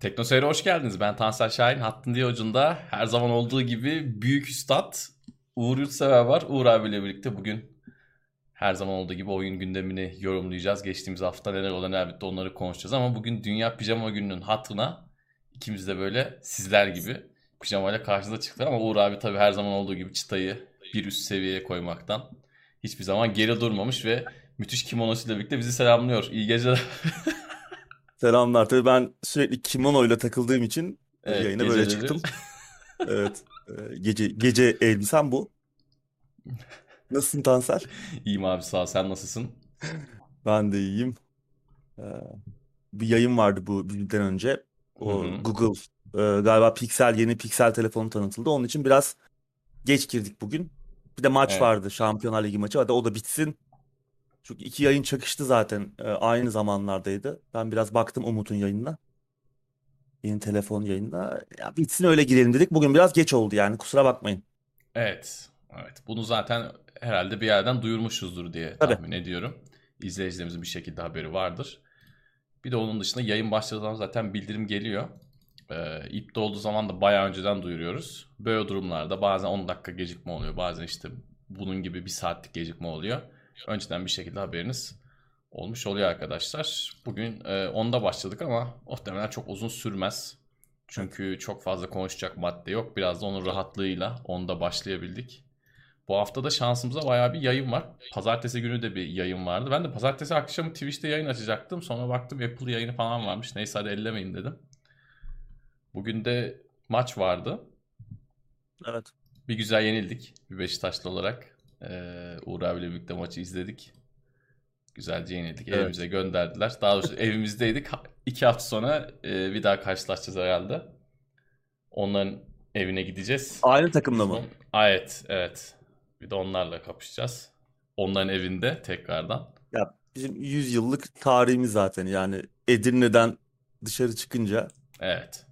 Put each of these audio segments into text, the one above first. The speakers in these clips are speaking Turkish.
Tekno Seyir'e hoş geldiniz. Ben Tansel Şahin. Hattın diye ucunda her zaman olduğu gibi büyük üstad Uğur Yurtsever var. Uğur abiyle birlikte bugün her zaman olduğu gibi oyun gündemini yorumlayacağız. Geçtiğimiz hafta neler olan elbette onları konuşacağız. Ama bugün Dünya Pijama Günü'nün hatırına ikimiz de böyle sizler gibi pijamayla karşınıza çıktık. Ama Uğur abi tabii her zaman olduğu gibi çıtayı bir üst seviyeye koymaktan hiçbir zaman geri durmamış ve müthiş kimonosuyla birlikte bizi selamlıyor. İyi geceler. Selamlar. Tabii ben sürekli kimono ile takıldığım için Evet, yayına böyle geceleri- çıktım. Evet. e, Gece gece elbisem bu. Nasılsın Tansel? İyiyim abi sağ ol. Sen nasılsın? Ben de iyiyim. Ee, Bir yayın vardı bu bizden önce. O Hı hı. Google e, galiba Pixel yeni Pixel telefonu tanıtıldı. Onun için biraz geç girdik bugün. Bir de maç Evet. vardı. Şampiyonlar Ligi maçı. Hadi o da bitsin. Çünkü iki yayın çakıştı zaten. e, Aynı zamanlardaydı. Ben biraz baktım Umut'un yayınına. Yeni telefon yayınına. Ya bitsin öyle girelim dedik. Bugün biraz geç oldu yani. Kusura bakmayın. Evet. Evet. Bunu zaten herhalde bir yerden duyurmuşuzdur diye Tabii. tahmin ediyorum. İzleyicilerimizin bir şekilde haberi vardır. Bir de onun dışında yayın başladığı zaman zaten bildirim geliyor. Ee, iptal olduğu zaman da bayağı önceden duyuruyoruz. Böyle durumlarda bazen 10 dakika gecikme oluyor. Bazen işte bunun gibi bir saatlik gecikme oluyor. Önceden bir şekilde haberiniz olmuş oluyor arkadaşlar. Bugün e, 10'da başladık ama muhtemelen çok uzun sürmez. Çünkü çok fazla konuşacak madde yok. Biraz da onun rahatlığıyla 10'da başlayabildik. Bu hafta da şansımıza bayağı bir yayın var. Pazartesi günü de bir yayın vardı. Ben de pazartesi akşamı Twitch'te yayın açacaktım. Sonra baktım Apple yayını falan varmış. Neyse hadi ellemeyin dedim. Bugün de maç vardı. Evet. Bir güzel yenildik. Bir Beşiktaşlı olarak. Ee, Uğur abiyle birlikte maçı izledik. Güzelce yenildik. Evet. Evimize gönderdiler. Daha doğrusu evimizdeydik. İki hafta sonra e, bir daha karşılaşacağız herhalde. Onların evine gideceğiz. Aynı takımda mı? Evet, evet. Bir de onlarla kapışacağız. Onların evinde tekrardan. Ya bizim 100 yıllık tarihimiz zaten yani Edirne'den dışarı çıkınca Evet,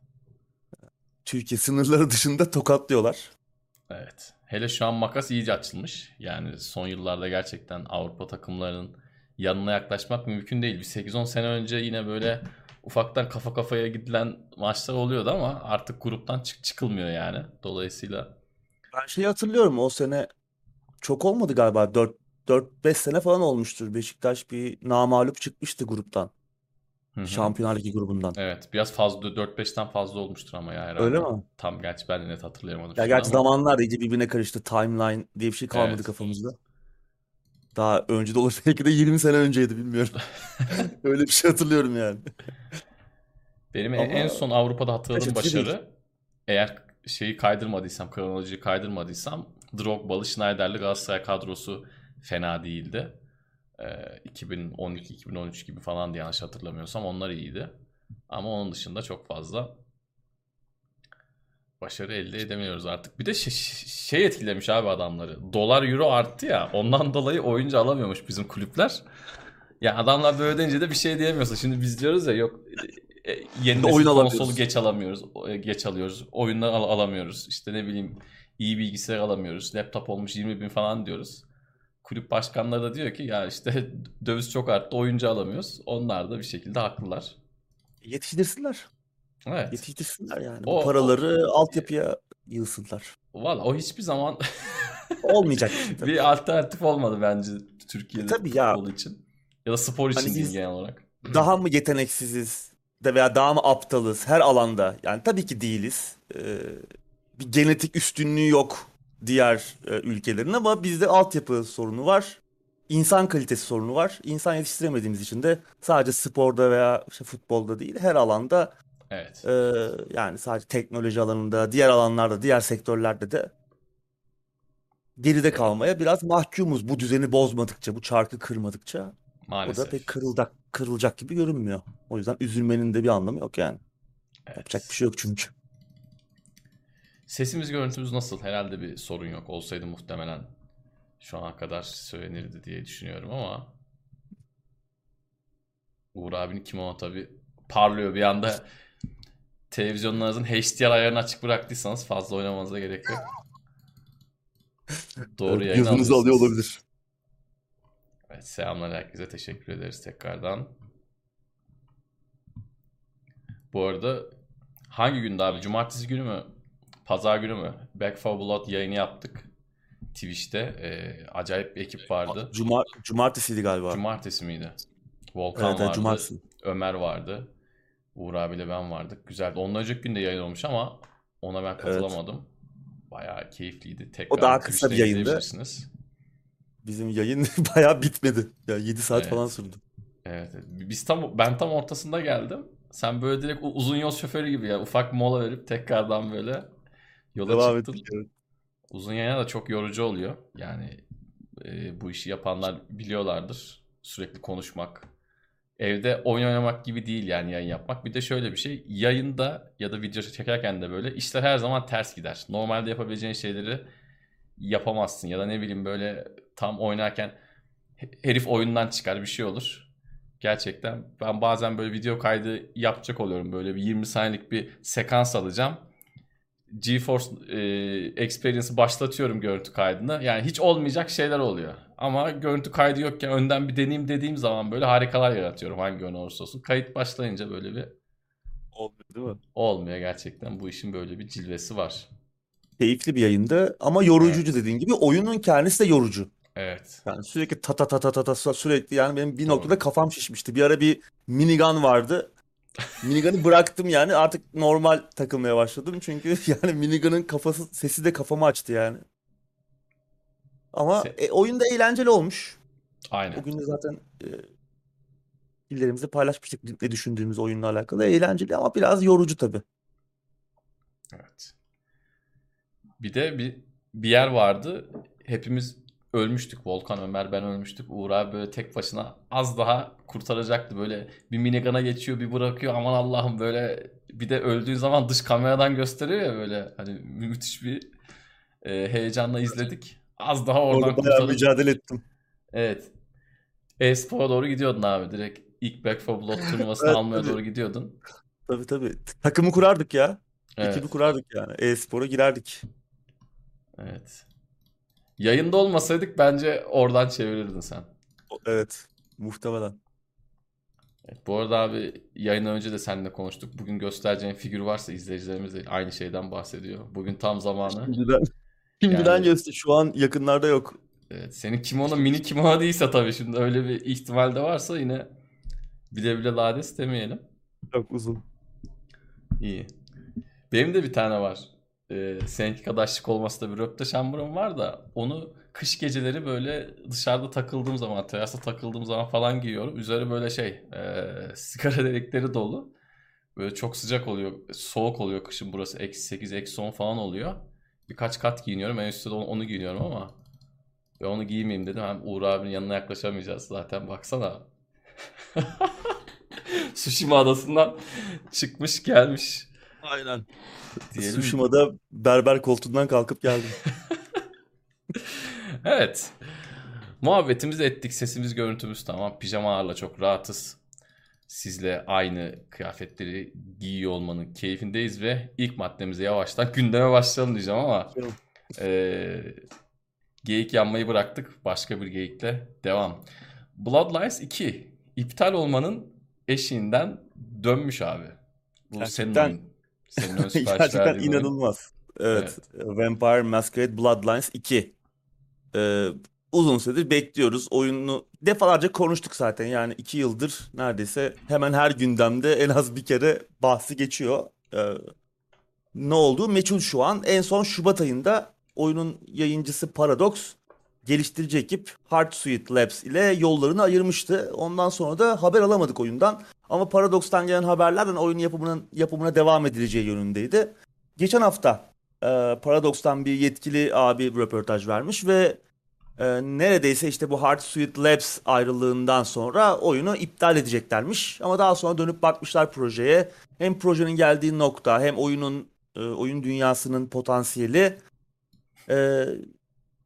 Türkiye sınırları dışında tokatlıyorlar. evet. Hele şu an makas iyice açılmış. Yani son yıllarda gerçekten Avrupa takımlarının yanına yaklaşmak mümkün değil. Bir 8-10 sene önce yine böyle ufaktan kafa kafaya gidilen maçlar oluyordu ama artık gruptan çık çıkılmıyor yani. Dolayısıyla Ben şeyi hatırlıyorum o sene çok olmadı galiba 4 4-5 sene falan olmuştur. Beşiktaş bir namağlup çıkmıştı gruptan. Hı hı. Şampiyonlar Ligi grubundan. Evet, biraz fazla 4-5'ten fazla olmuştur ama ya herhalde. Öyle mi? Tam gerçi ben de net hatırlayamadım Ya gerçi ama. zamanlar iyice birbirine karıştı. Timeline diye bir şey kalmadı Evet. kafamızda. Daha önce de olur belki de 20 sene önceydi bilmiyorum. Öyle bir şey hatırlıyorum yani. Benim en- Ama en son Avrupa'da hatırladığım şaşırtıcı değil. başarı eğer şeyi kaydırmadıysam, kronolojiyi kaydırmadıysam Drogba'lı, Schneider'li Galatasaray kadrosu fena değildi. Ee, 2012-2013 gibi falan diye yanlış hatırlamıyorsam onlar iyiydi. Ama onun dışında çok fazla başarı elde edemiyoruz artık. Bir de şey, şey etkilemiş abi adamları. Dolar euro arttı ya. Ondan dolayı oyuncu alamıyormuş bizim kulüpler. Ya adamlar böyle deyince de bir şey diyemiyorsun. Şimdi biz diyoruz ya yok e, e, yeni nesil Oyun konsolu geç alamıyoruz. e, Geç alıyoruz. Oyunlar al- alamıyoruz. İşte ne bileyim iyi bilgisayar alamıyoruz. Laptop olmuş 20 bin falan diyoruz. Kulüp başkanları da diyor ki ya işte döviz çok arttı oyuncu alamıyoruz. Onlar da bir şekilde haklılar. Yetiştirsinler. Evet. Yetiştirsinler yani. O- Bu paraları altyapıya yığsınlar. Valla o hiçbir zaman Olmayacak bir şey tabii. bir alternatif olmadı bence Türkiye'de E tabii ya. futbol için. Ya da spor için Hani genel olarak. Daha mı yeteneksiziz de veya daha mı aptalız her alanda? Yani tabii ki değiliz. Ee, bir genetik üstünlüğü yok diğer e, ülkelerin ama bizde altyapı sorunu var. İnsan kalitesi sorunu var. İnsan yetiştiremediğimiz için de sadece sporda veya işte futbolda değil her alanda Evet. e, yani sadece teknoloji alanında, diğer alanlarda, diğer sektörlerde de geride kalmaya biraz mahkumuz bu düzeni bozmadıkça, bu çarkı kırmadıkça. O da Maalesef. pek kırıldak, kırılacak gibi görünmüyor. O yüzden üzülmenin de bir anlamı yok yani. Evet. Yapacak bir şey yok çünkü. Sesimiz görüntümüz nasıl? Herhalde bir sorun yok. Olsaydı muhtemelen şu ana kadar söylenirdi diye düşünüyorum ama Uğur abinin kimono tabii parlıyor bir anda televizyonlarınızın HDR ayarını açık bıraktıysanız fazla oynamanıza gerek yok. Doğru Evet, Gözünüzü alıyor olabilir. Evet, selamlar herkese teşekkür ederiz tekrardan. Bu arada hangi gündü abi? Cumartesi günü mü? Pazar günü mü? Back for Blood yayını yaptık. Twitch'te. Ee, acayip bir ekip vardı. Cuma, cumartesiydi galiba. Cumartesi miydi? Volkan Evet, evet, vardı. cumartesi. Ömer vardı. Uğur abiyle ben vardık. Güzeldi. Ondan önceki gün de yayın olmuş ama ona ben katılamadım. Bayağı keyifliydi. Tekrar O daha kısa bir yayındı. Bizim yayın bayağı bitmedi. Ya 7 saat Evet. falan sürdü. Evet. evet. Biz tam ben tam ortasında geldim. Sen böyle direkt uzun yol şoförü gibi ya ufak mola verip tekrardan böyle yola Devam çıktın. evet. Uzun yayına da çok yorucu oluyor. Yani e, bu işi yapanlar biliyorlardır. Sürekli konuşmak. Evde oyun oynamak gibi değil yani yayın yapmak. Bir de şöyle bir şey. Yayında ya da video çekerken de böyle işler her zaman ters gider. Normalde yapabileceğin şeyleri yapamazsın. Ya da ne bileyim böyle tam oynarken he- herif oyundan çıkar bir şey olur. Gerçekten ben bazen böyle video kaydı yapacak oluyorum. Böyle bir 20 saniyelik bir sekans alacağım. GeForce e, Experience'ı başlatıyorum görüntü kaydını. Yani hiç olmayacak şeyler oluyor. Ama görüntü kaydı yokken önden bir deneyeyim dediğim zaman böyle harikalar yaratıyorum hangi oyun olursa olsun. Kayıt başlayınca böyle bir Olmuyor değil mi? olmuyor gerçekten. Bu işin böyle bir cilvesi var. Keyifli bir yayındı ama yorucuydu dediğin gibi. Oyunun kendisi de yorucu. Evet. Yani sürekli ta ta ta ta ta ta sürekli yani benim bir Doğru. noktada kafam şişmişti. Bir ara bir minigun vardı. Minigun'ı bıraktım yani artık normal takılmaya başladım. Çünkü yani minigun'ın kafası sesi de kafamı açtı yani. Ama Se- e, oyun da eğlenceli olmuş. Aynen. O gün de zaten e, fikirlerimizi paylaşmıştık ne düşündüğümüz oyunla alakalı. Eğlenceli ama biraz yorucu tabii. Evet. Bir de bir, bir yer vardı. Hepimiz ölmüştük. Volkan, Ömer, ben ölmüştük. Uğur abi böyle tek başına az daha kurtaracaktı. Böyle bir minigana geçiyor, bir bırakıyor. Aman Allah'ım böyle bir de öldüğün zaman dış kameradan gösteriyor ya böyle. Hani müthiş bir e, heyecanla izledik. Az daha oradan Orada bayağı mücadele ettim. Evet. E-Spor'a doğru gidiyordun abi. Direkt ilk Back 4 Blood turnuvasını Evet, almaya tabii. doğru gidiyordun. Tabii tabii. Takımı kurardık ya. Evet. Ekibi kurardık yani. E-spora girerdik. Evet. Yayında olmasaydık bence oradan çevirirdin sen. Evet. Muhtemelen. Evet, bu arada abi yayından önce de seninle konuştuk. Bugün göstereceğin figür varsa izleyicilerimiz de aynı şeyden bahsediyor. Bugün tam zamanı. Şimdiden, şimdiden Yani- göster. Şu an yakınlarda yok. Evet, senin kimono mini kimono değilse tabii şimdi öyle bir ihtimal de varsa yine bile bile lades demeyelim. Çok uzun. İyi. Benim de bir tane var. Ee, seninki kadar şık olması da bir röpte şamburam var da onu kış geceleri böyle dışarıda takıldığım zaman, terasta takıldığım zaman falan giyiyorum. Üzeri böyle şey, e, sigara delikleri dolu. Böyle çok sıcak oluyor, soğuk oluyor kışın burası. Eksi 8, eksi 10 falan oluyor. Birkaç kat giyiniyorum. En üstte de onu, onu giyiniyorum ama ben onu giymeyeyim dedim. Hem Uğur abinin yanına yaklaşamayacağız zaten baksana. Tsushima adasından çıkmış gelmiş. Aynen. Diyelim. Tsushima'da berber koltuğundan kalkıp geldim. Evet. Muhabbetimizi ettik. Sesimiz, görüntümüz tamam. Pijamalarla çok rahatız. Sizle aynı kıyafetleri giyiyor olmanın keyfindeyiz ve ilk maddemize yavaştan gündeme başlayalım diyeceğim ama eee, geyik yanmayı bıraktık. Başka bir geyikle devam. Bloodlines 2 iptal olmanın eşiğinden dönmüş abi. Bu senin Gerçekten- oyun. Senin ön sipariş Gerçekten oyun. inanılmaz. Evet. Vampire Masquerade Bloodlines 2. Ee, uzun süredir bekliyoruz. Oyunu defalarca konuştuk zaten. Yani iki yıldır neredeyse hemen her gündemde en az bir kere bahsi geçiyor. Ee, ne olduğu meçhul şu an. En son Şubat ayında oyunun yayıncısı Paradox geliştirici ekip Hardsuite Labs ile yollarını ayırmıştı. Ondan sonra da haber alamadık oyundan. Ama Paradox'tan gelen haberlerden oyunun yapımının yapımına devam edileceği yönündeydi. Geçen hafta e, Paradox'tan bir yetkili abi röportaj vermiş ve e, neredeyse işte bu Hardsuite Labs ayrılığından sonra oyunu iptal edeceklermiş. Ama daha sonra dönüp bakmışlar projeye. Hem projenin geldiği nokta hem oyunun e, oyun dünyasının potansiyeli e,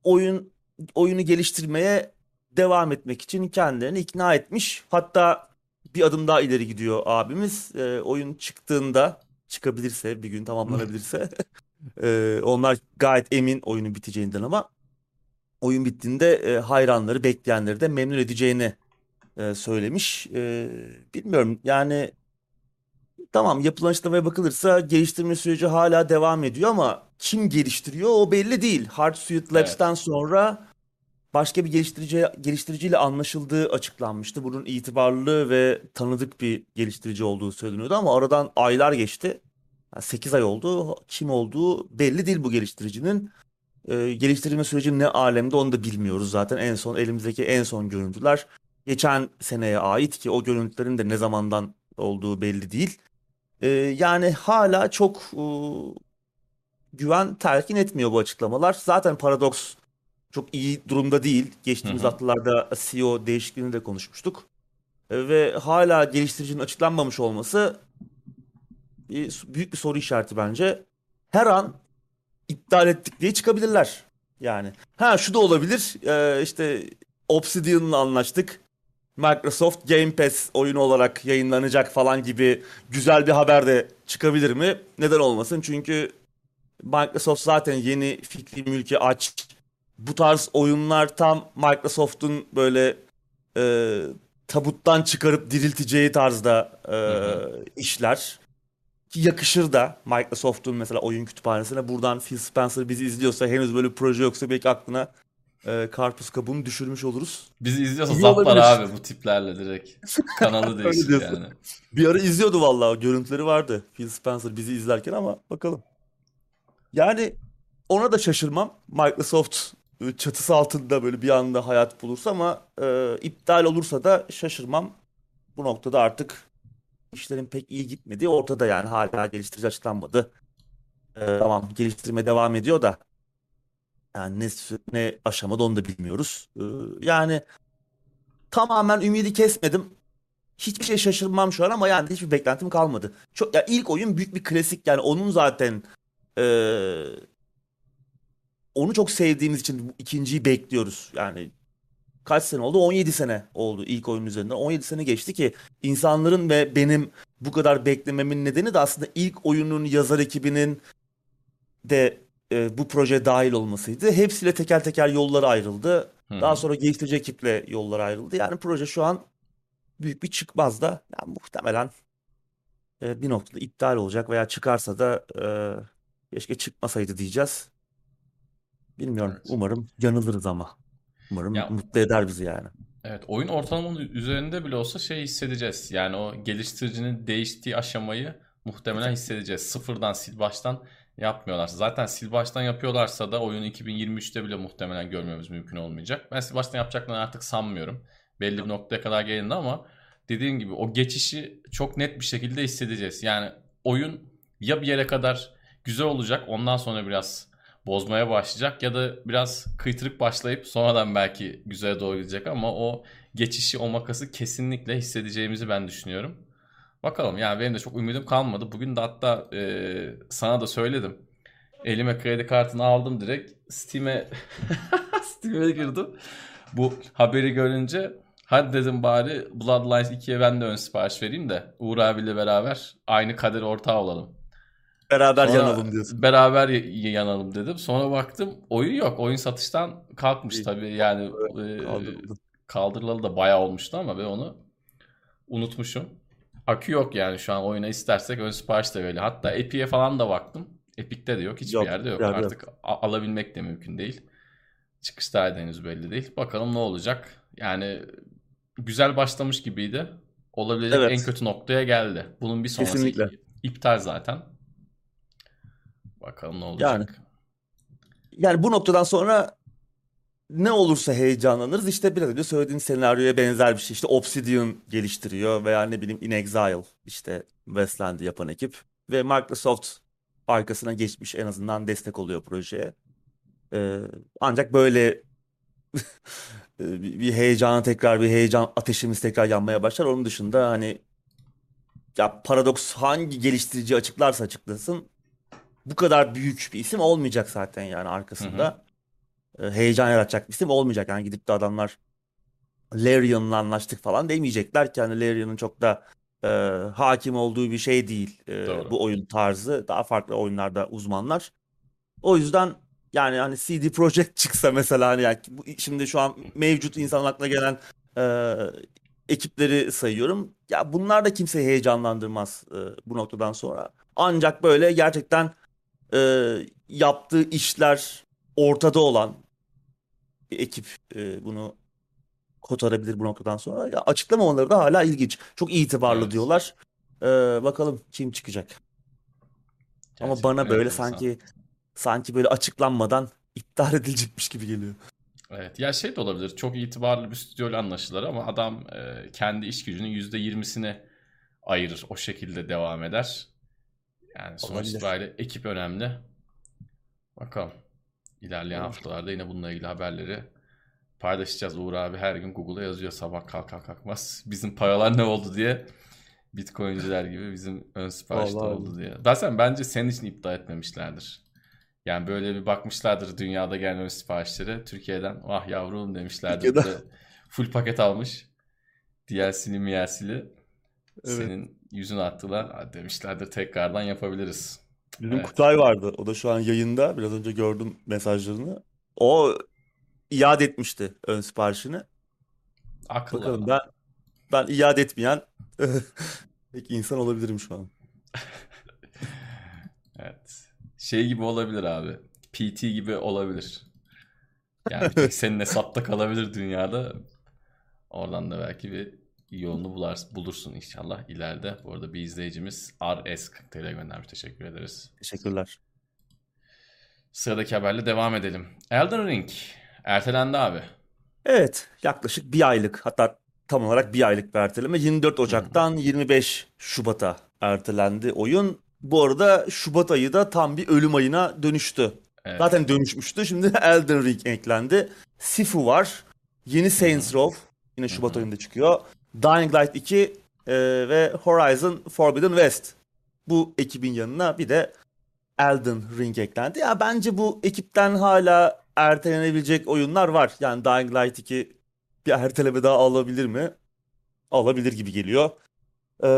oyun oyunu geliştirmeye devam etmek için kendilerini ikna etmiş. Hatta bir adım daha ileri gidiyor abimiz. E, oyun çıktığında çıkabilirse bir gün tamamlanabilirse e, onlar gayet emin oyunun biteceğinden ama oyun bittiğinde e, hayranları bekleyenleri de memnun edeceğini e, söylemiş. E, bilmiyorum yani tamam yapılan açıklamaya bakılırsa geliştirme süreci hala devam ediyor ama kim geliştiriyor o belli değil. Hardsuite Labs'ten Evet. sonra başka bir geliştirici geliştiriciyle anlaşıldığı açıklanmıştı. Bunun itibarlı ve tanıdık bir geliştirici olduğu söyleniyordu ama aradan aylar geçti. 8 ay oldu. Kim olduğu belli değil bu geliştiricinin. Ee, geliştirilme süreci ne alemde onu da bilmiyoruz zaten. En son elimizdeki en son görüntüler geçen seneye ait ki o görüntülerin de ne zamandan olduğu belli değil. Ee, yani hala çok e, güven telkin etmiyor bu açıklamalar. Zaten Paradox çok iyi durumda değil. Geçtiğimiz haftalarda CEO değişikliğini de konuşmuştuk. Ee, ve hala geliştiricinin açıklanmamış olması bir, büyük bir soru işareti bence. Her an iptal ettik diye çıkabilirler. Yani. Ha şu da olabilir. Ee, işte Obsidian'la anlaştık. Microsoft Game Pass oyunu olarak yayınlanacak falan gibi güzel bir haber de çıkabilir mi? Neden olmasın? Çünkü Microsoft zaten yeni fikri mülki aç. Bu tarz oyunlar tam Microsoft'un böyle e, tabuttan çıkarıp dirilteceği tarzda e, Hı işler. Ki yakışır da Microsoft'un mesela oyun kütüphanesine. Buradan Phil Spencer bizi izliyorsa henüz böyle bir proje yoksa belki aklına e, karpuz kabuğunu düşürmüş oluruz. Bizi izliyorsa İyi olabilir. abi bu tiplerle direkt. Kanalı değişir yani. Bir ara izliyordu vallahi görüntüleri vardı Phil Spencer bizi izlerken ama bakalım. Yani ona da şaşırmam. Microsoft çatısı altında böyle bir anda hayat bulursa ama e, iptal olursa da şaşırmam. Bu noktada artık işlerin pek iyi gitmediği ortada yani hala geliştirici açıklanmadı. E, tamam geliştirme devam ediyor da yani ne, ne aşamada onu da bilmiyoruz. E, yani tamamen ümidi kesmedim. Hiçbir şey şaşırmam şu an ama yani hiçbir beklentim kalmadı. Çok ya ilk oyun büyük bir klasik yani onun zaten eee, onu çok sevdiğimiz için ikinciyi bekliyoruz. Yani kaç sene oldu? 17 sene oldu ilk oyunun üzerinden. 17 sene geçti ki insanların ve benim bu kadar beklememin nedeni de aslında ilk oyunun yazar ekibinin de e, bu projeye dahil olmasıydı. Hepsiyle teker teker yolları ayrıldı. Hı Daha sonra geliştirici ekiple yollar ayrıldı. Yani proje şu an büyük bir çıkmaz da yani muhtemelen e, bir noktada iptal olacak veya çıkarsa da e, keşke çıkmasaydı diyeceğiz. Bilmiyorum. Evet. Umarım yanılırız ama. Umarım Ya mutlu eder bizi yani. Evet, oyun ortalamanın üzerinde bile olsa şey hissedeceğiz. Yani o geliştiricinin değiştiği aşamayı muhtemelen hissedeceğiz. Sıfırdan sil baştan yapmıyorlar. Zaten sil baştan yapıyorlarsa da oyunu 2023'te bile muhtemelen görmemiz mümkün olmayacak. Ben sil baştan yapacaklarını artık sanmıyorum. Belli bir noktaya kadar gelindi ama dediğim gibi o geçişi çok net bir şekilde hissedeceğiz. Yani oyun ya bir yere kadar güzel olacak ondan sonra biraz bozmaya başlayacak ya da biraz kıytırık başlayıp sonradan belki güzele doğru gidecek ama o geçişi o makası kesinlikle hissedeceğimizi ben düşünüyorum. Bakalım yani benim de çok ümidim kalmadı. Bugün de hatta e, sana da söyledim. Elime kredi kartını aldım direkt. Steam'e Steam'e girdim. Bu haberi görünce hadi dedim bari Bloodlines 2'ye ben de ön sipariş vereyim de Uğur abiyle beraber aynı kader ortağı olalım. Beraber Sonra yanalım diyorsun. beraber yanalım dedim. Sonra baktım oyun yok. Oyun satıştan kalkmış tabii. Yani e, Kaldırıldı. kaldırılalı da bayağı olmuştu ama ben onu unutmuşum. Akü yok yani şu an oyuna istersek ön sipariş de böyle. Hatta Epic'e falan da baktım. Epic'te de yok. Hiçbir Yok, yerde yok. yerde yok. Artık a- alabilmek de mümkün değil. Çıkış tarihi henüz belli değil. Bakalım ne olacak. Yani güzel başlamış gibiydi. Olabilecek Evet. en kötü noktaya geldi. Bunun bir sonrası Kesinlikle. iptal zaten. Bakalım ne Yani olacak. yani bu noktadan sonra ne olursa heyecanlanırız. İşte biraz önce söylediğin senaryoya benzer bir şey. İşte Obsidian geliştiriyor veya ne bileyim In Exile işte Westland'i yapan ekip ve Microsoft arkasına geçmiş en azından destek oluyor projeye. Ee, ancak böyle e, bir heyecana tekrar bir heyecan ateşimiz tekrar yanmaya başlar. Onun dışında hani ya Paradox hangi geliştirici açıklarsa açıklasın bu kadar büyük bir isim olmayacak zaten yani Hı hı. arkasında. E, heyecan yaratacak bir isim olmayacak. Yani gidip de adamlar Larian'la anlaştık falan demeyecekler ki hani Larian'ın çok da e, hakim olduğu bir şey değil e, Doğru. bu oyun tarzı. Daha farklı oyunlarda uzmanlar. O yüzden yani hani CD Projekt çıksa mesela hani yani bu, şimdi şu an mevcut insanın aklına gelen e, ekipleri sayıyorum. Ya bunlar da kimseyi heyecanlandırmaz e, bu noktadan sonra. Ancak böyle gerçekten e, yaptığı işler ortada olan bir ekip e, bunu kotarabilir bu noktadan sonra. Ya açıklamaları da hala ilginç. Çok itibarlı Evet. diyorlar. E, bakalım kim çıkacak. Ama Gerçekten bana böyle enteresan. sanki sanki böyle açıklanmadan iptal edilecekmiş gibi geliyor. Evet ya şey de olabilir. Çok itibarlı bir stüdyoyla anlaşılır ama adam e, kendi iş gücünün %20'sini ayırır. O şekilde devam eder. Yani sonuç Olabilir. itibariyle ekip önemli. Bakalım. İlerleyen Olur. haftalarda yine bununla ilgili haberleri paylaşacağız. Uğur abi her gün Google'a yazıyor sabah kalkar kalkmaz. Bizim paralar ne oldu diye. Bitcoin'ciler gibi bizim ön siparişte Vallahi oldu diye. Zaten bence senin için iptal etmemişlerdir. Yani böyle bir bakmışlardır dünyada gelmemiş siparişlere. Türkiye'den vah yavrum demişlerdir. De full paket almış. DLC'li MLC'li. Evet. Senin yüzünü attılar. Demişlerdir tekrardan yapabiliriz. Bizim Evet. Kutay vardı. O da şu an yayında. Biraz önce gördüm mesajlarını. O iade etmişti ön siparişini. Akıllı Bakalım ben ben iade etmeyen pek insan olabilirim şu an. Evet. Şey gibi olabilir abi. PT gibi olabilir. Yani senin hesapta kalabilir dünyada. Oradan da belki bir yolunu bular, bulursun inşallah ileride. Bu arada bir izleyicimiz RS TL göndermiş. Teşekkür ederiz. Teşekkürler. Sıradaki haberle devam edelim. Elden Ring ertelendi abi. Evet, yaklaşık bir aylık hatta tam olarak bir aylık bir erteleme. 24 Ocak'tan 25 Şubat'a ertelendi oyun. Bu arada Şubat ayı da tam bir ölüm ayına dönüştü. Evet. Zaten dönüşmüştü. Şimdi Elden Ring eklendi. Sifu var. Yeni Saints Row yine Şubat ayında çıkıyor. Dying Light 2 e, ve Horizon Forbidden West. Bu ekibin yanına bir de Elden Ring eklendi. Ya bence bu ekipten hala ertelenebilecek oyunlar var. Yani Dying Light 2 bir erteleme daha alabilir mi? Alabilir gibi geliyor. Ee,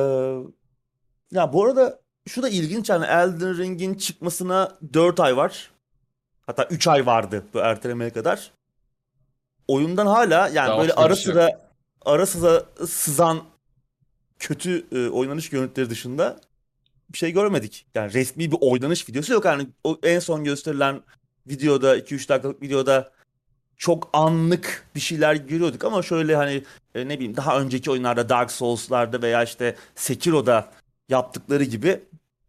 ya bu arada şu da ilginç yani Elden Ring'in çıkmasına 4 ay var. Hatta 3 ay vardı bu ertelemeye kadar. Oyundan hala yani Daha böyle ara sıra ara sıra sızan kötü e, oynanış görüntüleri dışında bir şey görmedik. Yani resmi bir oynanış videosu yok. Yani o en son gösterilen videoda 2-3 dakikalık videoda çok anlık bir şeyler görüyorduk ama şöyle hani e, ne bileyim daha önceki oyunlarda Dark Souls'larda veya işte Sekiro'da yaptıkları gibi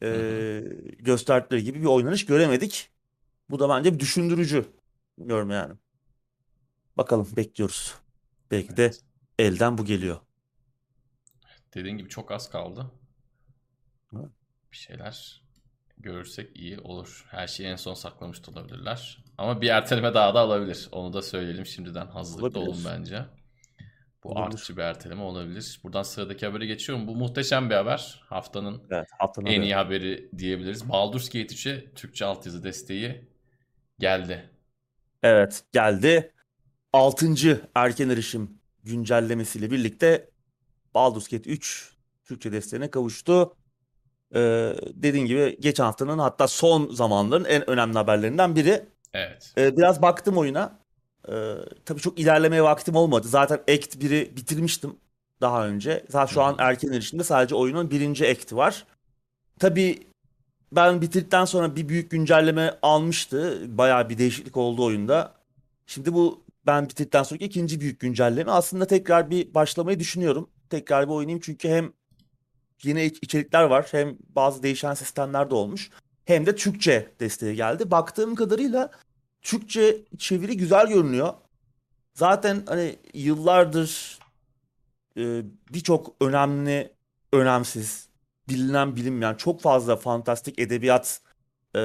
e, gösterdikleri gibi bir oynanış göremedik. Bu da bence bir düşündürücü. Bilmiyorum yani. Bakalım bekliyoruz. Belki de Evet. Elden bu geliyor. Dediğin gibi çok az kaldı. Bir şeyler görürsek iyi olur. Her şeyi en son saklamış da olabilirler. Ama bir erteleme daha da alabilir. Onu da söyleyelim şimdiden. Hazırlıklı Olabilir. olun bence. Bu Olabilir. artçı bir erteleme olabilir. Buradan sıradaki habere geçiyorum. Bu muhteşem bir haber. Haftanın Evet, haftanın en haberi. iyi haberi diyebiliriz. Baldur's Gate 3'e Türkçe altyazı desteği geldi. Evet geldi. 6. erken erişim güncellemesiyle birlikte Baldur's Gate 3 Türkçe desteğine kavuştu. Ee, dediğin gibi geçen haftanın hatta son zamanların en önemli haberlerinden biri. Evet. Ee, biraz baktım oyuna. Ee, tabii çok ilerlemeye vaktim olmadı. Zaten Act 1'i bitirmiştim daha önce. Zaten şu an erken erişimde sadece oyunun birinci Act'i var. Tabii ben bitirdikten sonra bir büyük güncelleme almıştı. Bayağı bir değişiklik oldu oyunda. Şimdi bu ben bitirdikten sonraki ikinci büyük güncelleme. Aslında tekrar bir başlamayı düşünüyorum. Tekrar bir oynayayım çünkü hem yeni iç- içerikler var hem bazı değişen sistemler de olmuş. Hem de Türkçe desteği geldi. Baktığım kadarıyla Türkçe çeviri güzel görünüyor. Zaten hani yıllardır e, birçok önemli, önemsiz, bilinen bilinmeyen çok fazla fantastik edebiyat e,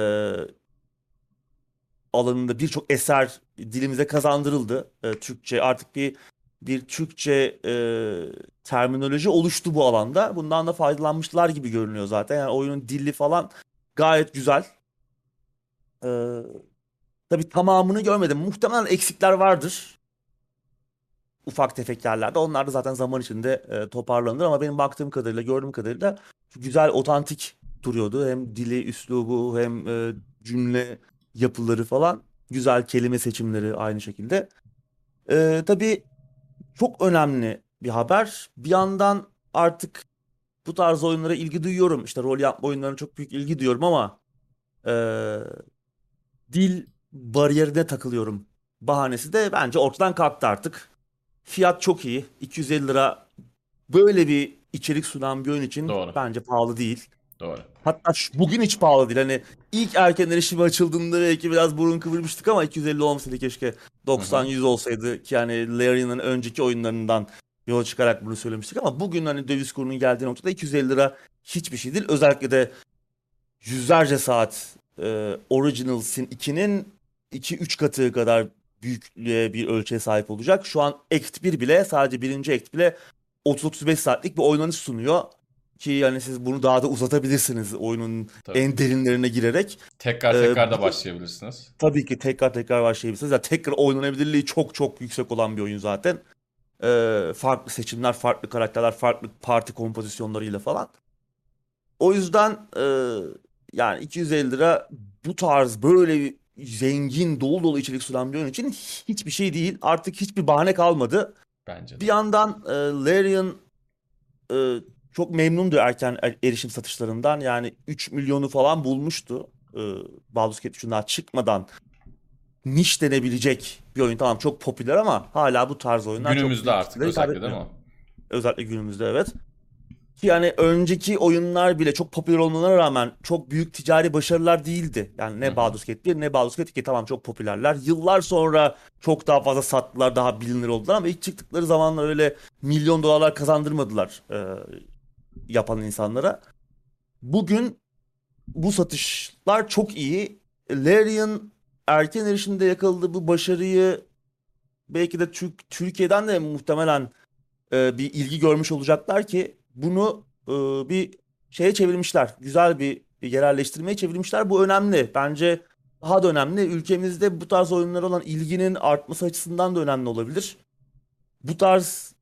alanında birçok eser dilimize kazandırıldı. E, Türkçe artık bir bir Türkçe e, terminoloji oluştu bu alanda. Bundan da faydalanmışlar gibi görünüyor zaten. Yani oyunun dili falan gayet güzel. E, tabii tamamını görmedim. Muhtemelen eksikler vardır. Ufak tefek yerlerde. Onlar da zaten zaman içinde e, toparlanır ama benim baktığım kadarıyla, gördüğüm kadarıyla güzel, otantik duruyordu. Hem dili, üslubu, hem e, cümle yapıları falan. Güzel kelime seçimleri aynı şekilde. E, tabii çok önemli bir haber. Bir yandan artık bu tarz oyunlara ilgi duyuyorum. İşte rol yapma oyunlarına çok büyük ilgi duyuyorum ama eee, dil bariyerine takılıyorum. Bahanesi de bence ortadan kalktı artık. Fiyat çok iyi. 250 lira böyle bir içerik sunan bir oyun için Doğru. bence pahalı değil. Doğru. Hatta şu- bugün hiç pahalı değil. Hani ilk erken erişim açıldığında belki biraz burun kıvırmıştık ama 250 olmasaydı keşke 90-100 olsaydı ki yani Larry'nin önceki oyunlarından yola çıkarak bunu söylemiştik ama bugün hani döviz kurunun geldiği noktada 250 lira hiçbir şey değil. Özellikle de yüzlerce saat e, Original Sin 2'nin 2-3 katı kadar büyüklüğe bir ölçüye sahip olacak. Şu an Act 1 bile sadece birinci Act bile 30-35 saatlik bir oynanış sunuyor. Ki yani siz bunu daha da uzatabilirsiniz oyunun Tabii. en derinlerine girerek. Tekrar Ee, tekrar da bu- başlayabilirsiniz. Tabii ki tekrar tekrar başlayabilirsiniz. Yani tekrar oynanabilirliği çok çok yüksek olan bir oyun zaten. Ee, farklı seçimler, farklı karakterler, farklı parti kompozisyonlarıyla falan. O yüzden e, yani 250 lira bu tarz böyle bir zengin, dolu dolu içerik sunan bir oyun için hiçbir şey değil. Artık hiçbir bahane kalmadı. Bence de. Bir yandan e, Larian e, çok memnundu erken er- erişim satışlarından. Yani 3 milyonu falan bulmuştu. E, Baldur's Gate 3'ün daha çıkmadan niş denebilecek bir oyun. Tamam çok popüler ama hala bu tarz oyunlar çok Günümüzde büyük artık özellikle değil mi? Özellikle günümüzde evet. Ki yani önceki oyunlar bile çok popüler olmalarına rağmen çok büyük ticari başarılar değildi. Yani ne hı. Baldur's Gate 1 ne Baldur's Gate 2 tamam çok popülerler. Yıllar sonra çok daha fazla sattılar, daha bilinir oldular ama ilk çıktıkları zamanlar öyle milyon dolarlar kazandırmadılar e, yapan insanlara. Bugün bu satışlar çok iyi. Larian erken erişimde yakaladığı bu başarıyı belki de Türk Türkiye'den de muhtemelen e, bir ilgi görmüş olacaklar ki bunu e, bir şeye çevirmişler. Güzel bir yerelleştirmeye çevirmişler. Bu önemli. Bence daha da önemli. Ülkemizde bu tarz oyunlara olan ilginin artması açısından da önemli olabilir. Bu tarz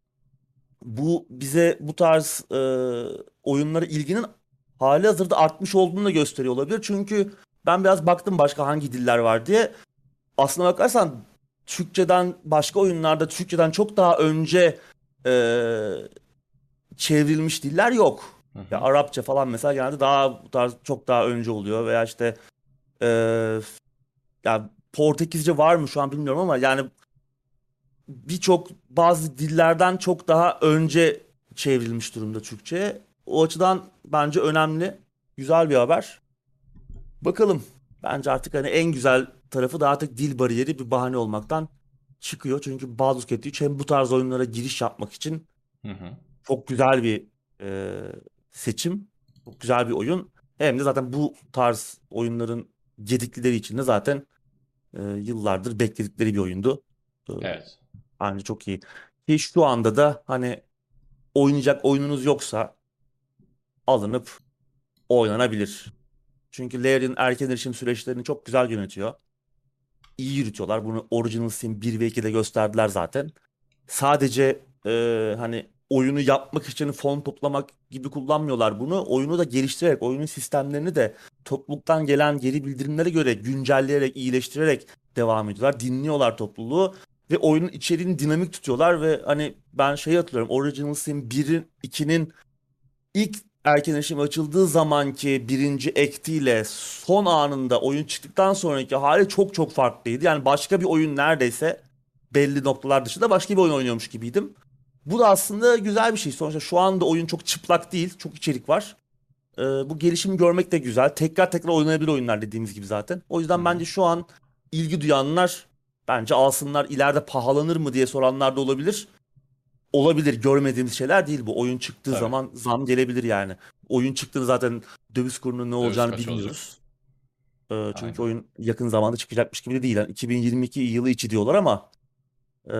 bu bize bu tarz e, oyunlara ilginin hali hazırda artmış olduğunu da gösteriyor olabilir. Çünkü ben biraz baktım başka hangi diller var diye. Aslına bakarsan Türkçeden başka oyunlarda Türkçeden çok daha önce e, çevrilmiş diller yok. Hı hı. Ya Arapça falan mesela genelde daha bu tarz çok daha önce oluyor veya işte e, ya Portekizce var mı şu an bilmiyorum ama yani birçok bazı dillerden çok daha önce çevrilmiş durumda Türkçe'ye. O açıdan bence önemli. Güzel bir haber. Bakalım. Bence artık hani en güzel tarafı da artık dil bariyeri bir bahane olmaktan çıkıyor. Çünkü Baldur's Gate 3 hem bu tarz oyunlara giriş yapmak için Hı hı. çok güzel bir e, seçim. Çok güzel bir oyun. Hem de zaten bu tarz oyunların gediklileri için de zaten e, yıllardır bekledikleri bir oyundu. Evet. Bence çok iyi. Ki şu anda da hani oynayacak oyununuz yoksa alınıp oynanabilir. Çünkü Larian erken erişim süreçlerini çok güzel yönetiyor. İyi yürütüyorlar. Bunu Original Sin 1 ve 2'de gösterdiler zaten. Sadece e, hani oyunu yapmak için fon toplamak gibi kullanmıyorlar bunu. Oyunu da geliştirerek, oyunun sistemlerini de topluluktan gelen geri bildirimlere göre güncelleyerek, iyileştirerek devam ediyorlar. Dinliyorlar topluluğu ve oyunun içeriğini dinamik tutuyorlar ve hani ben şey hatırlıyorum Original Sin 1'in 2'nin ilk erken erişim açıldığı zamanki birinci ektiyle son anında oyun çıktıktan sonraki hali çok çok farklıydı. Yani başka bir oyun neredeyse belli noktalar dışında başka bir oyun oynuyormuş gibiydim. Bu da aslında güzel bir şey. Sonuçta şu anda oyun çok çıplak değil. Çok içerik var. Ee, bu gelişimi görmek de güzel. Tekrar tekrar oynanabilir oyunlar dediğimiz gibi zaten. O yüzden bence şu an ilgi duyanlar bence alsınlar. İleride pahalanır mı diye soranlar da olabilir. Olabilir. Görmediğimiz şeyler değil bu. Oyun çıktığı Tabii. zaman zam gelebilir yani. Oyun çıktığında zaten döviz kurunun ne olacağını kaç bilmiyoruz. Ee, çünkü Aynen. oyun yakın zamanda çıkacakmış gibi de değil. Yani 2022 yılı içi diyorlar ama ee,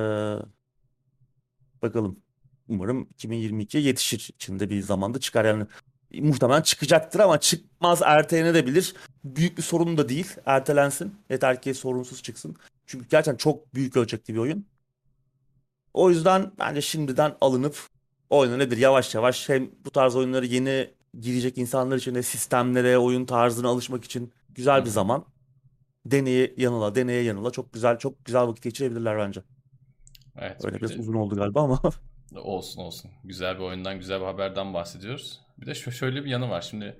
bakalım. Umarım 2022'ye yetişir. İçinde bir zamanda çıkar yani. Muhtemelen çıkacaktır ama çıkmaz ertelenebilir. Büyük bir sorun da değil. Ertelensin. Yeter ki sorunsuz çıksın. Çünkü gerçekten çok büyük ölçekli bir oyun. O yüzden bence şimdiden alınıp oynanabilir yavaş yavaş. Hem bu tarz oyunları yeni girecek insanlar için de sistemlere, oyun tarzına alışmak için güzel bir zaman. Deneye yanıla, deneye yanıla çok güzel çok güzel vakit geçirebilirler bence. Evet. Öyle bir biraz de- uzun oldu galiba ama Olsun olsun. Güzel bir oyundan, güzel bir haberden bahsediyoruz. Bir de şöyle bir yanı var. Şimdi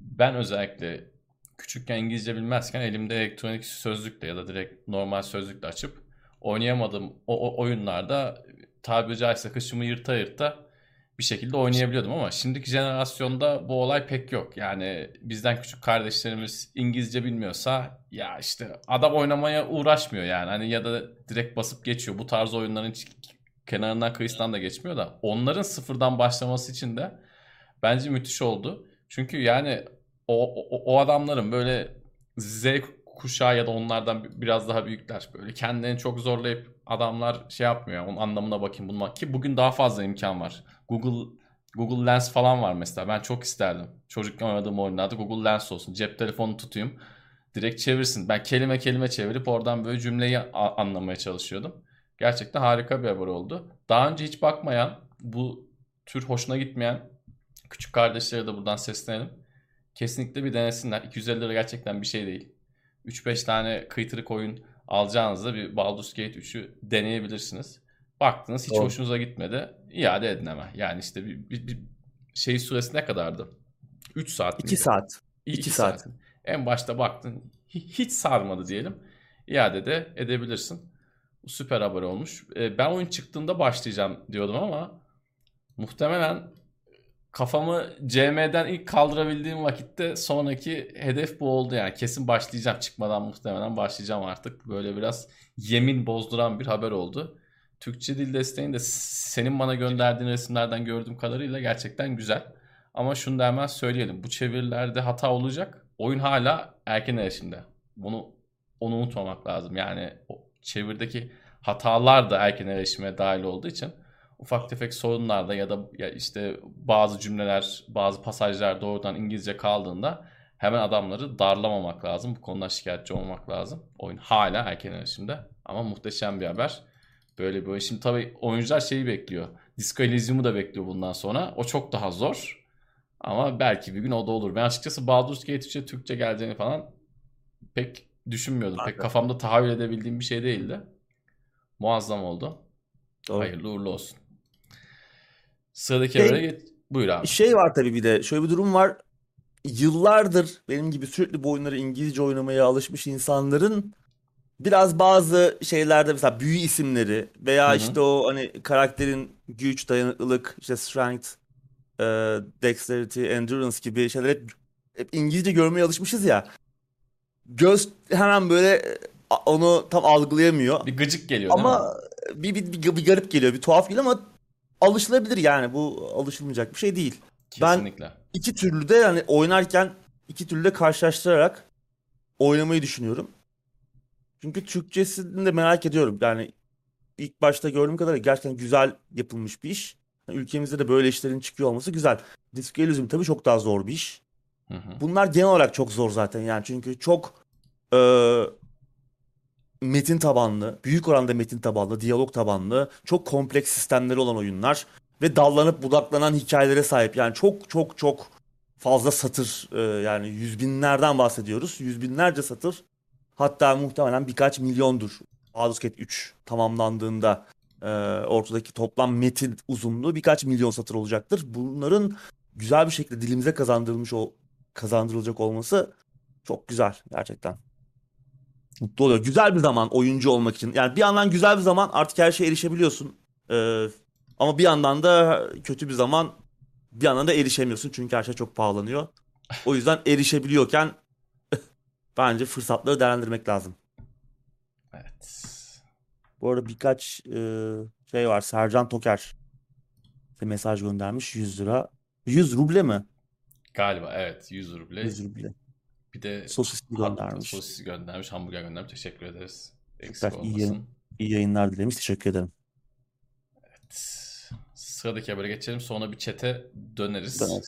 ben özellikle küçükken İngilizce bilmezken elimde elektronik sözlükle ya da direkt normal sözlükle açıp oynayamadığım o, o oyunlarda tabiri caizse kışımı yırta yırta bir şekilde oynayabiliyordum ama şimdiki jenerasyonda bu olay pek yok. Yani bizden küçük kardeşlerimiz İngilizce bilmiyorsa ya işte adam oynamaya uğraşmıyor yani. Hani ya da direkt basıp geçiyor. Bu tarz oyunların kenarından kıyısından da geçmiyor da onların sıfırdan başlaması için de bence müthiş oldu. Çünkü yani o, o, o adamların böyle Z kuşağı ya da onlardan biraz daha büyükler böyle kendilerini çok zorlayıp adamlar şey yapmıyor. Onun anlamına bakayım bulmak ki bugün daha fazla imkan var. Google Google Lens falan var mesela. Ben çok isterdim. Çocukken oynadığım oyunlarda Google Lens olsun. Cep telefonu tutayım. Direkt çevirsin. Ben kelime kelime çevirip oradan böyle cümleyi anlamaya çalışıyordum. Gerçekten harika bir haber oldu. Daha önce hiç bakmayan, bu tür hoşuna gitmeyen küçük kardeşlere de buradan seslenelim. Kesinlikle bir denesinler. 250 lira gerçekten bir şey değil. 3-5 tane kıytırık oyun alacağınızda bir Baldur's Gate 3'ü deneyebilirsiniz. Baktınız hiç Doğru. hoşunuza gitmedi. iade edin hemen. Yani işte bir, bir, bir şey süresi ne kadardı? 3 saat 2 saat. 2 saat. saat. En başta baktın hiç sarmadı diyelim. İade de edebilirsin. Süper haber olmuş. E, ben oyun çıktığında başlayacağım diyordum ama muhtemelen kafamı CM'den ilk kaldırabildiğim vakitte sonraki hedef bu oldu yani. Kesin başlayacağım çıkmadan muhtemelen başlayacağım artık. Böyle biraz yemin bozduran bir haber oldu. Türkçe dil desteğini de senin bana gönderdiğin resimlerden gördüğüm kadarıyla gerçekten güzel. Ama şunu da hemen söyleyelim. Bu çevirilerde hata olacak. Oyun hala erken erişimde. Bunu onu unutmamak lazım. Yani o çevirdeki hatalar da erken erişime dahil olduğu için ufak tefek sorunlarda ya da ya işte bazı cümleler, bazı pasajlar doğrudan İngilizce kaldığında hemen adamları darlamamak lazım. Bu konuda şikayetçi olmak lazım. Oyun hala erken erişimde ama muhteşem bir haber. Böyle oyun. Şimdi tabii oyuncular şeyi bekliyor. Disco Elysium'u da bekliyor bundan sonra. O çok daha zor. Ama belki bir gün o da olur. Ben açıkçası Baldur's Gate 3'e Türkçe geleceğini falan pek düşünmüyordum. Pek kafamda tahayyül edebildiğim bir şey değildi. Muazzam oldu. Doğru. Hayırlı uğurlu olsun. Sıradaki şey, habere geç. Buyur abi. Şey var tabii bir de. Şöyle bir durum var. Yıllardır benim gibi sürekli bu oyunları İngilizce oynamaya alışmış insanların biraz bazı şeylerde mesela büyü isimleri veya Hı-hı. işte o hani karakterin güç, dayanıklılık, işte strength, e, dexterity, endurance gibi şeyler hep, hep İngilizce görmeye alışmışız ya. Göz hemen böyle onu tam algılayamıyor. Bir gıcık geliyor ama bir, bir, bir, bir garip geliyor, bir tuhaf geliyor ama alışılabilir yani. Bu alışılmayacak bir şey değil. Kesinlikle. Ben iki türlü de yani oynarken iki türlü de karşılaştırarak oynamayı düşünüyorum. Çünkü Türkçesini de merak ediyorum. Yani ilk başta gördüğüm kadarıyla gerçekten güzel yapılmış bir iş. Yani ülkemizde de böyle işlerin çıkıyor olması güzel. Disco Elysium tabii çok daha zor bir iş. Hı hı. Bunlar genel olarak çok zor zaten yani. Çünkü çok e, metin tabanlı, büyük oranda metin tabanlı, diyalog tabanlı, çok kompleks sistemleri olan oyunlar ve dallanıp budaklanan hikayelere sahip. Yani çok çok çok fazla satır e, yani yüz binlerden bahsediyoruz. Yüz binlerce satır. Hatta muhtemelen birkaç milyondur. Baldur's Gate 3 tamamlandığında e, ortadaki toplam metin uzunluğu birkaç milyon satır olacaktır. Bunların güzel bir şekilde dilimize kazandırılmış o kazandırılacak olması çok güzel gerçekten mutlu oluyor. Güzel bir zaman oyuncu olmak için. Yani bir yandan güzel bir zaman artık her şeye erişebiliyorsun. Ee, ama bir yandan da kötü bir zaman bir yandan da erişemiyorsun. Çünkü her şey çok pahalanıyor. O yüzden erişebiliyorken bence fırsatları değerlendirmek lazım. Evet. Bu arada birkaç e, şey var. Sercan Toker mesaj göndermiş 100 lira. 100 ruble mi? Galiba evet 100 ruble. 100 ruble. Bir de sosis göndermiş. Sosis göndermiş, hamburger göndermiş. Teşekkür ederiz. Eksik Süper, iyi, yayın, iyi yayınlar dilemiş. Teşekkür ederim. Evet. Sıradaki habere geçelim. Sonra bir çete döneriz. döneriz.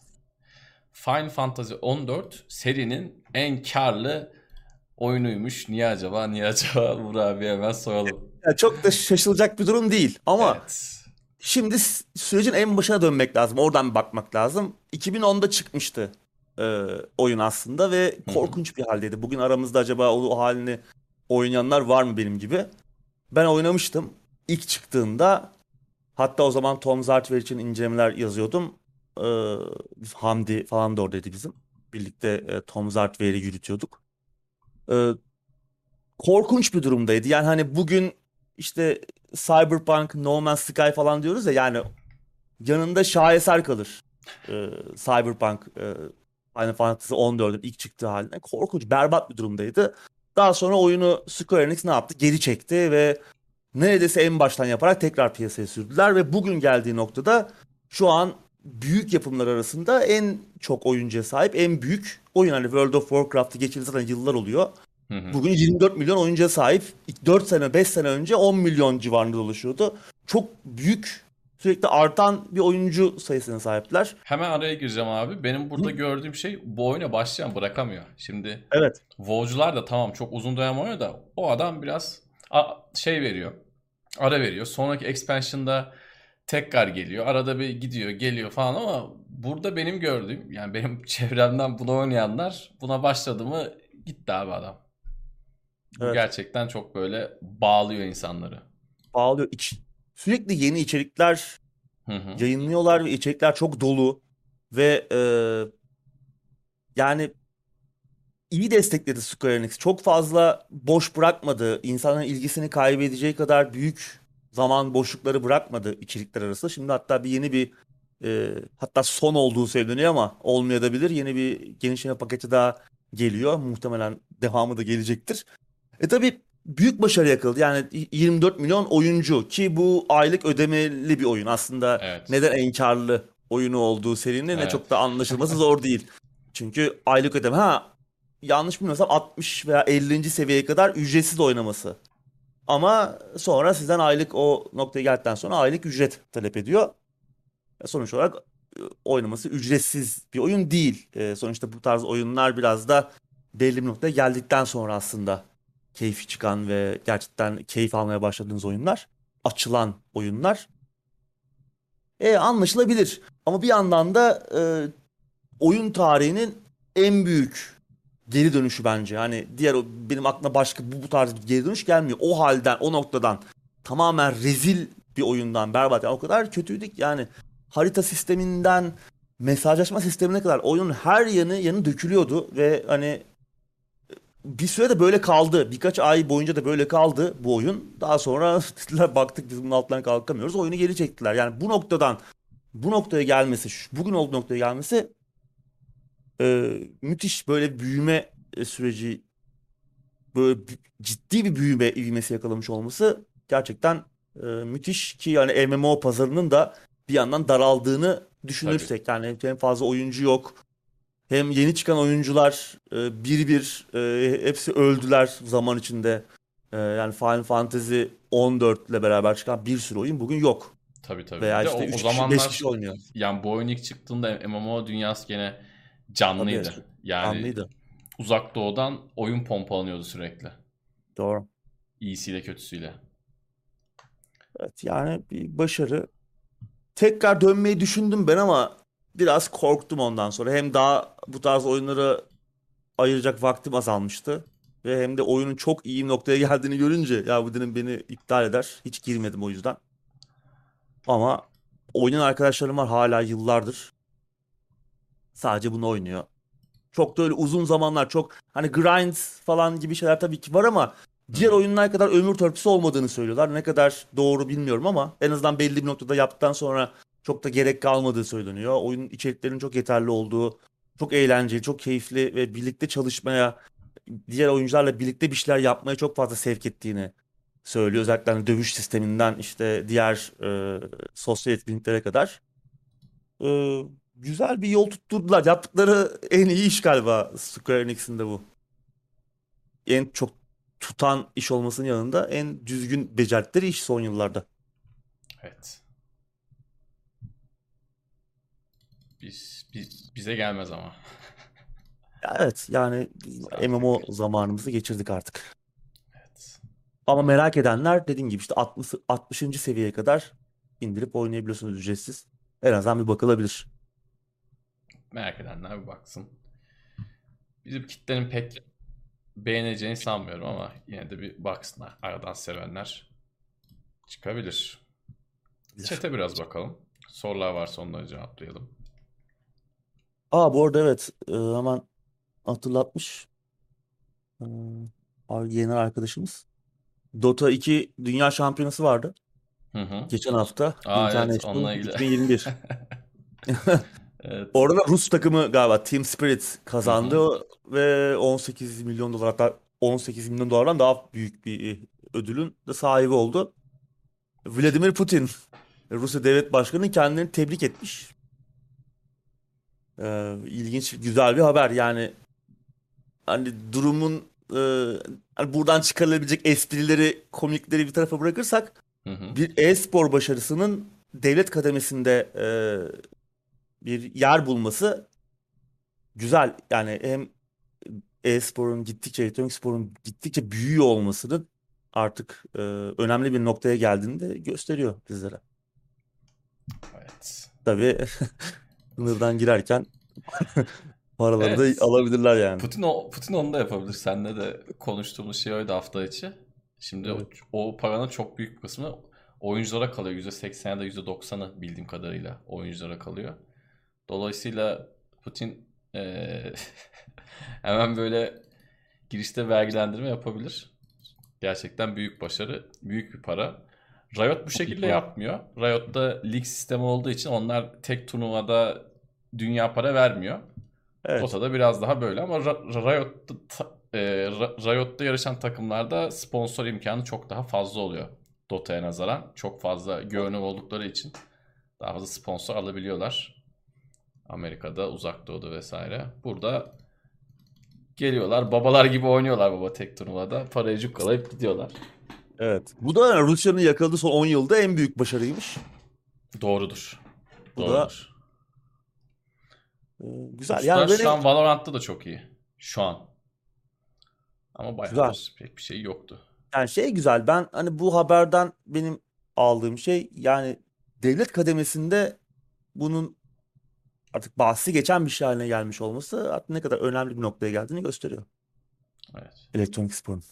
Final Fantasy 14 serinin en karlı oyunuymuş. Niye acaba? Niye acaba? Burak abi hemen soralım. Ya çok da şaşılacak bir durum değil. Ama evet. şimdi sürecin en başına dönmek lazım. Oradan bakmak lazım. 2010'da çıkmıştı e, oyun aslında ve korkunç bir haldeydi. Bugün aramızda acaba o, o halini oynayanlar var mı benim gibi? Ben oynamıştım. İlk çıktığında Hatta o zaman Tom Zartwer için incelemeler yazıyordum. Ee, Hamdi falan da oradaydı bizim. Birlikte e, Tom Zartwer'i yürütüyorduk. Ee, korkunç bir durumdaydı. Yani hani bugün işte Cyberpunk, No Man's Sky falan diyoruz ya yani yanında şaheser kalır. Ee, Cyberpunk e, Final Fantasy 14'ün ilk çıktığı haline korkunç, berbat bir durumdaydı. Daha sonra oyunu Square Enix ne yaptı? Geri çekti ve neredeyse en baştan yaparak tekrar piyasaya sürdüler ve bugün geldiği noktada şu an büyük yapımlar arasında en çok oyuncuya sahip en büyük oyun. Hani World of Warcraft'ı geçildi zaten yıllar oluyor. Hı hı. Bugün 24 milyon oyuncuya sahip. 4 sene 5 sene önce 10 milyon civarında dolaşıyordu. Çok büyük sürekli artan bir oyuncu sayısına sahipler. Hemen araya gireceğim abi. Benim burada gördüğüm şey bu oyuna başlayan bırakamıyor. Şimdi Evet. WoW'cular da tamam çok uzun dönem oynuyor da o adam biraz şey veriyor. Ara veriyor. Sonraki expansion'da tekrar geliyor. Arada bir gidiyor, geliyor falan ama burada benim gördüğüm yani benim çevremden bunu oynayanlar buna başladı mı gitti abi adam. Bu Evet. gerçekten çok böyle bağlıyor insanları. Bağlıyor. İç, sürekli yeni içerikler Hı hı. yayınlıyorlar ve içerikler çok dolu ve e, yani iyi destekledi Square Enix. Çok fazla boş bırakmadı. İnsanların ilgisini kaybedeceği kadar büyük zaman boşlukları bırakmadı içerikler arasında. Şimdi hatta bir yeni bir e, hatta son olduğu söyleniyor ama olmayabilir. Yeni bir genişleme paketi daha geliyor. Muhtemelen devamı da gelecektir. E tabi büyük başarı yakaladı. Yani 24 milyon oyuncu ki bu aylık ödemeli bir oyun. Aslında Evet. neden en karlı oyunu olduğu serinin ne Evet. çok da anlaşılması zor değil. Çünkü aylık ödeme ha yanlış bilmiyorsam 60 veya 50. seviyeye kadar ücretsiz oynaması. Ama sonra sizden aylık o noktaya geldikten sonra aylık ücret talep ediyor. E, Sonuç olarak e, oynaması ücretsiz bir oyun değil. E, sonuçta bu tarz oyunlar biraz da belli bir noktaya geldikten sonra aslında keyfi çıkan ve gerçekten keyif almaya başladığınız oyunlar. Açılan oyunlar. E, anlaşılabilir. Ama bir yandan da e, oyun tarihinin en büyük geri dönüşü bence. Hani diğer benim aklıma başka bu, bu tarz bir geri dönüş gelmiyor. O halden, o noktadan tamamen rezil bir oyundan berbat. Yani o kadar kötüydük yani harita sisteminden mesajlaşma sistemine kadar oyunun her yanı yanı dökülüyordu ve hani bir süre de böyle kaldı. Birkaç ay boyunca da böyle kaldı bu oyun. Daha sonra dediler baktık biz bunun altından kalkamıyoruz. Oyunu geri çektiler. Yani bu noktadan bu noktaya gelmesi, bugün olduğu noktaya gelmesi e, müthiş böyle büyüme e, süreci böyle ciddi bir büyüme ivmesi yakalamış olması gerçekten e, müthiş ki yani MMO pazarının da bir yandan daraldığını düşünürsek yani hem fazla oyuncu yok hem yeni çıkan oyuncular e, bir bir e, hepsi öldüler zaman içinde. E, yani Final Fantasy 14 ile beraber çıkan bir sürü oyun bugün yok. Tabii tabii. Veya işte o, 3 o kişi zamanlar 5 kişi oynuyor. yani bu oyun ilk çıktığında MMO dünyası gene canlıydı. Tabii, Yani Anlıydı. uzak doğudan oyun pompalanıyordu sürekli. Doğru. İyisiyle kötüsüyle. Evet yani bir başarı. Tekrar dönmeyi düşündüm ben ama biraz korktum ondan sonra. Hem daha bu tarz oyunlara ayıracak vaktim azalmıştı. Ve hem de oyunun çok iyi noktaya geldiğini görünce ya bu dedim beni iptal eder. Hiç girmedim o yüzden. Ama oynayan arkadaşlarım var hala yıllardır. Sadece bunu oynuyor. Çok da öyle uzun zamanlar çok hani grind falan gibi şeyler tabii ki var ama diğer oyunlar kadar ömür törpüsü olmadığını söylüyorlar. Ne kadar doğru bilmiyorum ama en azından belli bir noktada yaptıktan sonra çok da gerek kalmadığı söyleniyor. Oyun içeriklerinin çok yeterli olduğu, çok eğlenceli, çok keyifli ve birlikte çalışmaya, diğer oyuncularla birlikte bir şeyler yapmaya çok fazla sevk ettiğini söylüyor. Özellikle hani dövüş sisteminden işte diğer e, sosyal etkinliklere kadar. E, güzel bir yol tutturdular. Yaptıkları en iyi iş galiba Square Enix'in de bu. En çok tutan iş olmasının yanında en düzgün becerdikleri iş son yıllarda. Evet. Biz, biz bize gelmez ama. Ya Evet yani Zaten MMO öyle. zamanımızı geçirdik artık. Evet. Ama merak edenler dediğim gibi işte 60, 60. seviyeye kadar indirip oynayabiliyorsunuz ücretsiz. En azından bir bakılabilir. Merak edenler bir baksın. Bizim kitlenin pek beğeneceğini sanmıyorum ama yine de bir baksınlar. Aradan sevenler çıkabilir. Chat'e biraz bakalım. Sorular varsa onları cevaplayalım. Aa bu arada evet e, hemen hatırlatmış. E, yeni arkadaşımız. Dota 2 Dünya Şampiyonası vardı. Hı hı. Geçen hafta. Aa, evet, onunla ilgili. 2021. Evet. Orada da Rus takımı galiba Team Spirit kazandı ve 18 milyon dolar hatta 18 milyon dolardan daha büyük bir ödülün de sahibi oldu. Vladimir Putin Rusya Devlet Başkanı kendilerini tebrik etmiş. Ee, ilginç, güzel bir haber. Yani hani durumun e, hani buradan çıkarılabilecek esprileri, komikleri bir tarafa bırakırsak Hı hı. bir e-spor başarısının devlet kademesinde e, bir yer bulması güzel. Yani hem e-sporun gittikçe, elektronik sporun gittikçe büyüyor olmasının artık e, önemli bir noktaya geldiğini de gösteriyor bizlere. Evet. Tabii sınırdan girerken paraları Evet. da alabilirler yani. Putin, o, Putin onu da yapabilir. Seninle de konuştuğumuz şey oydu hafta içi. Şimdi Evet. o, o paranın çok büyük kısmı oyunculara kalıyor. %80 ya da %90'ı bildiğim kadarıyla oyunculara kalıyor. Dolayısıyla Putin eee, hemen böyle girişte vergilendirme yapabilir. Gerçekten büyük başarı, büyük bir para. Riot bu şekilde yapmıyor. Riot'ta lig sistemi olduğu için onlar tek turnuvada dünya para vermiyor. Evet. Dota'da biraz daha böyle ama Riot'ta, ta- e, Riot'ta yarışan takımlarda sponsor imkanı çok daha fazla oluyor. Dota'ya nazaran. Çok fazla görünür oldukları için daha fazla sponsor alabiliyorlar. Amerika'da, Uzak Doğu'da vesaire. Burada geliyorlar, babalar gibi oynuyorlar baba tek turnuvada. Parayı cukkalayıp gidiyorlar. Evet. Bu da Rusya'nın yakaladığı son 10 yılda en büyük başarıymış. Doğrudur. Bu da Doğrudur. e, güzel. Ruslar Yani böyle şu an Valorant'ta da çok iyi. Şu an. Ama bayağıdır pek bir şey yoktu. Yani şey güzel ben hani bu haberden benim aldığım şey yani devlet kademesinde bunun artık bahsi geçen bir şey haline gelmiş olması artık ne kadar önemli bir noktaya geldiğini gösteriyor. Evet. Elektronik sporun.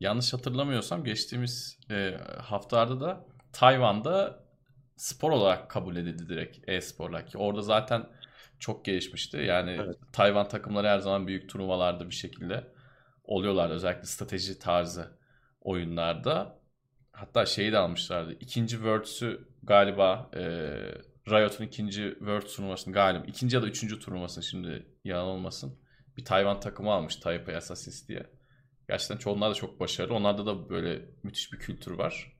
Yanlış hatırlamıyorsam geçtiğimiz e, haftalarda da Tayvan'da spor olarak kabul edildi direkt e-sporlar ki orada zaten çok gelişmişti. Yani Evet. Tayvan takımları her zaman büyük turnuvalarda bir şekilde oluyorlar özellikle strateji tarzı oyunlarda. Hatta şeyi de almışlardı. İkinci Worlds'ü galiba e, Riot'un ikinci Worlds turnuvasını galiba ikinci ya da üçüncü turnuvasını şimdi yalan olmasın. Bir Tayvan takımı almış Taipei Assassins diye. Gerçekten çoğu- onlar da çok başarılı. Onlarda da böyle müthiş bir kültür var.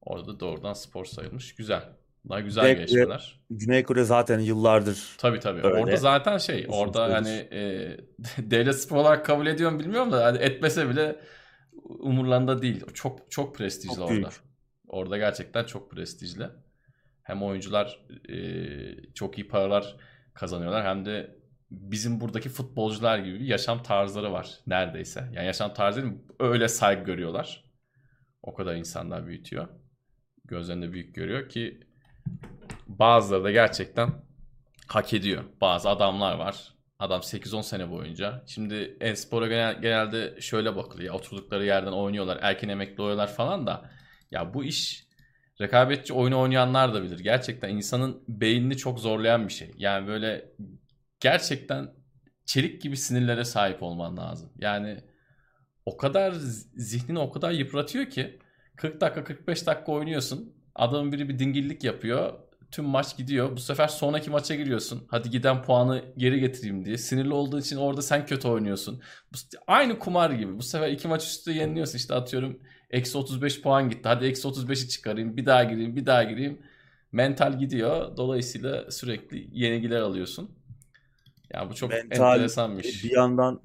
Orada da doğrudan spor sayılmış. Güzel. Bunlar güzel Ve- gelişmeler. Güney Kore zaten yıllardır Tabii tabii. Öyle. Orada zaten şey, Uzun orada süredir. hani e, devlet spor olarak kabul ediyorum bilmiyorum da hani etmese bile umurlarında değil. Çok çok prestijli Çok orada. büyük. Orada gerçekten çok prestijli. Hem oyuncular e, çok iyi paralar kazanıyorlar hem de bizim buradaki futbolcular gibi bir yaşam tarzları var neredeyse. Yani yaşam tarzı değil mi? Öyle saygı görüyorlar. O kadar insanlar büyütüyor. Gözlerinde büyük görüyor ki bazıları da gerçekten hak ediyor. Bazı adamlar var. Adam 8-10 sene boyunca. Şimdi e-spora genel, genelde şöyle bakılıyor. Oturdukları yerden oynuyorlar. Erken emekli oluyorlar falan da. Ya bu iş rekabetçi oyunu oynayanlar da bilir. Gerçekten insanın beynini çok zorlayan bir şey. Yani böyle gerçekten çelik gibi sinirlere sahip olman lazım. Yani o kadar zihnini o kadar yıpratıyor ki 40 dakika 45 dakika oynuyorsun. Adamın biri bir dingillik yapıyor. Tüm maç gidiyor. Bu sefer sonraki maça giriyorsun. Hadi giden puanı geri getireyim diye. Sinirli olduğu için orada sen kötü oynuyorsun. Bu, aynı kumar gibi. Bu sefer iki maç üstü yeniliyorsun. İşte atıyorum eksi 35 puan gitti. Hadi eksi 35'i çıkarayım. Bir daha gireyim, bir daha gireyim. Mental gidiyor. Dolayısıyla sürekli yenilgiler alıyorsun. Yani bu çok mental enteresan bir iş. bir yandan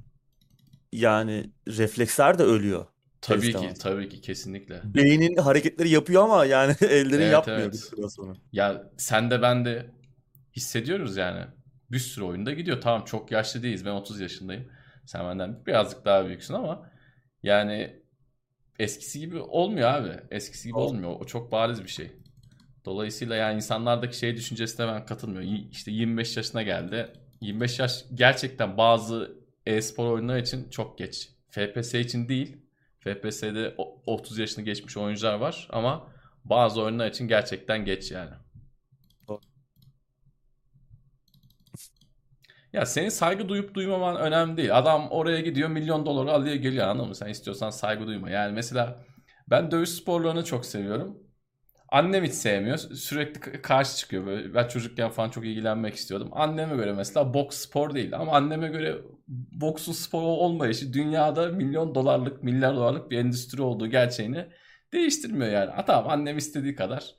yani refleksler de ölüyor. Tabii ki, istemez. tabii ki kesinlikle. Beynin hareketleri yapıyor ama yani ellerin Evet, yapmıyor evet. bir süre sonra. Ya sen de ben de hissediyoruz yani. Bir sürü oyunda gidiyor. Tamam çok yaşlı değiliz. Ben 30 yaşındayım. Sen benden birazcık daha büyüksün ama yani eskisi gibi olmuyor abi. Eskisi gibi Olmuyor. olmuyor. O çok bariz bir şey. Dolayısıyla yani insanlardaki şey düşüncesine ben katılmıyorum. İşte 25 yaşına geldi. 25 yaş gerçekten bazı e-spor oyunları için çok geç. FPS için değil. FPS'de o- 30 yaşını geçmiş oyuncular var ama bazı oyunlar için gerçekten geç yani. Ya senin saygı duyup duymaman önemli değil. Adam oraya gidiyor milyon doları alıyor geliyor anladın mı? Sen istiyorsan saygı duyma. Yani mesela ben dövüş sporlarını çok seviyorum. Annem hiç sevmiyor. Sürekli karşı çıkıyor böyle. Ben çocukken falan çok ilgilenmek istiyordum. Anneme göre mesela boks spor değil ama anneme göre boksun spor olmayışı dünyada milyon dolarlık, milyar dolarlık bir endüstri olduğu gerçeğini değiştirmiyor yani. Ha, tamam annem istediği kadar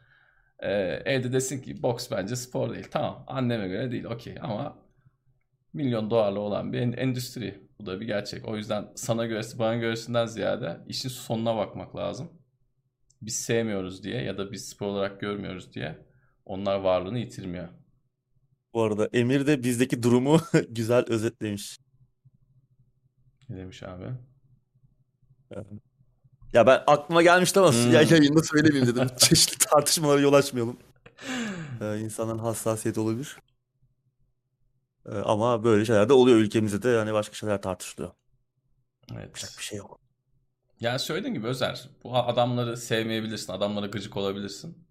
e, evde desin ki boks bence spor değil. Tamam anneme göre değil okey ama milyon dolarlı olan bir en- endüstri. Bu da bir gerçek. O yüzden sana göresi bana göresinden ziyade işin sonuna bakmak lazım. Biz sevmiyoruz diye ya da biz spor olarak görmüyoruz diye onlar varlığını yitirmiyor. Bu arada Emir de bizdeki durumu güzel özetlemiş. Ne demiş abi? Ya ben aklıma gelmişti ama Hmm. ya yayında söylemeyeyim dedim. Çeşitli tartışmalara yol açmayalım. Ee, insanların hassasiyeti olabilir. Ee, ama böyle şeyler de oluyor ülkemizde de yani başka şeyler tartışılıyor. Yapacak Evet. bir şey yok. Yani söylediğim gibi Özer, bu adamları sevmeyebilirsin, adamlara gıcık olabilirsin.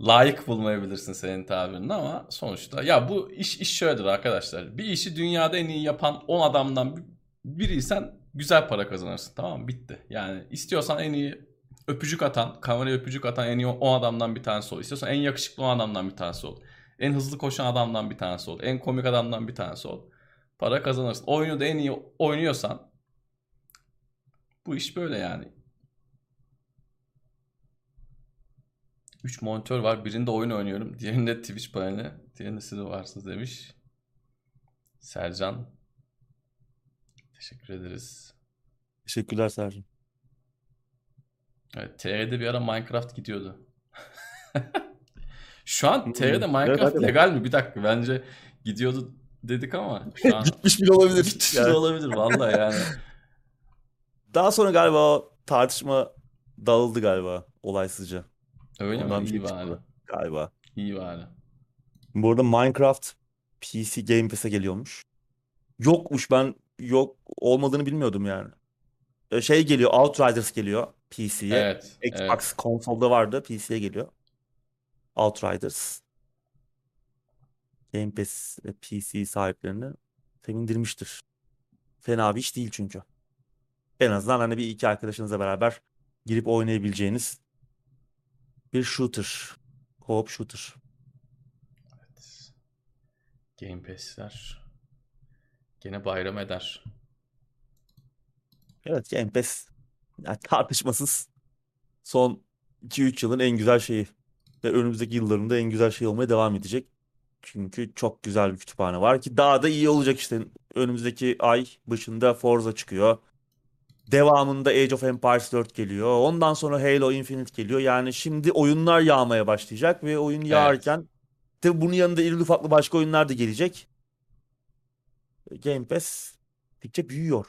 Layık bulmayabilirsin senin tabirinle ama sonuçta ya bu iş iş şöyledir arkadaşlar. Bir işi dünyada en iyi yapan 10 adamdan biriysen güzel para kazanırsın. Tamam mı? Bitti. Yani istiyorsan en iyi öpücük atan, kameraya öpücük atan en iyi 10 adamdan bir tanesi ol. İstiyorsan en yakışıklı 10 adamdan bir tanesi ol. En hızlı koşan adamdan bir tanesi ol. En komik adamdan bir tanesi ol. Para kazanırsın. Oyunu da en iyi oynuyorsan bu iş böyle yani. 3 monitör var. Birinde oyun oynuyorum. Diğerinde Twitch paneli. Diğerinde siz varsınız demiş. Sercan. Teşekkür ederiz. Teşekkürler Sercan. Evet, TR'de bir ara Minecraft gidiyordu. Şu an Hmm, TR'de evet, Minecraft hadi. legal mi? Bir dakika bence gidiyordu dedik ama şu an Gitmiş bile olabilir. gitmiş Yani. bile olabilir vallahi yani. Daha sonra galiba tartışma dağıldı galiba olaysızca. Öyle Ondan mi? İyi bari. galiba. İyi bari. Bu arada Minecraft PC Game Pass'e geliyormuş. Yokmuş ben yok olmadığını bilmiyordum yani. Ee, Şey geliyor Outriders geliyor PC'ye. Evet. evet. Xbox konsolda vardı PC'ye geliyor. Outriders. Game Pass e, PC sahiplerini sevindirmiştir. Fena bir iş değil çünkü. En azından hani bir iki arkadaşınızla beraber girip oynayabileceğiniz bir shooter. Co-op shooter. Evet. Game Pass'ler gene bayram eder. Evet Game Pass yani tartışmasız son 2-3 yılın en güzel şeyi ve önümüzdeki yıllarında en güzel şey olmaya devam edecek. Çünkü çok güzel bir kütüphane var ki daha da iyi olacak işte. Önümüzdeki ay başında Forza çıkıyor. Devamında Age of Empires 4 geliyor. Ondan sonra Halo Infinite geliyor. Yani şimdi oyunlar yağmaya başlayacak ve oyun yağarken tabii bunun yanında irili ufaklı başka oyunlar da gelecek. Game Pass gittikçe büyüyor.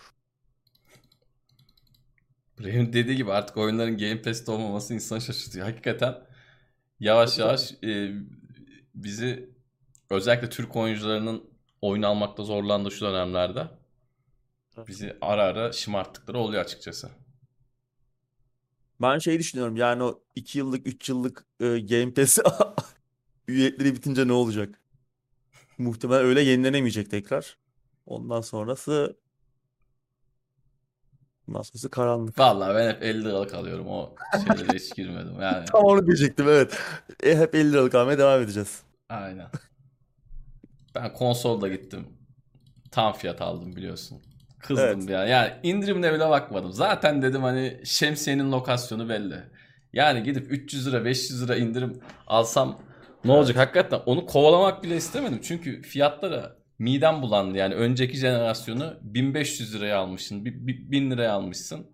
Benim dediği gibi artık oyunların Game Pass'te olmaması insanı şaşırtıyor. Hakikaten yavaş yavaş e, bizi özellikle Türk oyuncularının oyun almakta zorlandığı şu dönemlerde bizi ara ara şımarttıkları oluyor açıkçası. Ben şey düşünüyorum yani o 2 yıllık 3 yıllık e, Game Pass üyelikleri bitince ne olacak? Muhtemelen öyle yenilenemeyecek tekrar. Ondan sonrası ondan sonrası karanlık. Vallahi ben hep 50 liralık alıyorum o şeylere hiç girmedim yani. Tam onu diyecektim evet. E, hep 50 liralık almaya devam edeceğiz. Aynen. Ben konsolda gittim. Tam fiyat aldım biliyorsun. Kızdım Evet. ya. Yani indirimine bile bakmadım. Zaten dedim hani şemsiyenin lokasyonu belli. Yani gidip 300 lira 500 lira indirim alsam ne olacak? Hakikaten onu kovalamak bile istemedim. Çünkü fiyatlara midem bulandı. Yani önceki jenerasyonu 1500 liraya almışsın. bi- bi- 1000 liraya almışsın.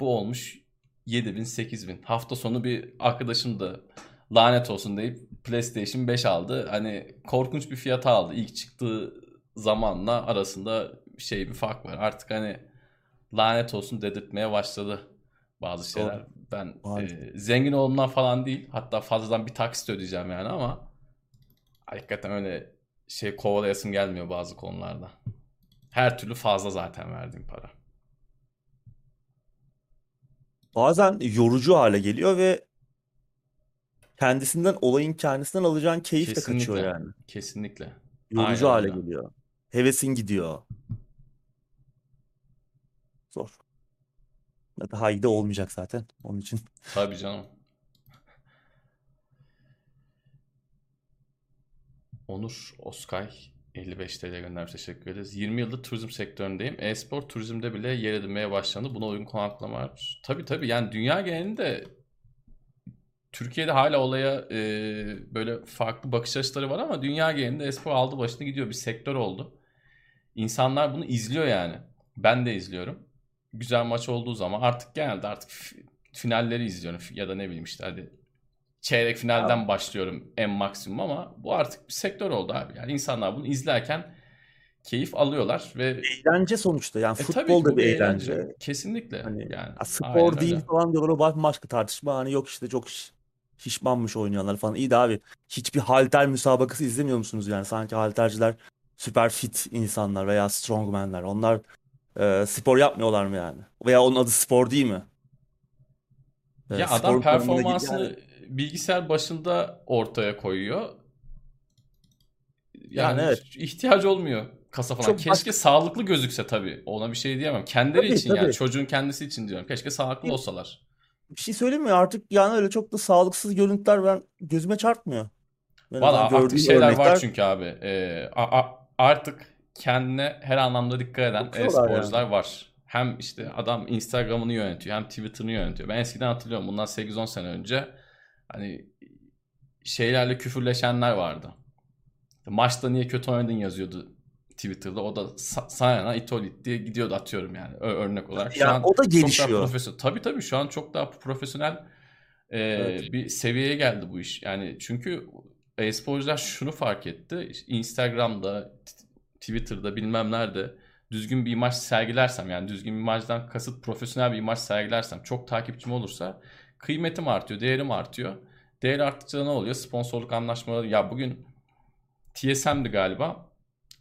Bu olmuş 7000 8000. Hafta sonu bir arkadaşım da lanet olsun deyip PlayStation 5 aldı. Hani korkunç bir fiyata aldı. İlk çıktığı zamanla arasında şey bir fark var. Artık hani lanet olsun dedirtmeye başladı bazı şeyler. Ben Maalesef. e, zengin olduğumdan falan değil. Hatta fazladan bir taksit ödeyeceğim yani ama hakikaten öyle şey kovalayasım gelmiyor bazı konularda. Her türlü fazla zaten verdiğim para. Bazen yorucu hale geliyor ve kendisinden olayın kendisinden alacağın keyif de Kesinlikle. kaçıyor yani. Kesinlikle. Yorucu Aynen hale öyle. geliyor. Hevesin gidiyor. Zor. Daha iyi de olmayacak zaten onun için. Tabii canım. Onur Oskay 55 TL göndermiş. Teşekkür ederiz. 20 yıldır turizm sektöründeyim. E-spor turizmde bile yer edinmeye başlandı. Buna uygun konaklama var. Tabii tabii yani dünya genelinde Türkiye'de hala olaya e, böyle farklı bakış açıları var ama dünya genelinde e-spor aldı başını gidiyor. Bir sektör oldu. İnsanlar bunu izliyor yani. Ben de izliyorum. Güzel maç olduğu zaman artık genelde artık fi- finalleri izliyorum ya da ne bileyim işte hadi çeyrek finalden başlıyorum en maksimum ama bu artık bir sektör oldu abi. Yani insanlar bunu izlerken keyif alıyorlar ve Eğlence sonuçta yani e, futbol da bir eğlence. eğlence. Kesinlikle Hani yani. spor değil öyle. falan diyorlar o bambaşka tartışma. Hani yok işte çok şiş- şişmanmış oynayanlar falan. İyi de abi hiçbir halter müsabakası izlemiyor musunuz yani? Sanki halterciler süper fit insanlar veya strongmanler. Onlar e, spor yapmıyorlar mı yani? Veya onun adı spor değil mi? E, Ya adam tanımına gir- performansını yani, bilgisayar başında ortaya koyuyor. yani Yani evet. ihtiyacı olmuyor kasa falan. Çok Keşke başka sağlıklı gözükse tabii. Ona bir şey diyemem. Kendileri tabii için yani tabii. çocuğun kendisi için diyorum. Keşke sağlıklı Bir, olsalar. bir şey söyleyeyim mi? Artık yani öyle çok da sağlıksız görüntüler ben gözüme çarpmıyor. Valla artık şeyler var örnekler çünkü abi. Ee, a- a- artık kendine her anlamda dikkat eden bakıyorlar yani. e-sporcular var. Hem işte adam Instagram'ını yönetiyor hem Twitter'ını yönetiyor. Ben eskiden hatırlıyorum bundan 8-10 sene önce hani şeylerle küfürleşenler vardı. Maçta niye kötü oynadın yazıyordu Twitter'da. O da sa- sana ne itolit diye gidiyordu atıyorum yani Ö- örnek olarak. Şu Yani an o da çok daha gelişiyor. profesyonel. Tabii tabii şu an çok daha profesyonel e, Evet. bir seviyeye geldi bu iş. Yani çünkü e-sporcular şunu fark etti. İşte Instagram'da, Twitter'da bilmem nerede düzgün bir imaj sergilersem yani düzgün bir imajdan kasıt profesyonel bir imaj sergilersem çok takipçim olursa kıymetim artıyor, değerim artıyor. Değer arttıkça ne oluyor? Sponsorluk anlaşmaları. Ya bugün TSM'di galiba.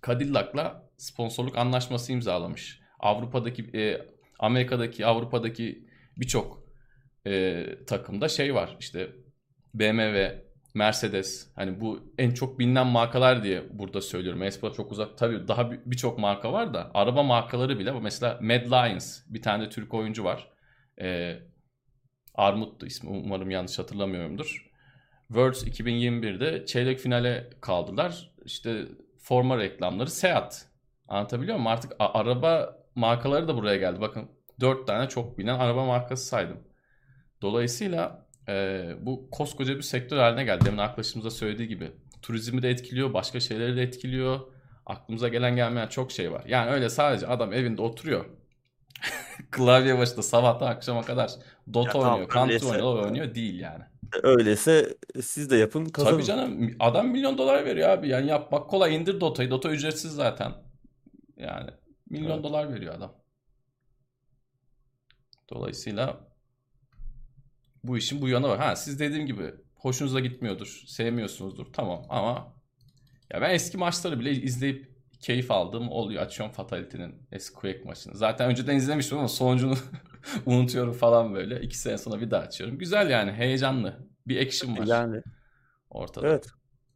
Cadillac'la sponsorluk anlaşması imzalamış. Avrupa'daki, e, Amerika'daki, Avrupa'daki birçok e, takımda şey var. İşte BMW, Mercedes. Hani bu en çok bilinen markalar diye burada söylüyorum. Espor çok uzak. Tabii daha bir- birçok marka var da araba markaları bile. Mesela Mad Lions bir tane de Türk oyuncu var. E, Armut'tu ismi. Umarım yanlış hatırlamıyorumdur. Worlds 2021'de çeyrek finale kaldılar. İşte forma reklamları Seat. Anlatabiliyor muyum? Artık araba markaları da buraya geldi. Bakın 4 tane çok bilinen araba markası saydım. Dolayısıyla e, bu koskoca bir sektör haline geldi. Demin arkadaşımız da söylediği gibi. Turizmi de etkiliyor, başka şeyleri de etkiliyor. Aklımıza gelen gelmeyen çok şey var. Yani öyle sadece adam evinde oturuyor. Klavye başında sabahtan akşama kadar Ya Dota tamam oynuyor, Counter öyleyse oynuyor, oynuyor değil yani. öyleyse siz de yapın Tabii kazanın. canım adam milyon dolar veriyor abi. Yani yapmak kolay indir Dota'yı. Dota ücretsiz zaten. Yani milyon Evet. dolar veriyor adam. Dolayısıyla bu işin bu yanı var. Ha siz dediğim gibi hoşunuza gitmiyordur, sevmiyorsunuzdur. Tamam ama ya ben eski maçları bile izleyip keyif aldığım oluyor. Açıyorum Fatality'nin eski Quake maçını. Zaten önceden izlemiştim ama sonucunu unutuyorum falan böyle. İki sene sonra bir daha açıyorum. Güzel yani heyecanlı. Bir action var Yani ortada. evet.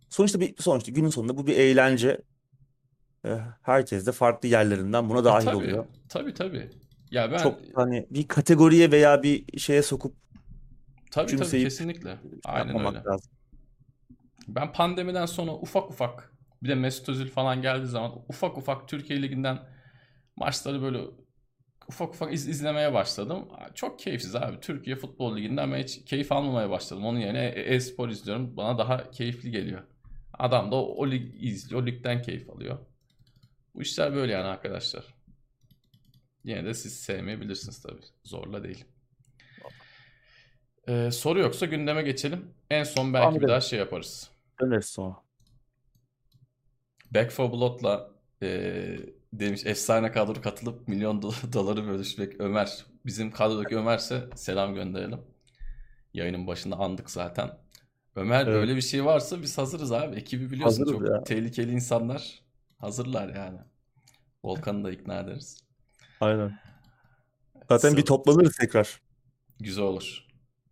Sonuçta bir sonuçta günün sonunda bu bir eğlence. E, Herkes de farklı yerlerinden buna E, dahil tabii. oluyor. Tabii tabii. Ya ben Çok hani bir kategoriye veya bir şeye sokup tabii tabii kesinlikle. Aynen öyle. lazım. Ben pandemiden sonra ufak ufak bir de Mesut Özil falan geldiği zaman ufak ufak Türkiye Ligi'nden maçları böyle ufak ufak iz- izlemeye başladım. Çok keyifsiz abi. Türkiye Futbol Ligi'nden ben hiç keyif almamaya başladım. Onun yerine e- e-spor izliyorum. Bana daha keyifli geliyor. Adam da o, o lig izliyor. O ligden keyif alıyor. Bu işler böyle yani arkadaşlar. Yine de siz sevmeyebilirsiniz tabii. Zorla değil. Ee, soru yoksa gündeme geçelim. En son belki Devam bir daha şey yaparız. Döneriz sonra. Back 4 Blood'la eee, demiş efsane kadro katılıp milyon do- doları bölüşmek Ömer. Bizim kadrodaki Ömer'se selam gönderelim. Yayının başında andık zaten. Ömer Evet. öyle bir şey varsa biz hazırız abi. Ekibi biliyorsun Hazırız çok ya. tehlikeli insanlar. Hazırlar yani. Volkan'ı da ikna ederiz. Aynen. Zaten bir Sıra- toplanırız tekrar. Güzel olur.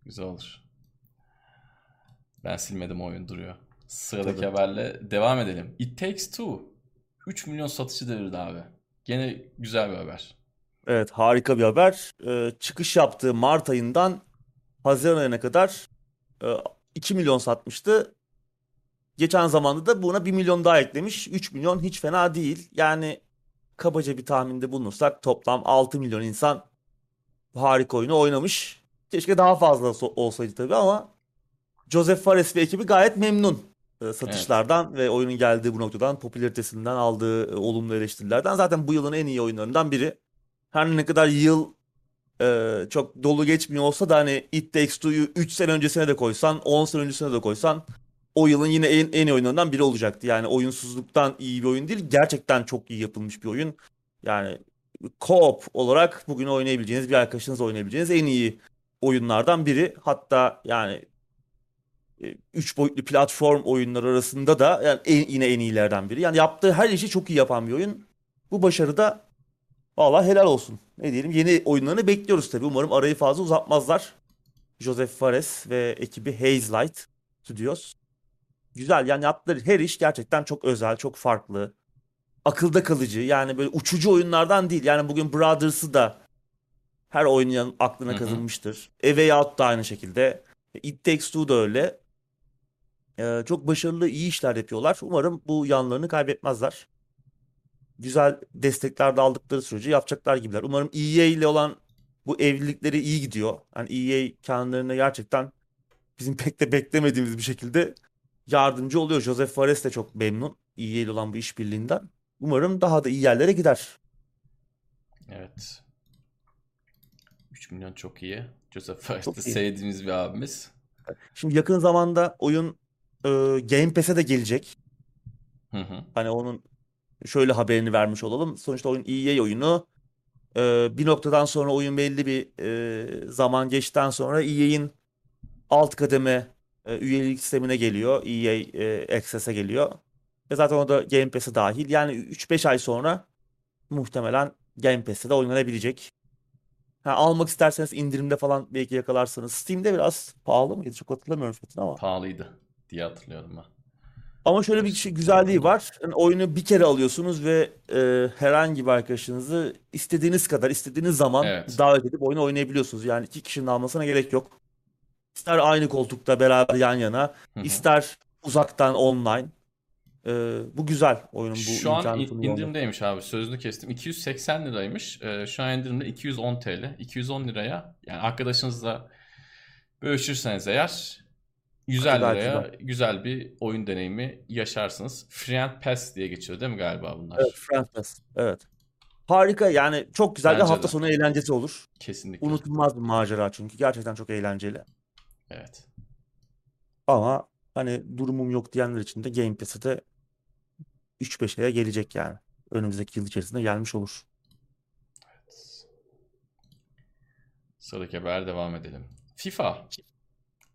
Güzel olur. Ben silmedim oyun duruyor. Sıradaki Tabii. haberle devam edelim. It Takes Two 3 milyon satışı devirdi abi. Gene güzel bir haber. Evet harika bir haber. Ee, çıkış yaptığı Mart ayından Haziran ayına kadar e, 2 milyon satmıştı. Geçen zamanda da buna 1 milyon daha eklemiş. 3 milyon hiç fena değil. Yani kabaca bir tahminde bulunursak toplam 6 milyon insan bu harika oyunu oynamış. Keşke daha fazla so- olsaydı tabii ama Joseph Fares ve ekibi gayet memnun e, satışlardan ve oyunun geldiği bu noktadan, popülaritesinden aldığı e, olumlu eleştirilerden. Zaten bu yılın en iyi oyunlarından biri. Her ne kadar yıl e, çok dolu geçmiyor olsa da hani It Takes Two'yu 3 sene öncesine de koysan, 10 sene öncesine de koysan o yılın yine en, en iyi oyunlarından biri olacaktı. Yani oyunsuzluktan iyi bir oyun değil, gerçekten çok iyi yapılmış bir oyun. Yani co-op olarak bugün oynayabileceğiniz, bir arkadaşınızla oynayabileceğiniz en iyi oyunlardan biri. Hatta yani 3 boyutlu platform oyunlar arasında da yani en, yine en iyilerden biri. Yani yaptığı her işi çok iyi yapan bir oyun. Bu başarıda valla helal olsun. Ne diyelim yeni oyunlarını bekliyoruz tabii. Umarım arayı fazla uzatmazlar. Joseph Fares ve ekibi Hazelight Studios. Güzel yani yaptıkları her iş gerçekten çok özel, çok farklı. Akılda kalıcı yani böyle uçucu oyunlardan değil. Yani bugün Brothers'ı da her oynayan aklına kazınmıştır. A Way Out da aynı şekilde. It Takes Two da öyle. Çok başarılı, iyi işler yapıyorlar. Umarım bu yanlarını kaybetmezler. Güzel destekler de aldıkları sürece yapacaklar gibiler. Umarım EA ile olan bu evlilikleri iyi gidiyor. Yani EA kendilerine gerçekten bizim pek de beklemediğimiz bir şekilde yardımcı oluyor. Joseph Fares de çok memnun EA ile olan bu işbirliğinden. Umarım daha da iyi yerlere gider. Evet. 3 milyon çok iyi. Joseph Fares'i Çok de sevdiğimiz bir abimiz. Şimdi yakın zamanda oyun e, Game Pass'e de gelecek. Hı hı. Hani onun şöyle haberini vermiş olalım. Sonuçta oyun EA oyunu. Ee, bir noktadan sonra oyun belli bir e, zaman geçtikten sonra EA'in alt kademe e, üyelik sistemine geliyor. EA e, Access'e geliyor. Ve zaten o da Game Pass'e dahil. Yani 3-5 ay sonra muhtemelen Game Pass'te de oynanabilecek. Ha, almak isterseniz indirimde falan belki yakalarsanız. Steam'de biraz pahalı mıydı? Çok hatırlamıyorum fiyatını ama. Pahalıydı diye hatırlıyorum ben. Ama şöyle bir şey güzelliği var. Yani oyunu bir kere alıyorsunuz ve e, herhangi bir arkadaşınızı istediğiniz kadar, istediğiniz zaman Evet. davet edip oyunu oynayabiliyorsunuz. Yani iki kişinin almasına gerek yok. İster aynı koltukta beraber yan yana, Hı hı. ister uzaktan online. E, bu güzel oyunun bu Şu an indirimdeymiş abi sözünü kestim. 280 liraymış. Ee, şu an indirimde 210 TL. 210 liraya yani arkadaşınızla bölüşürseniz eğer 150 Gayet liraya güzel bir oyun deneyimi yaşarsınız. Friend Pass diye geçiyor değil mi galiba bunlar? Evet, Friends. Evet. Harika yani çok güzel bir Bence hafta de. sonu eğlencesi olur. Kesinlikle. Unutulmaz bir macera çünkü. Gerçekten çok eğlenceli. Evet. Ama hani durumum yok diyenler için de Game Pass'e de 3-5 aya gelecek yani. Önümüzdeki yıl içerisinde gelmiş olur. Sıradaki haber devam edelim. FIFA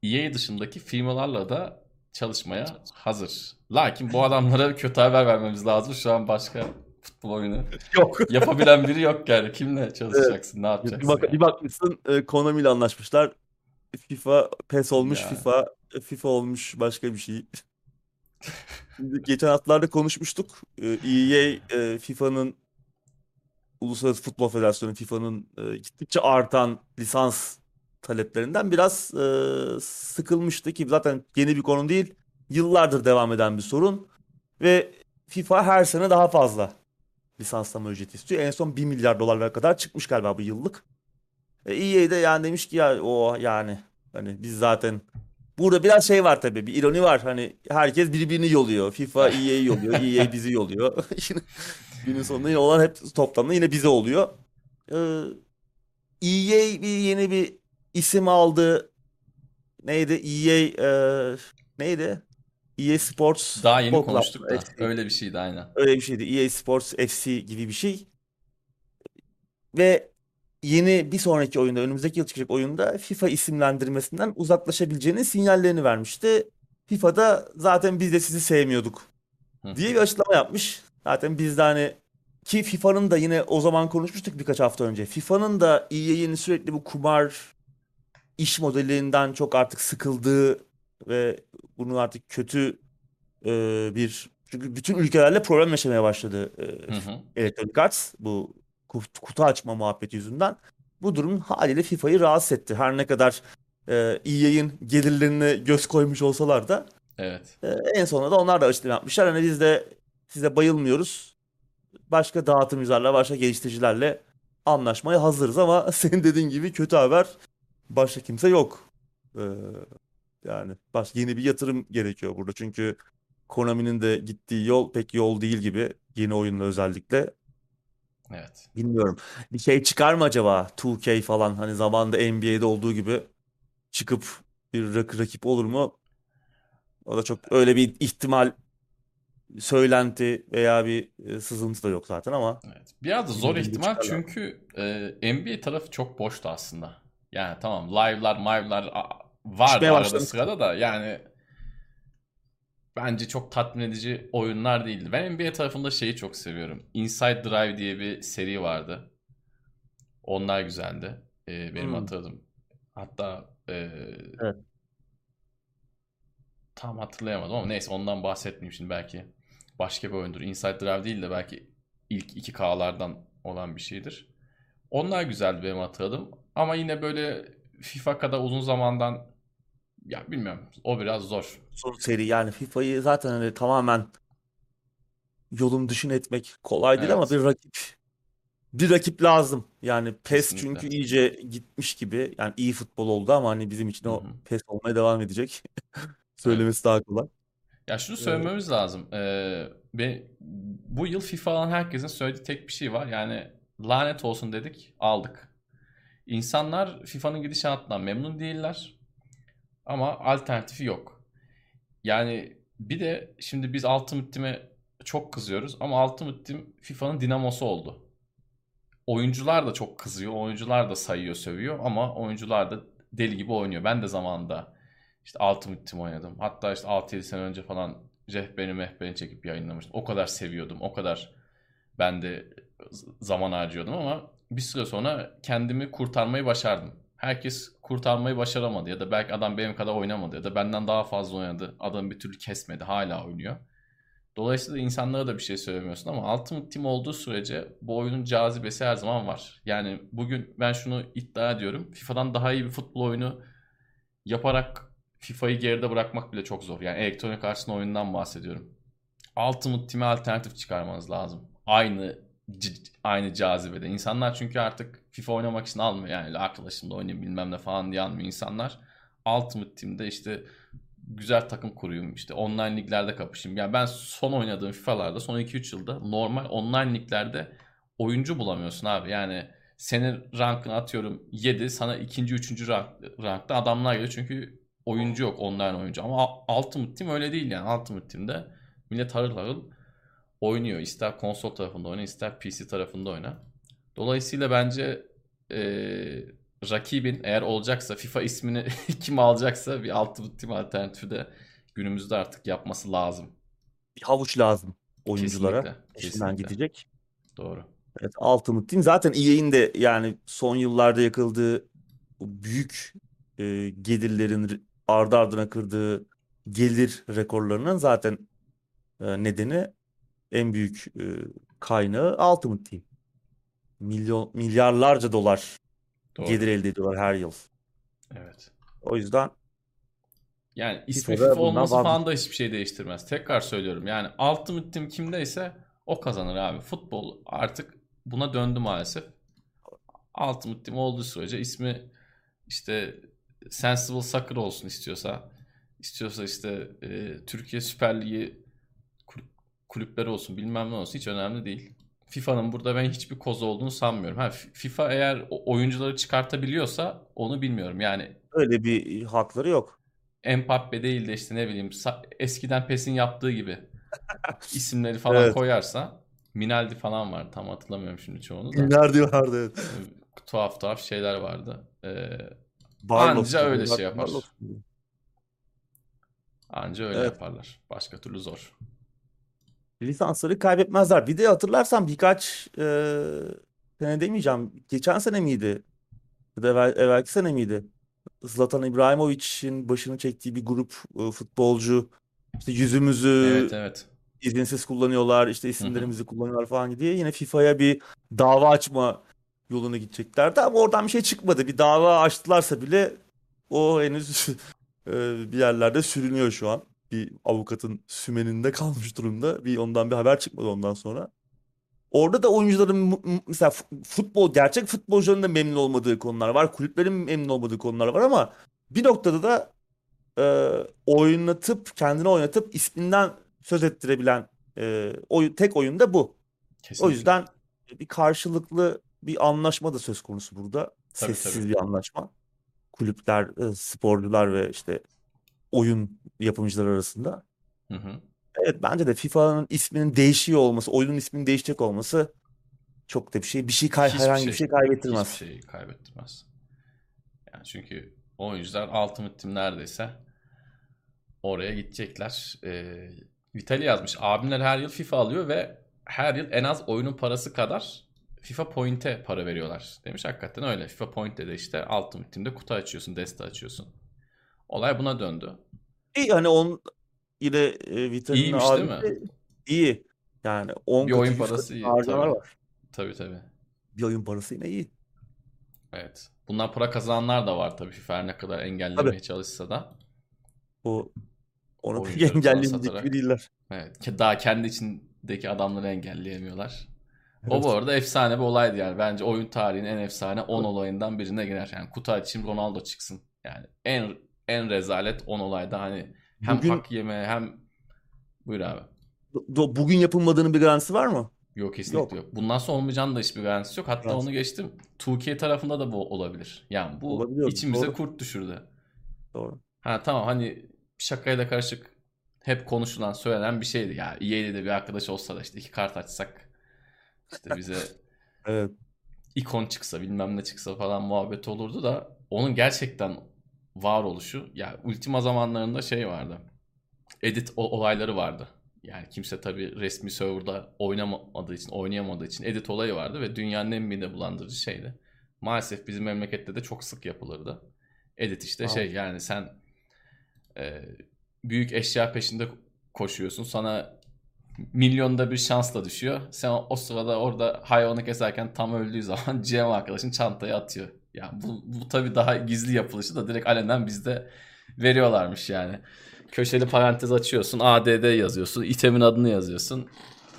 EA dışındaki firmalarla da çalışmaya hazır. Lakin bu adamlara kötü haber vermemiz lazım. Şu an başka futbol oyunu Yok. yapabilen biri yok yani. Kimle çalışacaksın? Ne Bir, yapacaksın? bak, yani? bir bakmışsın e, Konami ile anlaşmışlar. FIFA PES olmuş Ya. FIFA FIFA olmuş başka bir şey. Geçen haftalarda konuşmuştuk. E, EA e, FIFA'nın Uluslararası Futbol Federasyonu FIFA'nın e, gittikçe artan lisans taleplerinden biraz e, sıkılmıştı ki zaten yeni bir konu değil. Yıllardır devam eden bir sorun ve FIFA her sene daha fazla lisanslama ücreti istiyor. En son 1 milyar dolarlara kadar çıkmış galiba bu yıllık. E, EA de yani demiş ki ya o yani hani biz zaten burada biraz şey var tabii bir ironi var. Hani herkes birbirini yoluyor. FIFA EA'yi yoluyor. EA bizi yoluyor. Günün sonunda yine olan hep toplamda yine bize oluyor. Ee, EA bir yeni bir isim aldı. Neydi? EA e, neydi? EA Sports Daha yeni Club, konuştuk da. FC. Öyle bir şeydi aynen. Öyle bir şeydi. EA Sports FC gibi bir şey. Ve yeni bir sonraki oyunda, önümüzdeki yıl çıkacak oyunda FIFA isimlendirmesinden uzaklaşabileceğinin sinyallerini vermişti. FIFA'da zaten biz de sizi sevmiyorduk diye bir açıklama yapmış. Zaten biz de hani ki FIFA'nın da yine o zaman konuşmuştuk birkaç hafta önce. FIFA'nın da EA'nin sürekli bu kumar iş modelinden çok artık sıkıldığı ve bunun artık kötü e, bir çünkü bütün ülkelerle problem yaşamaya başladı e, Hı hı. Electronic Arts bu kut- kutu açma muhabbeti yüzünden. Bu durum haliyle FIFA'yı rahatsız etti. Her ne kadar e, EA'in gelirlerine göz koymuş olsalar da Evet. e, en sonunda da onlar da açıklama yapmışlar. Hani biz de size bayılmıyoruz. Başka dağıtımcılarla, başka geliştiricilerle anlaşmaya hazırız ama senin dediğin gibi kötü haber başka kimse yok. Ee, yani baş, yeni bir yatırım gerekiyor burada. Çünkü Konami'nin de gittiği yol pek yol değil gibi yeni oyunla özellikle. Evet. Bilmiyorum. Bir şey çıkar mı acaba? 2K falan hani zamanında NBA'de olduğu gibi çıkıp bir rak- rakip olur mu? O da çok öyle bir ihtimal söylenti veya bir e, sızıntı da yok zaten ama Evet. Biraz da zor ihtimal çıkarlar. çünkü e, NBA tarafı çok boştu aslında. Yani tamam live'lar, mive'lar vardı Çıkmaya arada başlamış. sırada da yani bence çok tatmin edici oyunlar değildi. Ben NBA tarafında şeyi çok seviyorum. Inside Drive diye bir seri vardı. Onlar güzeldi. E, benim Hmm. hatırladım. Hatta e, Evet. tam hatırlayamadım ama neyse ondan bahsetmeyeyim şimdi belki başka bir oyundur. Inside Drive değil de belki ilk 2K'lardan olan bir şeydir. Onlar güzeldi benim hatırladığım. Ama yine böyle FIFA kadar uzun zamandan ya bilmiyorum o biraz zor. son seri yani FIFA'yı zaten hani tamamen yolun dışına etmek kolay değil ama Evet. bir rakip bir rakip lazım. Yani PES Kesinlikle. çünkü iyice gitmiş gibi. Yani iyi futbol oldu ama hani bizim için Hı o. PES olmaya devam edecek. Söylemesi daha kolay. Ya şunu Evet. söylememiz lazım. Ee, be- bu yıl FIFA alan herkesin söylediği tek bir şey var. Yani lanet olsun dedik, aldık. İnsanlar FIFA'nın gidişatından memnun değiller. Ama alternatifi yok. Yani bir de şimdi biz Ultimate Team'e çok kızıyoruz ama Ultimate Team FIFA'nın dinamosu oldu. Oyuncular da çok kızıyor. Oyuncular da sayıyor, sövüyor ama oyuncular da deli gibi oynuyor. Ben de zamanında işte Ultimate Team oynadım. Hatta işte 6-7 sene önce falan rehberini mehberini çekip yayınlamıştım. O kadar seviyordum. O kadar ben de zaman harcıyordum ama bir süre sonra kendimi kurtarmayı başardım. Herkes kurtarmayı başaramadı ya da belki adam benim kadar oynamadı ya da benden daha fazla oynadı. Adam bir türlü kesmedi. Hala oynuyor. Dolayısıyla insanlara da bir şey söylemiyorsun ama Ultimate Team olduğu sürece bu oyunun cazibesi her zaman var. Yani bugün ben şunu iddia ediyorum. FIFA'dan daha iyi bir futbol oyunu yaparak FIFA'yı geride bırakmak bile çok zor. Yani elektronik artsın oyundan bahsediyorum. Ultimate Team'e alternatif çıkarmanız lazım. Aynı aynı cazibede. İnsanlar çünkü artık FIFA oynamak için almıyor. Yani arkadaşımla oynayayım bilmem ne falan diye almıyor insanlar. Ultimate Team'de işte güzel takım kurayım işte online liglerde kapışayım. Yani ben son oynadığım FIFA'larda son 2-3 yılda normal online liglerde oyuncu bulamıyorsun abi. Yani senin rankını atıyorum 7 sana ikinci üçüncü rank, rankta adamlar geliyor çünkü oyuncu yok online oyuncu. Ama Ultimate Team öyle değil yani. Ultimate Team'de millet harıl harıl oynuyor. İster konsol tarafında oyna ister PC tarafında oyna. Dolayısıyla bence eee, rakibin eğer olacaksa FIFA ismini kim alacaksa bir Ultimate Team alternatifi de günümüzde artık yapması lazım. Bir havuç lazım oyunculara. Kesinlikle. Peşinden Kesinlikle. gidecek. Doğru. Evet, Ultimate Team zaten EA'in de yani son yıllarda yakıldığı büyük e, gelirlerin ardı ardına kırdığı gelir rekorlarının zaten e, nedeni en büyük e, kaynağı Ultimate Team. Milyon milyarlarca dolar Doğru. gelir elde ediyorlar her yıl. Evet. O yüzden Yani ismi FIFA olması vazgeç- falan da hiçbir şey değiştirmez. Tekrar söylüyorum. Yani Ultimate Team kimdeyse o kazanır abi. Futbol artık buna döndü maalesef. Ultimate Team olduğu sürece ismi işte Sensible Soccer olsun istiyorsa istiyorsa işte e, Türkiye Süper Ligi kulüpleri olsun bilmem ne olsun hiç önemli değil. FIFA'nın burada ben hiçbir kozu olduğunu sanmıyorum. Ha, FIFA eğer oyuncuları çıkartabiliyorsa onu bilmiyorum. Yani öyle bir hakları yok. Mbappe değil de işte ne bileyim eskiden PES'in yaptığı gibi isimleri falan Evet. koyarsa Minaldi falan var tam hatırlamıyorum şimdi çoğunu da. Günler diyorlardı. evet. tuhaf tuhaf şeyler vardı. Ee, Barlos Anca öyle diyorlar, şey yapar. Barlos anca öyle Evet. yaparlar. Başka türlü zor. Lisansları kaybetmezler. Bir de hatırlarsan birkaç e, sene demeyeceğim. Geçen sene miydi? Ya da evvel, evvelki sene miydi? Zlatan İbrahimovic'in başını çektiği bir grup e, futbolcu işte yüzümüzü Evet evet. izinsiz kullanıyorlar, işte isimlerimizi kullanıyorlar falan diye yine FIFA'ya bir dava açma yoluna gideceklerdi ama oradan bir şey çıkmadı. Bir dava açtılarsa bile o henüz e, bir yerlerde sürünüyor şu an. Bir avukatın sümeninde kalmış durumda. Bir ondan bir haber çıkmadı ondan sonra. Orada da oyuncuların mesela fu- futbol gerçek futbolcuların da memnun olmadığı konular var. Kulüplerin memnun olmadığı konular var ama bir noktada da e, oynatıp kendini oynatıp isminden söz ettirebilen e, oyun, tek oyun da bu. O Kesinlikle. yüzden bir karşılıklı bir anlaşma da söz konusu burada. Tabii, Sessiz tabii. bir anlaşma. Kulüpler, e, sporcular ve işte oyun yapımcıları arasında. Hı hı. Evet bence de FIFA'nın isminin değişiyor olması, oyunun isminin değişecek olması çok da bir şey, bir şey kay- Hiçbir herhangi şey. bir şey kaybettirmez. Hiçbir şeyi kaybettirmez. Yani çünkü oyuncular Ultimate Team neredeyse oraya gidecekler. Ee, Vitali yazmış. Abimler her yıl FIFA alıyor ve her yıl en az oyunun parası kadar FIFA Point'e para veriyorlar. Demiş hakikaten öyle. FIFA Point'te de işte Ultimate Team'de kutu açıyorsun, deste açıyorsun. Olay buna döndü. İyi hani on yine e, Vital'in İyiymiş değil mi? iyi. Yani 10 Bir oyun 100 katı parası iyi. harcamalar Tabii. var. Tabii tabii. Bir oyun parası yine iyi. Evet. Bundan para kazananlar da var tabii FIFA ne kadar engellemeye çalışsa da. O onu pek engelleyecek gibi değiller. Evet. Daha kendi içindeki adamları engelleyemiyorlar. O Evet. bu arada efsane bir olaydı yani. Bence oyun tarihinin en efsane 10 olayından birine girer. Yani kutu açayım Ronaldo çıksın. Yani en en rezalet 10 olayda hani hem Bugün- hak yeme hem buyur abi. Do- Bugün yapılmadığının bir garantisi var mı? Yok kesinlikle yok. Bundan sonra olmayacağının da hiçbir garantisi yok. Hatta Garantisi. onu geçtim. 2K tarafında da bu olabilir. Yani bu Olabiliyor, içimize doğru. kurt düşürdü. Doğru. Ha tamam hani şakayla karışık hep konuşulan söylenen bir şeydi. Ya EA'de de bir arkadaş olsa da işte iki kart açsak işte bize Evet. ikon çıksa bilmem ne çıksa falan muhabbet olurdu da onun gerçekten varoluşu ya Ultima zamanlarında şey vardı. Edit olayları vardı. Yani kimse tabii resmi serverda oynamadığı için, oynayamadığı için edit olayı vardı ve dünyanın en mide bulandırıcı şeydi. Maalesef bizim memlekette de çok sık yapılırdı. Edit işte Wow. şey yani sen e, büyük eşya peşinde koşuyorsun. Sana milyonda bir şansla düşüyor. Sen o sırada orada hayvanı keserken tam öldüğü zaman GM arkadaşın çantayı atıyor. Yani bu, bu tabii daha gizli yapılışı da direkt alenen bizde veriyorlarmış yani. Köşeli parantez açıyorsun. ADD yazıyorsun. itemin adını yazıyorsun.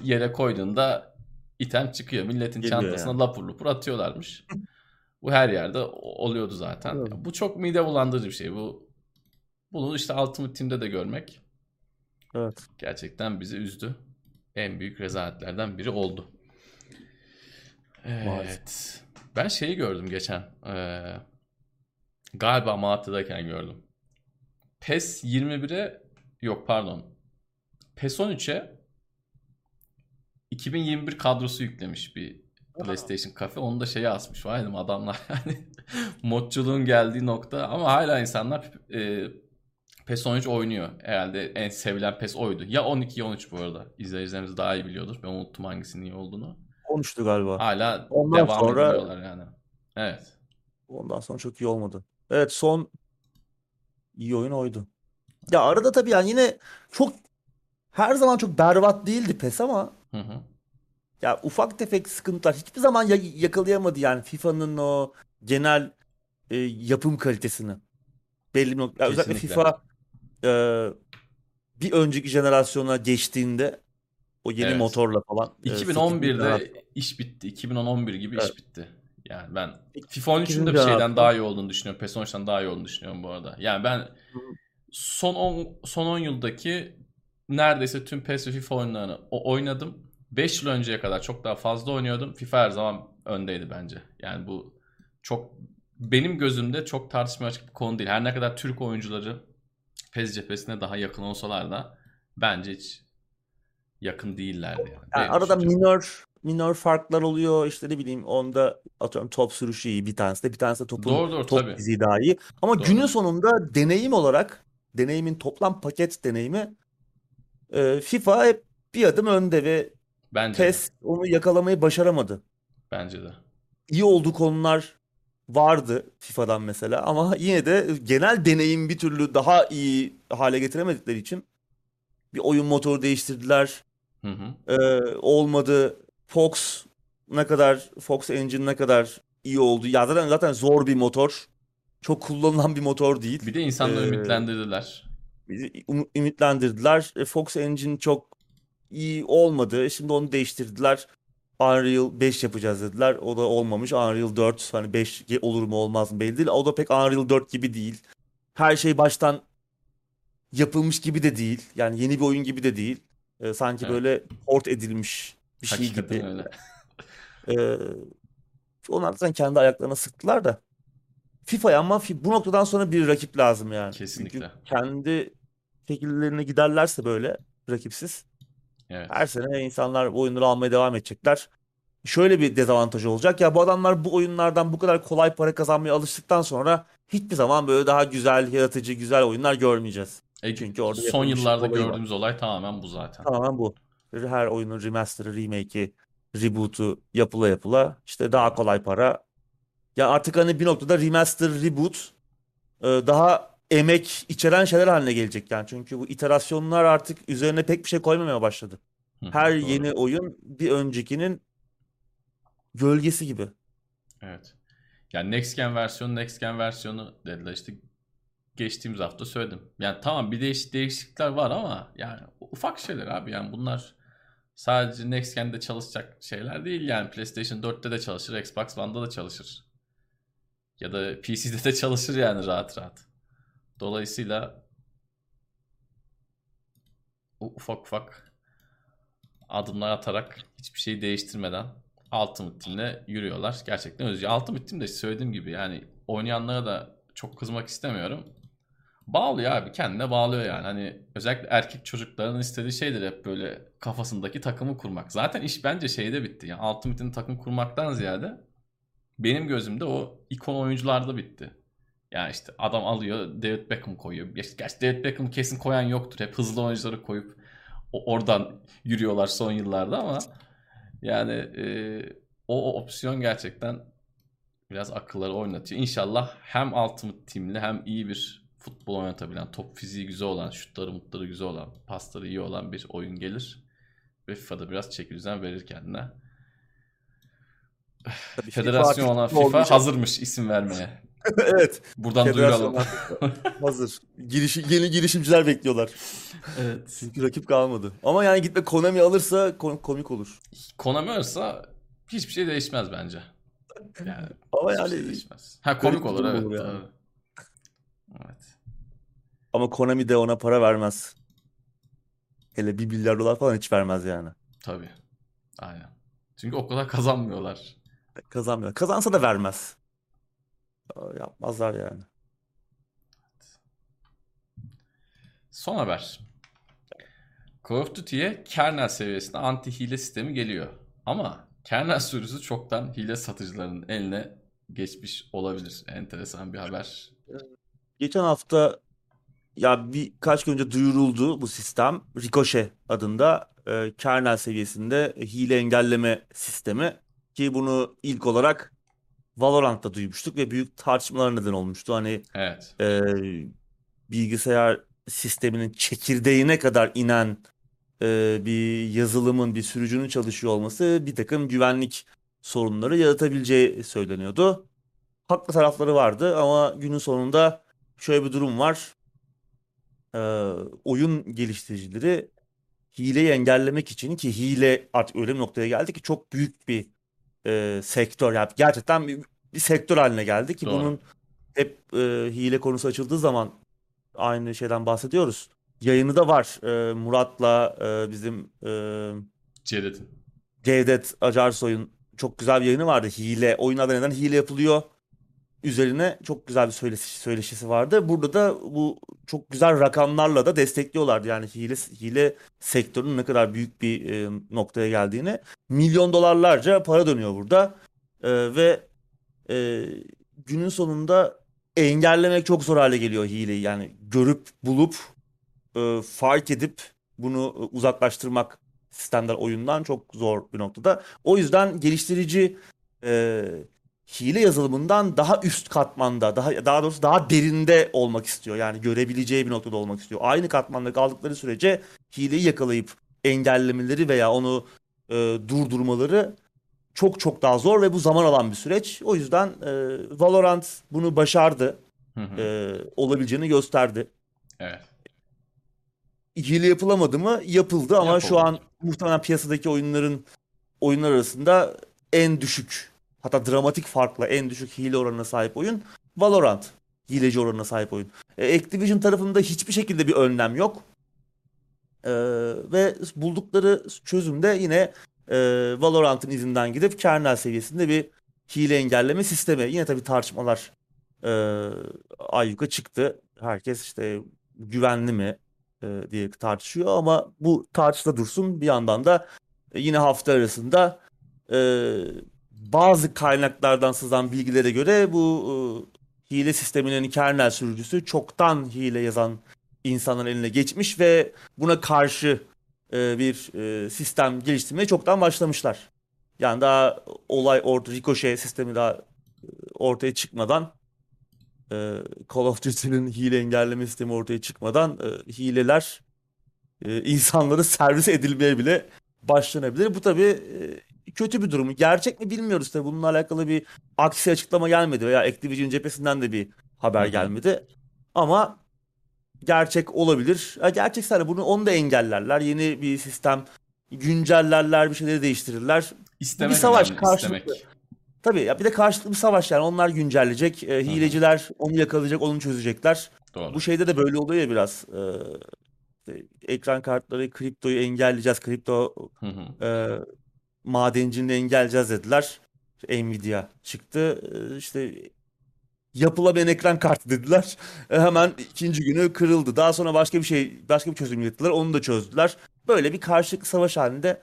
Yere koyduğunda item çıkıyor. Milletin Geliyor çantasına yani. lapur lapur atıyorlarmış. Bu her yerde oluyordu zaten. Evet. Bu çok mide bulandırıcı bir şey. Bu bunu işte Ultimate Team'de de görmek Evet. gerçekten bizi üzdü. En büyük rezaletlerden biri oldu. Evet. Maalesef. Ben şeyi gördüm geçen. Ee, galiba Malatya'dayken gördüm. PES 21'e yok pardon. PES 13'e 2021 kadrosu yüklemiş bir PlayStation Cafe. Onu da şeye asmış. Vay dedim adamlar yani modculuğun geldiği nokta ama hala insanlar e, PES 13 oynuyor. Herhalde en sevilen PES oydu. Ya 12 ya 13 bu arada. İzleyicilerimiz daha iyi biliyordur. Ben unuttum hangisinin iyi olduğunu. Konuştu galiba. Hala Ondan devam sonra- ediyorlar yani. Evet. Ondan sonra çok iyi olmadı. Evet son iyi oyun oydu. Ya arada tabii yani yine çok her zaman çok berbat değildi PES ama Hı hı. ya ufak tefek sıkıntılar hiçbir zaman ya- yakalayamadı yani FIFA'nın o genel e, yapım kalitesini. Belli bir nokta. özellikle. FIFA e, bir önceki jenerasyona geçtiğinde o yeni Evet. motorla falan. e, 2011'de iş bitti. 2011 gibi iş Evet. bitti. Yani ben FIFA 13'ün de bir şeyden daha iyi olduğunu düşünüyorum. PES 13'ten daha iyi olduğunu düşünüyorum bu arada. Yani ben son 10 son 10 yıldaki neredeyse tüm PES ve FIFA oyunlarını oynadım. 5 yıl önceye kadar çok daha fazla oynuyordum. FIFA her zaman öndeydi bence. Yani bu çok benim gözümde çok tartışmaya açık bir konu değil. Her ne kadar Türk oyuncuları PES cephesine daha yakın olsalar da bence hiç yakın değillerdi yani. Yani arada düşüncem. minor minor farklar oluyor işte ne bileyim onda atıyorum top sürüşü iyi bir tanesi de bir tanesi de topun Doğru, doğru, top tabii. fiziği daha iyi. Ama Doğru. günün sonunda deneyim olarak deneyimin toplam paket deneyimi e, FIFA hep bir adım önde ve Bence de. PES onu yakalamayı başaramadı. Bence de. İyi olduğu konular vardı FIFA'dan mesela ama yine de genel deneyim bir türlü daha iyi hale getiremedikleri için bir oyun motoru değiştirdiler. Hı hı. Ee, olmadı. Fox ne kadar Fox Engine ne kadar iyi oldu. Ya zaten zaten zor bir motor. Çok kullanılan bir motor değil. Bir de insanları Ee, ümitlendirdiler. Bizi um- ümitlendirdiler. E, Fox Engine çok iyi olmadı. Şimdi onu değiştirdiler. Unreal 5 yapacağız dediler. O da olmamış. Unreal 4 hani 5 olur mu olmaz mı belli değil. O da pek Unreal 4 gibi değil. Her şey baştan yapılmış gibi de değil. Yani yeni bir oyun gibi de değil. E, sanki Evet. böyle port edilmiş bir şey Hakikaten gibi. öyle. Ee, onlar zaten kendi ayaklarına sıktılar da. FIFA'ya ama bu noktadan sonra bir rakip lazım yani. Kesinlikle. Çünkü kendi şekillerine giderlerse böyle rakipsiz Evet. her sene insanlar bu oyunları almaya devam edecekler. Şöyle bir dezavantajı olacak. Ya bu adamlar bu oyunlardan bu kadar kolay para kazanmaya alıştıktan sonra hiçbir zaman böyle daha güzel, yaratıcı, güzel oyunlar görmeyeceğiz. E, Çünkü orada son yıllarda olayı var. gördüğümüz olay tamamen bu zaten. Tamamen bu. Her oyunun remaster'ı, remake'i, reboot'u yapıla yapıla işte daha kolay para. Ya artık hani bir noktada remaster, reboot e, daha emek içeren şeyler haline gelecek yani. Çünkü bu iterasyonlar artık üzerine pek bir şey koymamaya başladı. Her doğru. yeni oyun bir öncekinin gölgesi gibi. Evet. Yani Next Gen versiyonu Next Gen versiyonu dediler işte geçtiğimiz hafta söyledim. Yani tamam bir değiş değişiklikler var ama yani ufak şeyler abi yani bunlar sadece Next Gen'de çalışacak şeyler değil yani PlayStation 4'te de çalışır, Xbox One'da da çalışır. Ya da PC'de de çalışır yani rahat rahat. Dolayısıyla ufak ufak adımlar atarak hiçbir şeyi değiştirmeden Ultimate Team'le yürüyorlar. Gerçekten özgür. Ultimate Team de söylediğim gibi yani oynayanlara da çok kızmak istemiyorum. Bağlıyor abi kendine bağlıyor yani. Hani özellikle erkek çocukların istediği şeydir hep böyle kafasındaki takımı kurmak. Zaten iş bence şeyde bitti. Yani Ultimate'in takım kurmaktan ziyade benim gözümde o ikon oyuncularda bitti. Yani işte adam alıyor David Beckham koyuyor. Gerçi David Beckham'ı kesin koyan yoktur. Hep hızlı oyuncuları koyup oradan yürüyorlar son yıllarda ama yani e, o, o opsiyon gerçekten biraz akılları oynatıyor. İnşallah hem Ultimate Team'li hem iyi bir futbol oynatabilen, top fiziği güzel olan, şutları mutları güzel olan, pasları iyi olan bir oyun gelir. Ve FIFA'da biraz çeki düzen verir kendine. Tabii Federasyon FIFA olan FIFA olmayacak. hazırmış isim vermeye. evet. Buradan Federasyon duyuralım. hazır. Girişi, yeni girişimciler bekliyorlar. evet. Çünkü rakip kalmadı. Ama yani gitme Konami alırsa ko- komik olur. Konami olursa hiçbir şey değişmez bence. Yani Ama hiçbir şey yani değişmez. Ha komik olur evet. olur yani. doğru. Evet. ama Konami de ona para vermez. Hele bir milyar dolar falan hiç vermez yani. Tabii. Aynen. Çünkü o kadar kazanmıyorlar. Kazanmıyor. Kazansa da vermez. Aa, Yapmazlar yani. Son haber. Call of Duty'ye kernel seviyesinde anti hile sistemi geliyor. Ama kernel sürüsü çoktan hile satıcılarının eline geçmiş olabilir. Enteresan bir haber. Geçen hafta ya birkaç gün önce duyuruldu bu sistem. Ricochet adında e, kernel seviyesinde hile engelleme sistemi. Ki bunu ilk olarak Valorant'ta duymuştuk ve büyük tartışmalar neden olmuştu. Hani Evet. e, bilgisayar sisteminin çekirdeğine kadar inen e, bir yazılımın, bir sürücünün çalışıyor olması bir takım güvenlik sorunları yaratabileceği söyleniyordu. Haklı tarafları vardı ama günün sonunda şöyle bir durum var. E, oyun geliştiricileri hileyi engellemek için ki hile artık öyle bir noktaya geldi ki çok büyük bir e, sektör. Yani gerçekten bir, bir sektör haline geldi ki Doğru. bunun hep e, hile konusu açıldığı zaman aynı şeyden bahsediyoruz. Yayını da var. E, Murat'la e, bizim e, Cedet'in. Cevdet Acarsoy'un çok güzel bir yayını vardı. Hile, oyunlarda neden hile yapılıyor üzerine çok güzel bir söyleşi, söyleşisi vardı. Burada da bu çok güzel rakamlarla da destekliyorlardı. Yani hile hile sektörünün ne kadar büyük bir e, noktaya geldiğini. Milyon dolarlarca para dönüyor burada. E, ve e, günün sonunda engellemek çok zor hale geliyor hileyi. Yani görüp bulup e, fark edip bunu uzaklaştırmak sistemler oyundan çok zor bir noktada. O yüzden geliştirici e, hile yazılımından daha üst katmanda, daha daha doğrusu daha derinde olmak istiyor. Yani görebileceği bir noktada olmak istiyor. Aynı katmanda kaldıkları sürece hileyi yakalayıp engellemeleri veya onu e, durdurmaları çok çok daha zor ve bu zaman alan bir süreç. O yüzden e, Valorant bunu başardı. Hı hı. E, olabileceğini gösterdi. Evet. Hile yapılamadı mı? Yapıldı ama şu Yapıldı. an muhtemelen piyasadaki oyunların oyunlar arasında en düşük hatta dramatik farkla en düşük hile oranına sahip oyun Valorant. Hileci oranına sahip oyun. E, Activision tarafında hiçbir şekilde bir önlem yok. E, ve buldukları çözüm de yine e, Valorant'ın izinden gidip kernel seviyesinde bir hile engelleme sistemi. Yine tabii tartışmalar e, ayyuka çıktı. Herkes işte güvenli mi e, diye tartışıyor ama bu tartışla dursun. Bir yandan da yine hafta arasında e, bazı kaynaklardan sızan bilgilere göre bu e, hile sisteminin kernel sürücüsü çoktan hile yazan insanların eline geçmiş ve buna karşı e, bir e, sistem geliştirmeye çoktan başlamışlar. Yani daha olay orta ricochet sistemi daha e, ortaya çıkmadan e, Call of Duty'nin hile engelleme sistemi ortaya çıkmadan e, hileler e, insanları servis edilmeye bile başlanabilir. Bu tabii e, kötü bir durum. Gerçek mi bilmiyoruz tabii. Bununla alakalı bir aksi açıklama gelmedi veya Activision cephesinden de bir haber gelmedi. Ama gerçek olabilir. Gerçekse hani bunu onu da engellerler. Yeni bir sistem güncellerler, bir şeyleri değiştirirler. İstemek savaş, önemli, karşılıklı. istemek. Tabii ya bir de karşılıklı bir savaş yani onlar güncelleyecek. E, hileciler onu yakalayacak, onu çözecekler. Doğru. Bu şeyde de böyle oluyor ya biraz. E, işte ekran kartları, kriptoyu engelleyeceğiz. Kripto Hı hı. e, madenciliğini engelleyeceğiz dediler. İşte Nvidia çıktı. E, işte yapılamayan ekran kartı dediler. E, hemen ikinci günü kırıldı. Daha sonra başka bir şey, başka bir çözüm ürettiler. Onu da çözdüler. Böyle bir karşılıklı savaş halinde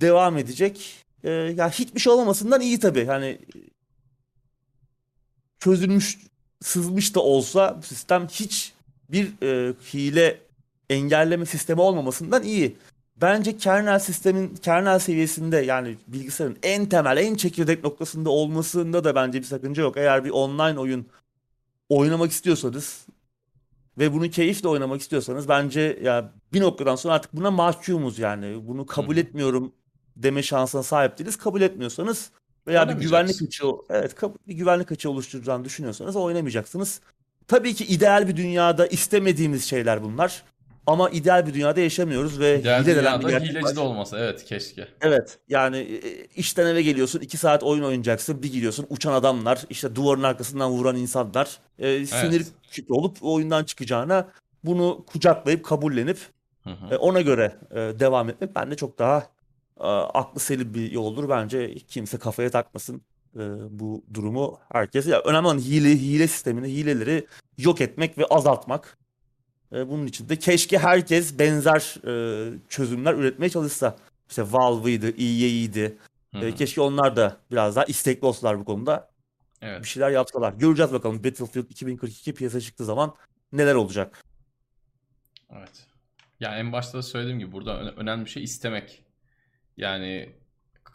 devam edecek. E, ya hiçbir şey olmamasından iyi tabii. Hani çözülmüş, sızmış da olsa bu sistem hiç bir e, hile engelleme sistemi olmamasından iyi. Bence kernel sistemin kernel seviyesinde yani bilgisayarın en temel, en çekirdek noktasında olmasında da bence bir sakınca yok. Eğer bir online oyun oynamak istiyorsanız ve bunu keyifle oynamak istiyorsanız bence ya bir noktadan sonra artık buna mahkumuz yani. Bunu kabul Hı. etmiyorum deme şansına sahip değiliz. Kabul etmiyorsanız veya bir güvenlik açığı evet bir güvenlik açığı oluşturacağını düşünüyorsanız oynamayacaksınız. Tabii ki ideal bir dünyada istemediğimiz şeyler bunlar. Ama ideal bir dünyada yaşamıyoruz ve İdeal hile denen bir gerçek hileci var. de olmasa evet keşke. Evet yani e, işten eve geliyorsun iki saat oyun oynayacaksın bir gidiyorsun uçan adamlar işte duvarın arkasından vuran insanlar e, sinir küpü olup oyundan çıkacağına bunu kucaklayıp kabullenip Hı hı. e, ona göre e, devam etmek bence çok daha e, aklı selim bir yoldur bence kimse kafaya takmasın e, bu durumu herkes ya önemli olan hile hile sistemini hileleri yok etmek ve azaltmak E, bunun için de keşke herkes benzer e, çözümler üretmeye çalışsa işte Valve'ydı, EA'ydi. E, hı. keşke onlar da biraz daha istekli olsalar bu konuda. Bir Evet. şeyler yapsalar. Göreceğiz bakalım Battlefield 2042 piyasa çıktığı zaman neler olacak. Evet. Yani en başta da söylediğim gibi burada öne- önemli bir şey istemek. Yani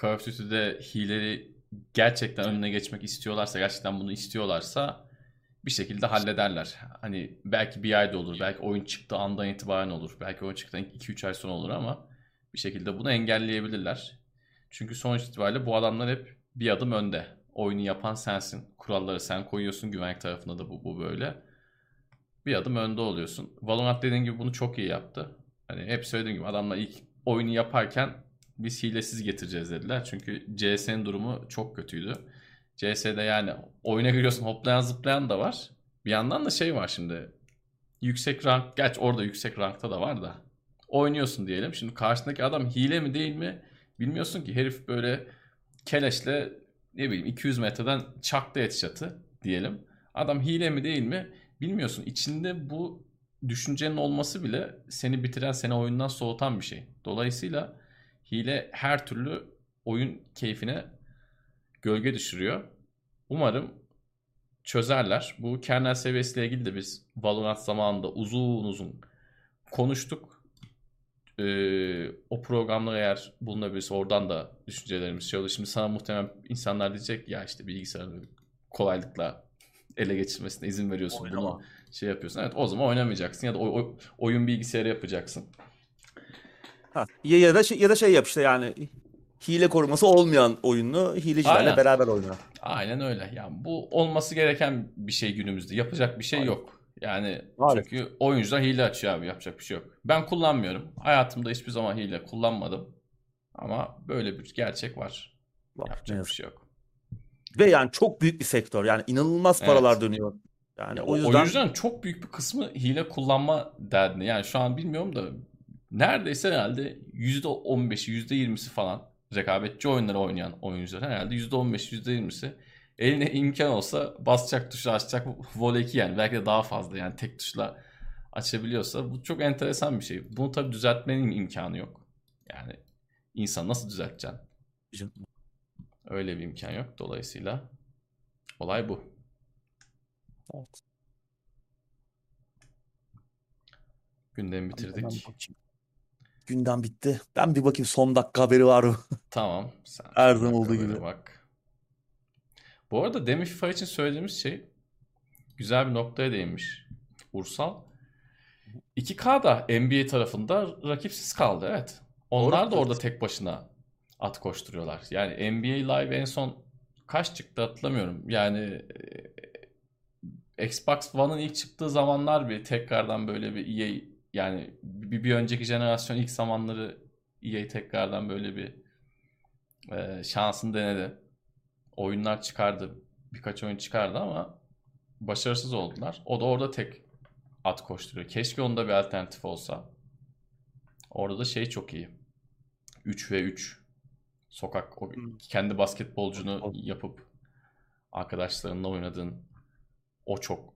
Call of Duty'de hileleri gerçekten önüne geçmek istiyorlarsa, gerçekten bunu istiyorlarsa bir şekilde hallederler. Hani belki bir ayda olur, belki oyun çıktığı andan itibaren olur, belki oyun çıktıktan 2-3 ay sonra olur ama bir şekilde bunu engelleyebilirler. Çünkü sonuç itibariyle bu adamlar hep bir adım önde. Oyunu yapan sensin. Kuralları sen koyuyorsun. Güvenlik tarafında da bu, bu böyle. Bir adım önde oluyorsun. Valorant dediğin gibi bunu çok iyi yaptı. Hani hep söylediğim gibi adamlar ilk oyunu yaparken biz hilesiz getireceğiz dediler. Çünkü CS'nin durumu çok kötüydü. CS'de yani oyuna giriyorsun hoplayan zıplayan da var. Bir yandan da şey var şimdi. Yüksek rank, gerçi orada yüksek rankta da var da. Oynuyorsun diyelim. Şimdi karşındaki adam hile mi değil mi bilmiyorsun ki. Herif böyle keleşle ne bileyim 200 metreden çaktı headshot'ı diyelim. Adam hile mi değil mi bilmiyorsun. İçinde bu düşüncenin olması bile seni bitiren, seni oyundan soğutan bir şey. Dolayısıyla hile her türlü oyun keyfine gölge düşürüyor. Umarım çözerler. Bu kernel seviyesiyle ilgili de biz Valorant zamanında uzun uzun konuştuk. e, o programlar eğer bulunabilirse oradan da düşüncelerimiz şey olur. Şimdi sana muhtemelen insanlar diyecek ya işte bilgisayarı kolaylıkla ele geçirmesine izin veriyorsun. Oynama. Bunu şey yapıyorsun. Evet o zaman oynamayacaksın ya da o- o- oyun bilgisayarı yapacaksın. Ha, ya, ya da şey, ya da şey yap işte yani hile koruması olmayan oyunu hilecilerle Aynen. beraber oyna. Aynen öyle. Yani bu olması gereken bir şey günümüzde. Yapacak bir şey Aynen. yok. Yani Maalesef. çünkü oyuncular hile açıyor abi yapacak bir şey yok. Ben kullanmıyorum. Hayatımda hiçbir zaman hile kullanmadım. Ama böyle bir gerçek var. Var, Yapacak bir yazık. şey yok. Ve yani çok büyük bir sektör. Yani inanılmaz paralar Evet. dönüyor. Yani Ya o o yüzden oyuncuların çok büyük bir kısmı hile kullanma derdinde. Yani şu an bilmiyorum da neredeyse herhalde %15'i %20'si falan rekabetçi oyunları oynayan oyuncular herhalde %15 %20'si eline imkan olsa basacak tuşu açacak voley 2 yani belki de daha fazla yani tek tuşla açabiliyorsa bu çok enteresan bir şey. Bunu tabii düzeltmenin imkanı yok. Yani insan nasıl düzelteceksin? Öyle bir imkan yok. Dolayısıyla olay bu. Evet. Gündemi bitirdik. Gündem bitti. Ben bir bakayım son dakika haberi var mı? Tamam. Sen Her zaman olduğu gibi. Bak. Bu arada demin FIFA için söylediğimiz şey güzel bir noktaya değinmiş. Ursal. 2K'da NBA tarafında rakipsiz kaldı evet. Onlar da Doğru. orada tek başına at koşturuyorlar. Yani NBA Live en son kaç çıktı hatırlamıyorum. Yani e, Xbox One'ın ilk çıktığı zamanlar bir tekrardan böyle bir EA yani bir, bir önceki jenerasyon ilk zamanları EA tekrardan böyle bir e, şansını denedi. Oyunlar çıkardı. Birkaç oyun çıkardı ama başarısız oldular. O da orada tek at koşturuyor. Keşke onda bir alternatif olsa. Orada da şey çok iyi. 3 ve 3. Sokak o Hmm. kendi basketbolcunu yapıp arkadaşlarınla oynadığın o çok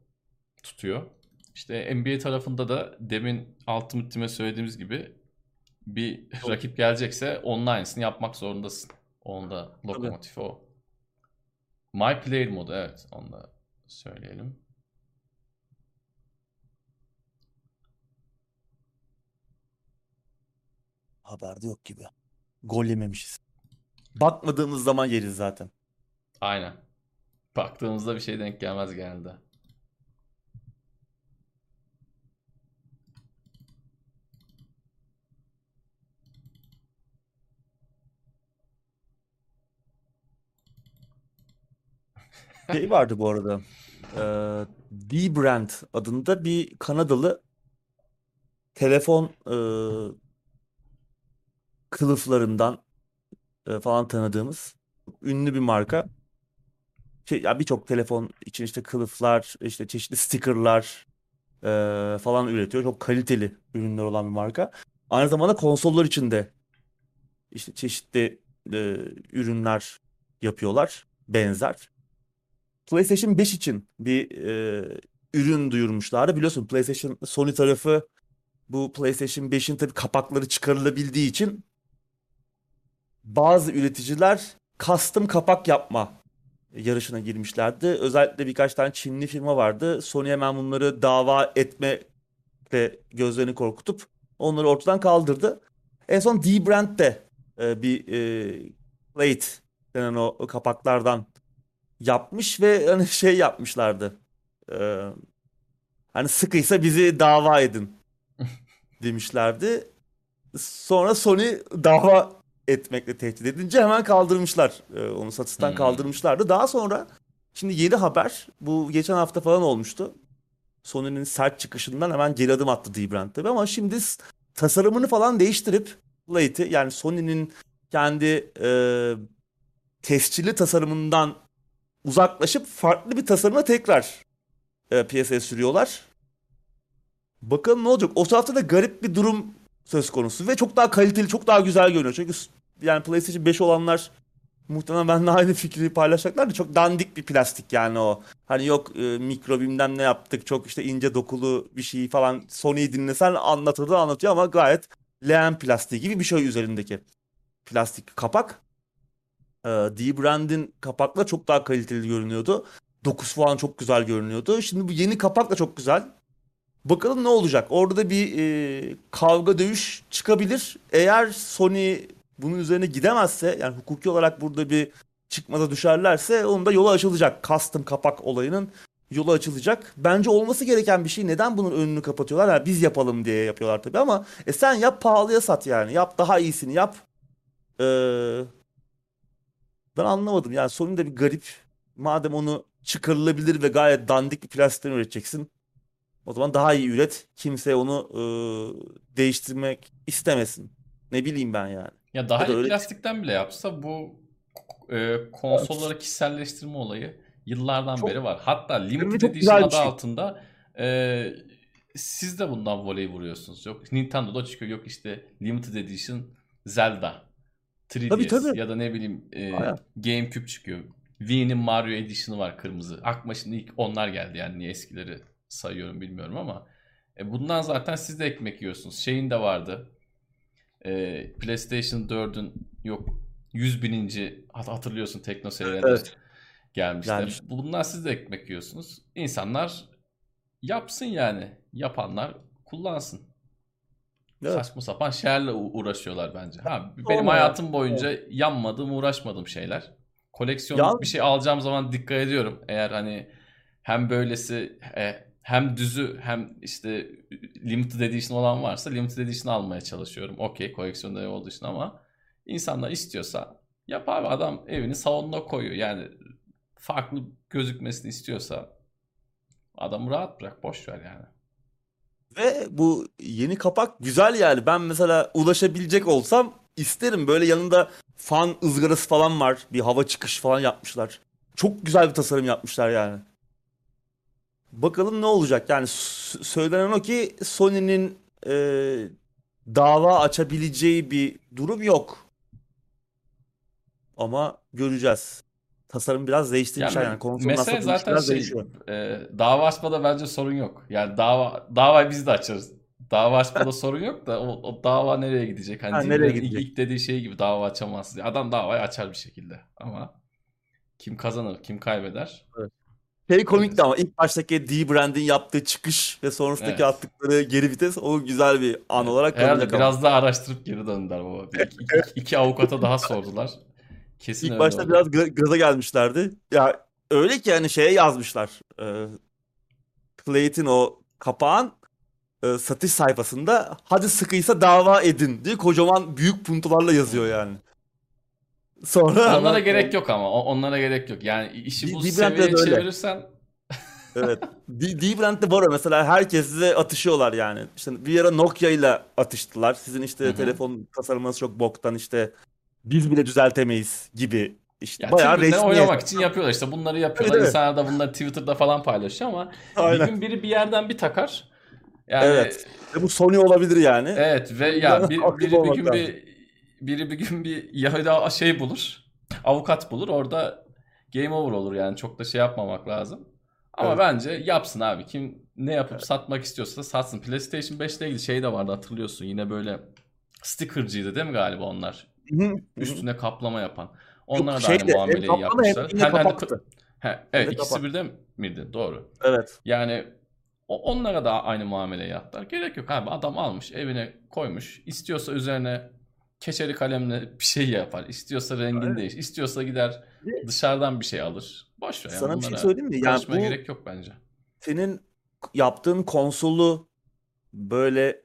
tutuyor. İşte NBA tarafında da demin Ultimate Team'e söylediğimiz gibi bir rakip gelecekse onun aynısını yapmak zorundasın. Onda lokomotif o. My Player modu evet onu da söyleyelim. Haberde yok gibi. Gol yememişiz. Bakmadığımız zaman yeriz zaten. Aynen. Baktığımızda bir şey denk gelmez genelde. Şey vardı bu arada. Eee D-Brand adında bir Kanadalı telefon eee, kılıflarından eee, falan tanıdığımız ünlü bir marka. Şey, ya birçok telefon için işte kılıflar, işte çeşitli stickerlar eee, falan üretiyor. Çok kaliteli ürünler olan bir marka. Aynı zamanda konsollar için de işte çeşitli eee, ürünler yapıyorlar benzer. PlayStation 5 için bir e, ürün duyurmuşlardı. Biliyorsun PlayStation Sony tarafı bu PlayStation 5'in tabii kapakları çıkarılabildiği için bazı üreticiler custom kapak yapma yarışına girmişlerdi. Özellikle birkaç tane Çinli firma vardı. Sony hemen bunları dava etmekle gözlerini korkutup onları ortadan kaldırdı. En son D-Brand de e, bir e, plate denen o, o kapaklardan yapmış ve hani şey yapmışlardı. Ee, hani sıkıysa bizi dava edin demişlerdi. Sonra Sony dava etmekle tehdit edince hemen kaldırmışlar. Ee, onu satıştan Hmm. kaldırmışlardı. Daha sonra şimdi yeni haber bu geçen hafta falan olmuştu. Sony'nin sert çıkışından hemen geri adım attı D-Brand tabii ama şimdi tasarımını falan değiştirip plate'i yani Sony'nin kendi e, tescilli tasarımından uzaklaşıp farklı bir tasarıma tekrar e, piyasaya sürüyorlar. Bakalım ne olacak. O tarafta da garip bir durum söz konusu ve çok daha kaliteli, çok daha güzel görünüyor. Çünkü yani PlayStation 5 olanlar muhtemelen benimle aynı fikri paylaşacaklar da çok dandik bir plastik yani o. Hani yok e, mikro bilmem ne yaptık, çok işte ince dokulu bir şey falan. Sony'yi dinlesen anlatırdı anlatıyor ama gayet leğen plastiği gibi bir şey üzerindeki plastik kapak. Ee, D-Brand'in kapakla çok daha kaliteli görünüyordu. Dokusu falan çok güzel görünüyordu. Şimdi bu yeni kapak da çok güzel. Bakalım ne olacak? Orada bir e, kavga dövüş çıkabilir. Eğer Sony bunun üzerine gidemezse yani hukuki olarak burada bir çıkmaza düşerlerse onun da yolu açılacak. Custom kapak olayının yolu açılacak. Bence olması gereken bir şey. Neden bunun önünü kapatıyorlar? Yani biz yapalım diye yapıyorlar tabii ama e sen yap pahalıya sat yani. Yap daha iyisini yap. Ee, ben anlamadım. Yani Sony de bir garip. Madem onu çıkarılabilir ve gayet dandik bir plastikten üreteceksin. O zaman daha iyi üret. Kimse onu e, değiştirmek istemesin. Ne bileyim ben yani. Ya daha Ya da iyi öyle- plastikten bile yapsa bu e, konsolları kişiselleştirme olayı yıllardan Çok- beri var. Hatta Limited Edition adı şey. altında e, siz de bundan voley vuruyorsunuz. Yok Nintendo'da çıkıyor. Yok işte Limited Edition Zelda. 3DS Tabii, tabii. ya da ne bileyim e, Aynen. GameCube çıkıyor. Wii'nin Mario Edition'ı var kırmızı. Aklıma şimdi ilk onlar geldi yani niye eskileri sayıyorum bilmiyorum ama e, bundan zaten siz de ekmek yiyorsunuz. Şeyin de vardı. E, PlayStation 4'ün yok 100 bininci hat- hatırlıyorsun Tekno Seyir'de Evet. gelmişler. Gelmiş. Bundan siz de ekmek yiyorsunuz. İnsanlar yapsın yani. Yapanlar kullansın. Evet. Saçma sapan şeylerle uğraşıyorlar bence. Ha, benim Olma hayatım boyunca yanmadığım, uğraşmadığım şeyler. Koleksiyonluk Ya- bir şey alacağım zaman dikkat ediyorum. Eğer hani hem böylesi e, hem düzü hem işte limited edition olan varsa limited edition almaya çalışıyorum. Okey koleksiyonda olduğu için ama insanlar istiyorsa yap abi adam evini salonuna koyuyor. Yani farklı gözükmesini istiyorsa adamı rahat bırak boş ver yani. Ve bu yeni kapak güzel yani. Ben mesela ulaşabilecek olsam isterim. Böyle yanında fan ızgarası falan var. Bir hava çıkış falan yapmışlar. Çok güzel bir tasarım yapmışlar yani. Bakalım ne olacak. Yani söylenen o ki Sony'nin e, dava açabileceği bir durum yok. Ama göreceğiz. Tasarım biraz değiştirmişler Yani yani. Konsoldan mesele zaten biraz şey, değişiyor. e, dava açmada bence sorun yok. Yani dava davayı biz de açarız. Dava açmada sorun yok da o, o dava nereye gidecek? Hani Ha, nereye gidecek? ilk dediği şey gibi dava açamazsın. Adam davayı açar bir şekilde. Ama kim kazanır, kim kaybeder? Şey komikti ama ilk baştaki D-Brand'in yaptığı çıkış ve sonrasındaki Evet. attıkları geri vites o güzel bir an olarak Herhalde kalacak ama. biraz daha araştırıp geri döndüler baba. İki, iki- iki avukata daha sordular. Kesin İlk öyle başta oldu. biraz ga- gaza gelmişlerdi. Ya öyle ki hani şeye yazmışlar. E, Plate'in o kapağın e, satış sayfasında hadi sıkıysa dava edin diye kocaman büyük puntolarla yazıyor yani. Sonra Onlara hemen- gerek yok ama. Onlara gerek yok. Yani işi bu D- seviyeye çevirirsen Evet. D-Brand'de var mesela herkesle atışıyorlar yani. İşte bir ara Nokia ile atıştılar. Sizin işte Hı hı. telefon tasarımınız çok boktan işte biz bile düzeltemeyiz gibi. İşte Ya bayağı resmi. oynamak için yapıyorlar işte bunları yapıyorlar. Evet, evet. İnsanlar da bunları Twitter'da falan paylaşıyor ama bir Aynen. gün biri bir yerden bir takar. Yani Evet. Ve bu Sony olabilir yani. evet ve ya bir, biri bir gün bir biri bir gün bir Yahudi şey bulur. Avukat bulur. Orada game over olur yani çok da şey yapmamak lazım. Ama Evet. bence yapsın abi. Kim ne yapıp satmak istiyorsa satsın. PlayStation 5 ile ilgili şey de vardı hatırlıyorsun. Yine böyle stickercıydı değil mi galiba onlar? Üstüne kaplama yapan. Onlara da şey aynı hem muameleyi hem yapmışlar. Hem- hem de-. He, evet de ikisi birde miydi? Doğru. Evet. Yani onlara da aynı muameleyi yaptılar. Gerek yok abi. Adam almış evine koymuş. İstiyorsa üzerine keçeli kalemle bir şey yapar. İstiyorsa rengini Evet. değiş. İstiyorsa gider dışarıdan bir şey alır. Boş ver yani. Sana bir şey söyleyeyim mi? Yani bu gerek yok bence. senin yaptığın konsolu böyle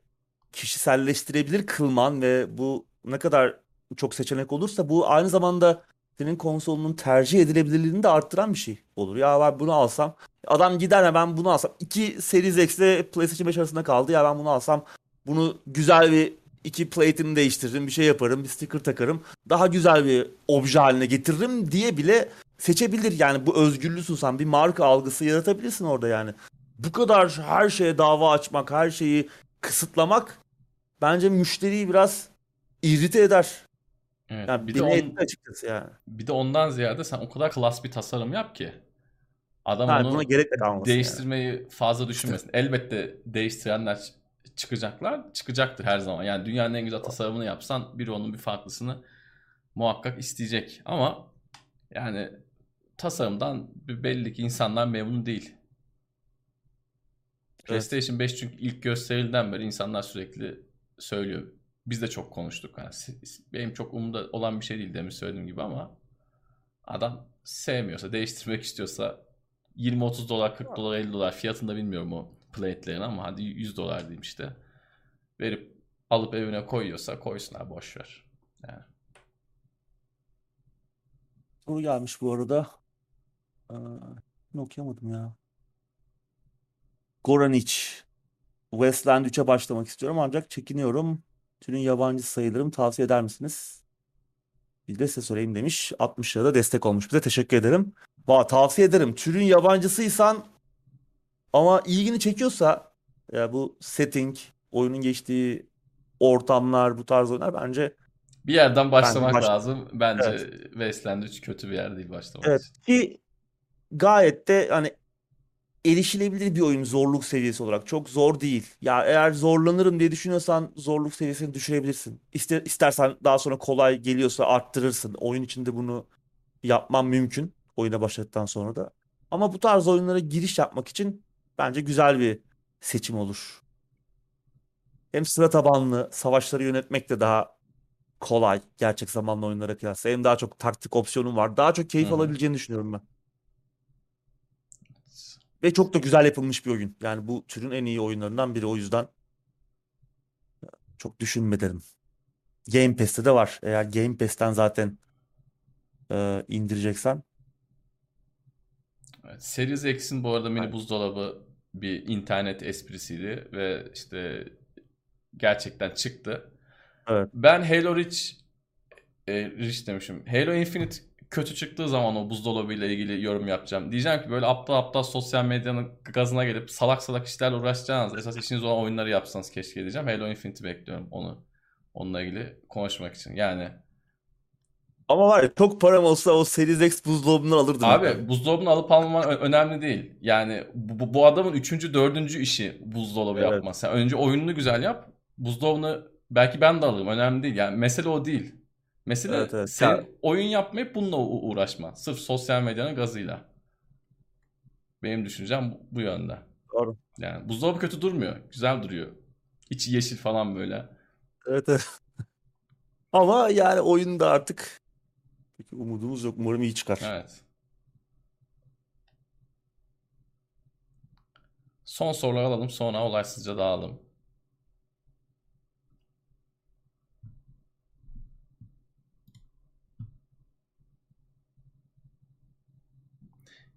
kişiselleştirebilir kılman ve bu ne kadar çok seçenek olursa bu aynı zamanda senin konsolunun tercih edilebilirliğini de arttıran bir şey olur. Ya ben bunu alsam adam gider ya ben bunu alsam. İki Series X ile PlayStation 5 arasında kaldı ya ben bunu alsam bunu güzel bir iki plate'ini değiştiririm bir şey yaparım bir sticker takarım daha güzel bir obje haline getiririm diye bile seçebilir. Yani bu özgürlüğü susan bir marka algısı yaratabilirsin orada yani. Bu kadar her şeye dava açmak, her şeyi kısıtlamak bence müşteriyi biraz irrite eder. Evet. Yani bir de on- açıkçası yani. bir de ondan ziyade sen o kadar klas bir tasarım yap ki adam Ha, onu buna gerek de kalmasın yani. değiştirmeyi fazla düşünmesin. Elbette değiştirenler çıkacaklar. Çıkacaktır her zaman. Yani dünyanın en güzel tasarımını yapsan biri onun bir farklısını muhakkak isteyecek. Ama yani tasarımdan belli ki insanlar memnun değil. PlayStation 5 çünkü ilk gösterilden beri insanlar sürekli söylüyor. Biz de çok konuştuk. Yani benim çok umurumda olan bir şey değil demin söylediğim gibi ama adam sevmiyorsa, değiştirmek istiyorsa 20-30 dolar, 40 dolar, 50 dolar fiyatını da bilmiyorum o plate'lerin ama hadi 100 dolar diyeyim işte. Verip alıp evine koyuyorsa koysun abi boş ver. Yani. Soru gelmiş bu arada. Ee, okuyamadım ya. Goranic. Westland 3'e başlamak istiyorum ancak çekiniyorum. Türün yabancı sayılırım. Tavsiye eder misiniz? Bir de size sorayım demiş. 60 lirada destek olmuş bize. Teşekkür ederim. Va tavsiye ederim. Türün yabancısıysan ama ilgini çekiyorsa ya bu setting, oyunun geçtiği ortamlar, bu tarz oyunlar bence bir yerden başlamak baş... lazım. Bence evet. Wasteland 3 kötü bir yer değil başlamak evet. için. Ki gayet de hani erişilebilir bir oyun zorluk seviyesi olarak. Çok zor değil. Ya eğer zorlanırım diye düşünüyorsan zorluk seviyesini düşürebilirsin. İster, istersen daha sonra kolay geliyorsa arttırırsın. Oyun içinde bunu yapman mümkün. Oyuna başladıktan sonra da. Ama bu tarz oyunlara giriş yapmak için bence güzel bir seçim olur. Hem sıra tabanlı, savaşları yönetmek de daha kolay gerçek zamanlı oyunlara kıyasla. Hem daha çok taktik opsiyonun var. Daha çok keyif Hı-hı. alabileceğini düşünüyorum ben. Ve çok da güzel yapılmış bir oyun. Yani bu türün en iyi oyunlarından biri o yüzden çok düşünme derim. Game Pass'te de var. Eğer Game Pass'ten zaten e, indireceksen. Evet, Series X'in bu arada mini buzdolabı bir internet esprisiydi ve işte gerçekten çıktı. Evet. Ben Halo Reach e, Reach demişim. Halo Infinite kötü çıktığı zaman o buzdolabı ile ilgili yorum yapacağım. Diyeceğim ki böyle aptal aptal sosyal medyanın gazına gelip salak salak işlerle uğraşacağınız esas işiniz olan oyunları yapsanız keşke diyeceğim. Halo Infinite bekliyorum onu. Onunla ilgili konuşmak için. Yani ama var ya çok param olsa o Series X buzdolabından alırdım. Abi yani. buzdolabını alıp almaman önemli değil. Yani bu, bu adamın üçüncü, dördüncü işi buzdolabı evet. yapmak. Sen önce oyununu güzel yap. Buzdolabını belki ben de alırım. Önemli değil. Yani mesele o değil. Mesele evet, evet. ya... oyun yapmayıp bununla uğraşma. Sırf sosyal medyanın gazıyla. Benim düşüncem bu, bu yönde. Doğru. Yani buzdolabı kötü durmuyor. Güzel duruyor. İçi yeşil falan böyle. Evet evet. Ama yani oyunda artık peki umudumuz yok. Umarım iyi çıkar. Evet. Son soruları alalım sonra olaysızca dağılalım.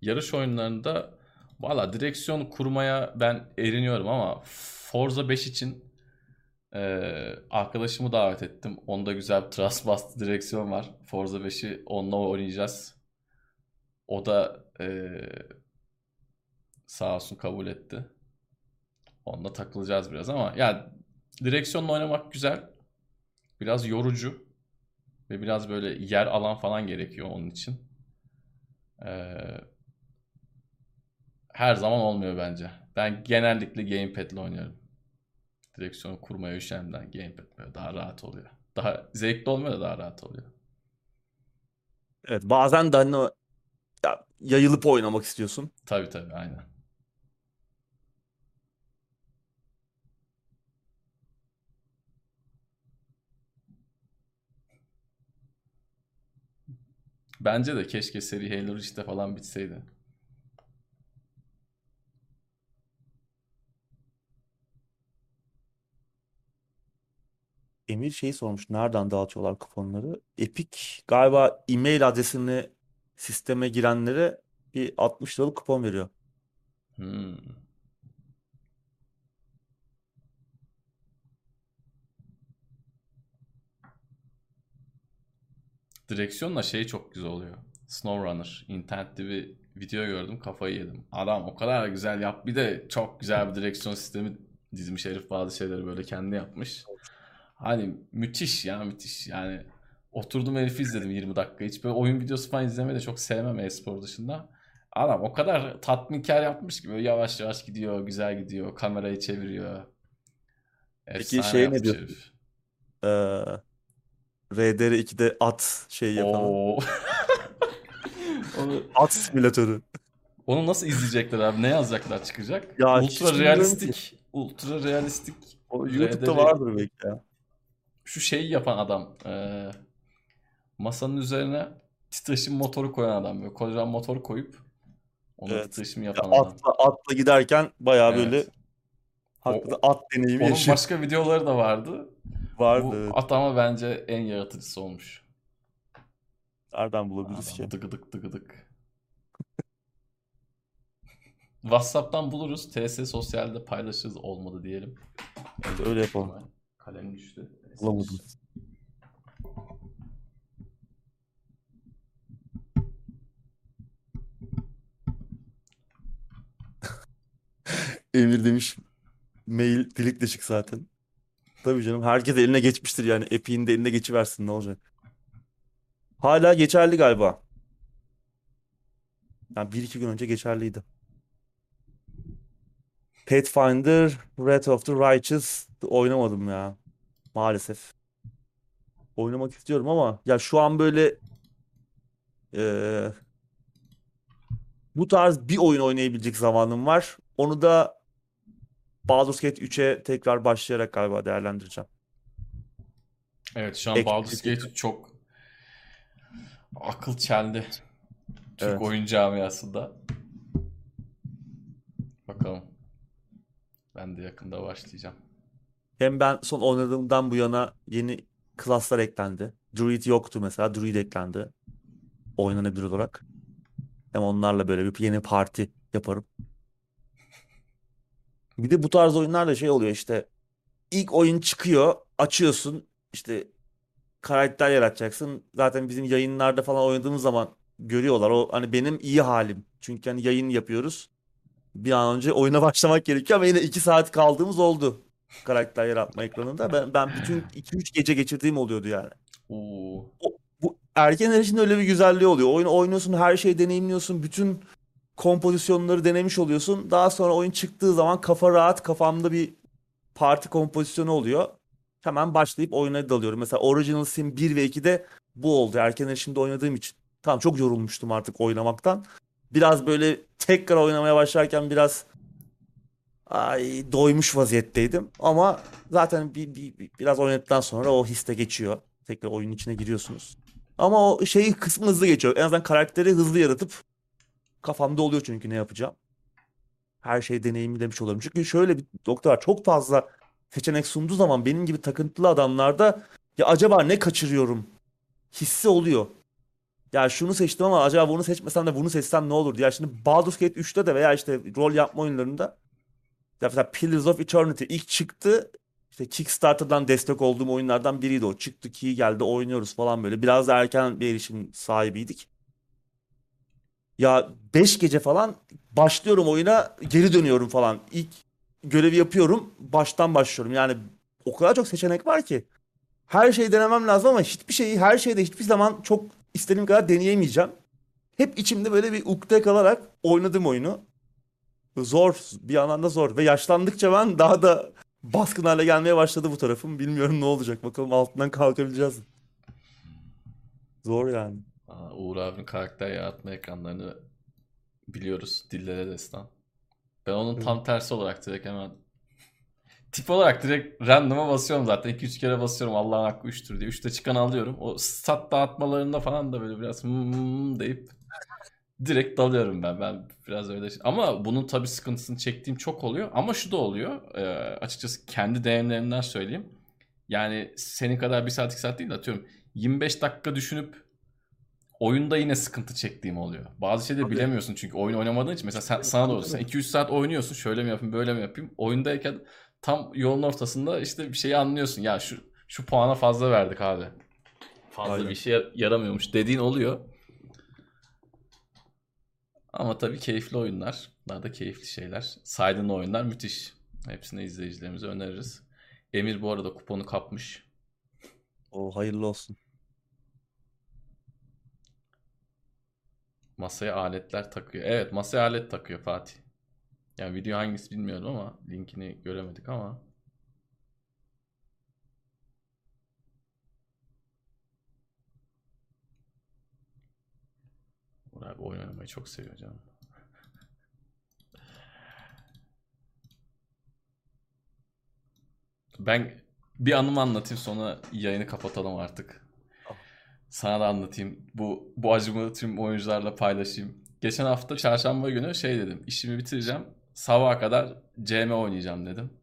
Yarış oyunlarında valla direksiyon kurmaya ben eriniyorum ama Forza 5 için e, arkadaşımı davet ettim. Onda güzel bir thrust direksiyon var. Forza 5'i onunla oynayacağız. O da e, sağ olsun kabul etti. Onunla takılacağız biraz ama yani direksiyonla oynamak güzel. Biraz yorucu ve biraz böyle yer alan falan gerekiyor onun için. Ee, her zaman olmuyor bence. Ben genellikle gamepad ile oynuyorum. Direksiyonu kurmaya üşenmeden gamepad böyle daha rahat oluyor. Daha zevkli olmuyor da daha rahat oluyor. Evet bazen de hani ya, yayılıp oynamak istiyorsun. Tabii tabii aynen. Bence de keşke seri Halo Reach'te falan bitseydi. Emir şeyi sormuş. Nereden dağıtıyorlar kuponları? Epic galiba e-mail adresini sisteme girenlere bir 60 liralık kupon veriyor. Hmm. Direksiyonla şey çok güzel oluyor. SnowRunner. İnternette bir video gördüm kafayı yedim. Adam o kadar güzel yap. Bir de çok güzel bir direksiyon sistemi dizmiş herif bazı şeyleri böyle kendi yapmış. Hani müthiş ya müthiş. Yani oturdum herifi izledim 20 dakika. Hiç böyle oyun videosu falan izlemeyi de çok sevmem e-spor dışında. Adam o kadar tatminkar yapmış ki böyle yavaş yavaş gidiyor, güzel gidiyor, kamerayı çeviriyor. Peki şey ne diyor? Ee, RDR2'de at şey yapalım. at simülatörü. Onu nasıl izleyecekler abi? Ne yazacaklar çıkacak? Ya ultra realistik. Ultra realistik. O RDR. YouTube'da vardır belki ya. Şu şeyi yapan adam. eee, masanın üzerine titreşim motoru koyan adam. Böyle kocaman motor koyup ona Evet. titreşim Ya yapan adam. atla, atla giderken bayağı Evet. böyle hakikaten at deneyimi Onun yaşıyor. başka videoları da vardı. Vardı. Bu evet. at ama bence en yaratıcısı olmuş. Nereden bulabiliriz ki? Adam dıgıdık dıgıdık. WhatsApp'tan buluruz. TS Sosyal'de paylaşırız olmadı diyelim. Hadi öyle yapalım. Kalem düştü. Bulamadım. Emir demiş mail delik deşik zaten. Tabii canım herkes eline geçmiştir yani. Epic'in de eline geçiversin ne olacak. Hala geçerli galiba. Yani bir iki gün önce geçerliydi. Pathfinder, Wrath of the Righteous oynamadım ya. Maalesef. Oynamak istiyorum ama ya şu an böyle eee, bu tarz bir oyun oynayabilecek zamanım var. Onu da Baldur's Gate 3'e tekrar başlayarak galiba değerlendireceğim. Evet şu an Ek- Baldur's Gate çok akıl çeldi. Türk Evet. oyun camiasında. Bakalım. Ben de yakında başlayacağım. Hem ben son oynadığımdan bu yana yeni klaslar eklendi. Druid yoktu mesela. Druid eklendi. Oynanabilir olarak. Hem onlarla böyle bir yeni parti yaparım. Bir de bu tarz oyunlarda şey oluyor işte. İlk oyun çıkıyor. Açıyorsun. işte karakter yaratacaksın. Zaten bizim yayınlarda falan oynadığımız zaman görüyorlar. O hani benim iyi halim. Çünkü hani yayın yapıyoruz. Bir an önce oyuna başlamak gerekiyor ama yine 2 saat kaldığımız oldu karakter yaratma ekranında. Ben, ben bütün 2-3 gece geçirdiğim oluyordu yani. Oo. Bu erken erişimde öyle bir güzelliği oluyor. Oyun oynuyorsun, her şeyi deneyimliyorsun, bütün kompozisyonları denemiş oluyorsun. Daha sonra oyun çıktığı zaman kafa rahat, kafamda bir parti kompozisyonu oluyor. Hemen başlayıp oyuna dalıyorum. Mesela Original Sin 1 ve 2'de bu oldu. Erken erişimde oynadığım için. Tamam çok yorulmuştum artık oynamaktan. Biraz böyle tekrar oynamaya başlarken biraz ay doymuş vaziyetteydim. Ama zaten bir, bir- bir- biraz oynadıktan sonra o histe geçiyor. Tekrar oyunun içine giriyorsunuz. Ama o şeyi kısmı hızlı geçiyor. En azından karakteri hızlı yaratıp kafamda oluyor çünkü ne yapacağım. Her şeyi deneyimlemiş oluyorum. Çünkü şöyle bir nokta. Çok fazla seçenek sunduğu zaman benim gibi takıntılı adamlarda ya acaba ne kaçırıyorum hissi oluyor. Ya şunu seçtim ama acaba bunu seçmesem de bunu seçsem ne olur? Ya şimdi Baldur's Gate 3'te de veya işte rol yapma oyunlarında mesela Pillars of Eternity ilk çıktı. İşte Kickstarter'dan destek olduğum oyunlardan biriydi o. Çıktı ki geldi oynuyoruz falan böyle. Biraz da erken bir erişim sahibiydik. Ya 5 gece falan başlıyorum oyuna geri dönüyorum falan. İlk görevi yapıyorum baştan başlıyorum. Yani o kadar çok seçenek var ki. Her şeyi denemem lazım ama hiçbir şeyi her şeyde hiçbir zaman çok istediğim kadar deneyemeyeceğim. Hep içimde böyle bir ukde kalarak oynadım oyunu. Zor bir yandan da zor ve yaşlandıkça ben daha da baskın hale gelmeye başladı bu tarafım. Bilmiyorum ne olacak. Bakalım altından kalkabileceğiz. Zor yani. Aa, Uğur abinin karakter yaratma ekranlarını biliyoruz. Dillere destan. Ben onun tam tersi olarak direkt hemen tip olarak direkt random'a basıyorum zaten. 2-3 kere basıyorum Allah'ın hakkı 3'tür diye. 3'te çıkan alıyorum. O stat dağıtmalarında falan da böyle biraz hmm deyip direkt dalıyorum ben. Ben biraz öyle şey- Ama bunun tabii sıkıntısını çektiğim çok oluyor. Ama şu da oluyor. Ee, açıkçası kendi deneyimlerimden söyleyeyim. Yani senin kadar 1 saat 2 saat değil de atıyorum 25 dakika düşünüp oyunda yine sıkıntı çektiğim oluyor. Bazı şeyleri Tabii. bilemiyorsun çünkü oyun oynamadığın için. Mesela sen, sana da olsun. Sen 2-3 saat oynuyorsun. Şöyle mi yapayım, böyle mi yapayım? Oyundayken tam yolun ortasında işte bir şeyi anlıyorsun. Ya şu şu puana fazla verdik abi. Fazla Aynen. bir şey yaramıyormuş dediğin oluyor. Ama tabii keyifli oyunlar. Bunlar da keyifli şeyler. Saydığın oyunlar müthiş. Hepsini izleyicilerimize öneririz. Emir bu arada kuponu kapmış. O hayırlı olsun. Masaya aletler takıyor. Evet masaya alet takıyor Fatih. Yani video hangisi bilmiyorum ama linkini göremedik ama. Onur abi oyun oynamayı çok seviyor canım. Ben bir anımı anlatayım sonra yayını kapatalım artık. Sana da anlatayım. Bu, bu acımı tüm oyuncularla paylaşayım. Geçen hafta çarşamba günü şey dedim. İşimi bitireceğim. Sabaha kadar CM oynayacağım dedim.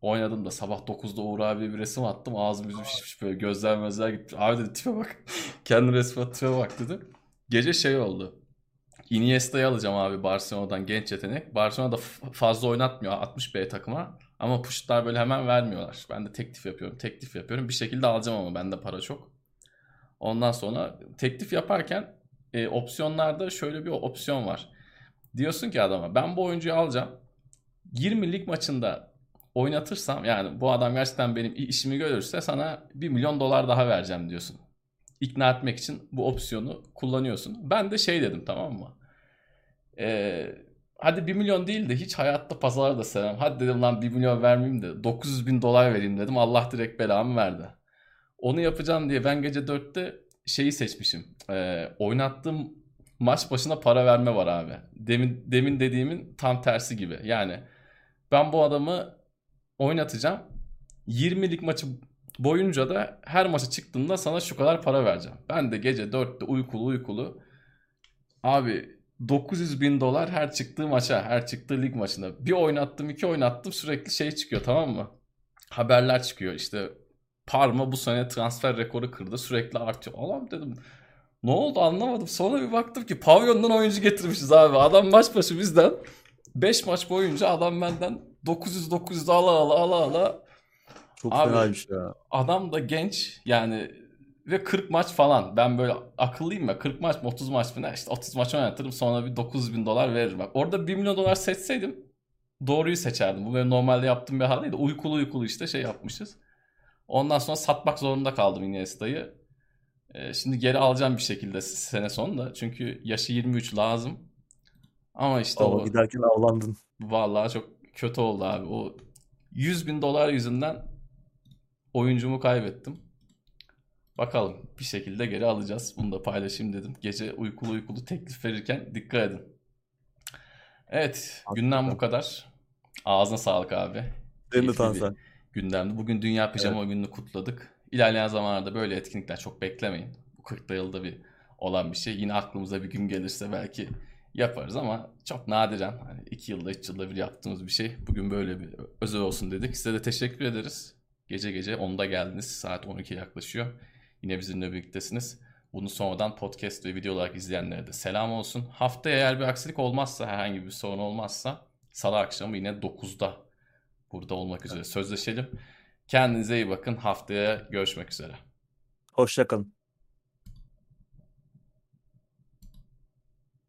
Oynadım da sabah 9'da Uğur abiye bir resim attım. Ağzım yüzüm şişmiş şey böyle gözler mezler. Abi dedi tipe bak. Kendi resmi tipe bak dedi. Gece şey oldu. Iniesta'yı alacağım abi Barcelona'dan genç yetenek. Barcelona da fazla oynatmıyor 60B takıma. Ama push'lar böyle hemen vermiyorlar. Ben de teklif yapıyorum, teklif yapıyorum. Bir şekilde alacağım ama bende para çok. Ondan sonra teklif yaparken e, opsiyonlarda şöyle bir opsiyon var. Diyorsun ki adama ben bu oyuncuyu alacağım. 20 lig maçında oynatırsam yani bu adam gerçekten benim işimi görürse sana 1 milyon dolar daha vereceğim diyorsun. İkna etmek için bu opsiyonu kullanıyorsun. Ben de şey dedim tamam mı? Ee, hadi 1 milyon değil de hiç hayatta pazarda sevmem. Hadi dedim lan 1 milyon vermeyeyim de 900 bin dolar vereyim dedim. Allah direkt belamı verdi. Onu yapacağım diye ben gece 4'te şeyi seçmişim. Ee, oynattığım maç başına para verme var abi. Demin, demin dediğimin tam tersi gibi. Yani ben bu adamı oynatacağım. 20'lik maçı boyunca da her maça çıktığında sana şu kadar para vereceğim. Ben de gece 4'te uykulu uykulu abi 900 bin dolar her çıktığı maça, her çıktığı lig maçında. Bir oynattım, iki oynattım sürekli şey çıkıyor tamam mı? Haberler çıkıyor işte Parma bu sene transfer rekoru kırdı sürekli artıyor. Allah'ım dedim ne oldu anlamadım. Sonra bir baktım ki pavyondan oyuncu getirmişiz abi. Adam maç başı bizden 5 maç boyunca adam benden 900 900 ala ala ala ala Çok Abi- fenaymış ya. Adam da genç yani ve 40 maç falan. Ben böyle akıllıyım ya 40 maç mı 30 maç mı ne işte 30 maç oynatırım sonra bir 900 bin dolar veririm. Bak orada 1 milyon dolar seçseydim doğruyu seçerdim. Bu benim normalde yaptığım bir hal değil uykulu uykulu işte şey yapmışız. Ondan sonra satmak zorunda kaldım Iniesta'yı. Ee, şimdi geri alacağım bir şekilde sene sonunda. Çünkü yaşı 23 lazım. Ama işte Ama o giderken avlandın. Vallahi çok kötü oldu abi. O 100 bin dolar yüzünden oyuncumu kaybettim. Bakalım bir şekilde geri alacağız. Bunu da paylaşayım dedim. Gece uykulu uykulu teklif verirken dikkat edin. Evet, gündem bu kadar. Ağzına sağlık abi. Senin de Tansen. gündemdi. Bugün Dünya Pijama Günü'nü kutladık. İlerleyen zamanlarda böyle etkinlikler çok beklemeyin. Bu 40 yılda bir olan bir şey. Yine aklımıza bir gün gelirse belki yaparız ama çok nadiren hani 2 yılda 3 yılda bir yaptığımız bir şey. Bugün böyle bir özel olsun dedik. Size de teşekkür ederiz. Gece gece 10'da geldiniz. Saat 12 yaklaşıyor. Yine bizimle birliktesiniz. Bunu sonradan podcast ve video olarak izleyenlere de selam olsun. Haftaya eğer bir aksilik olmazsa, herhangi bir sorun olmazsa salı akşamı yine 9'da burada olmak üzere sözleşelim. Kendinize iyi bakın. Haftaya görüşmek üzere. Hoşça kalın.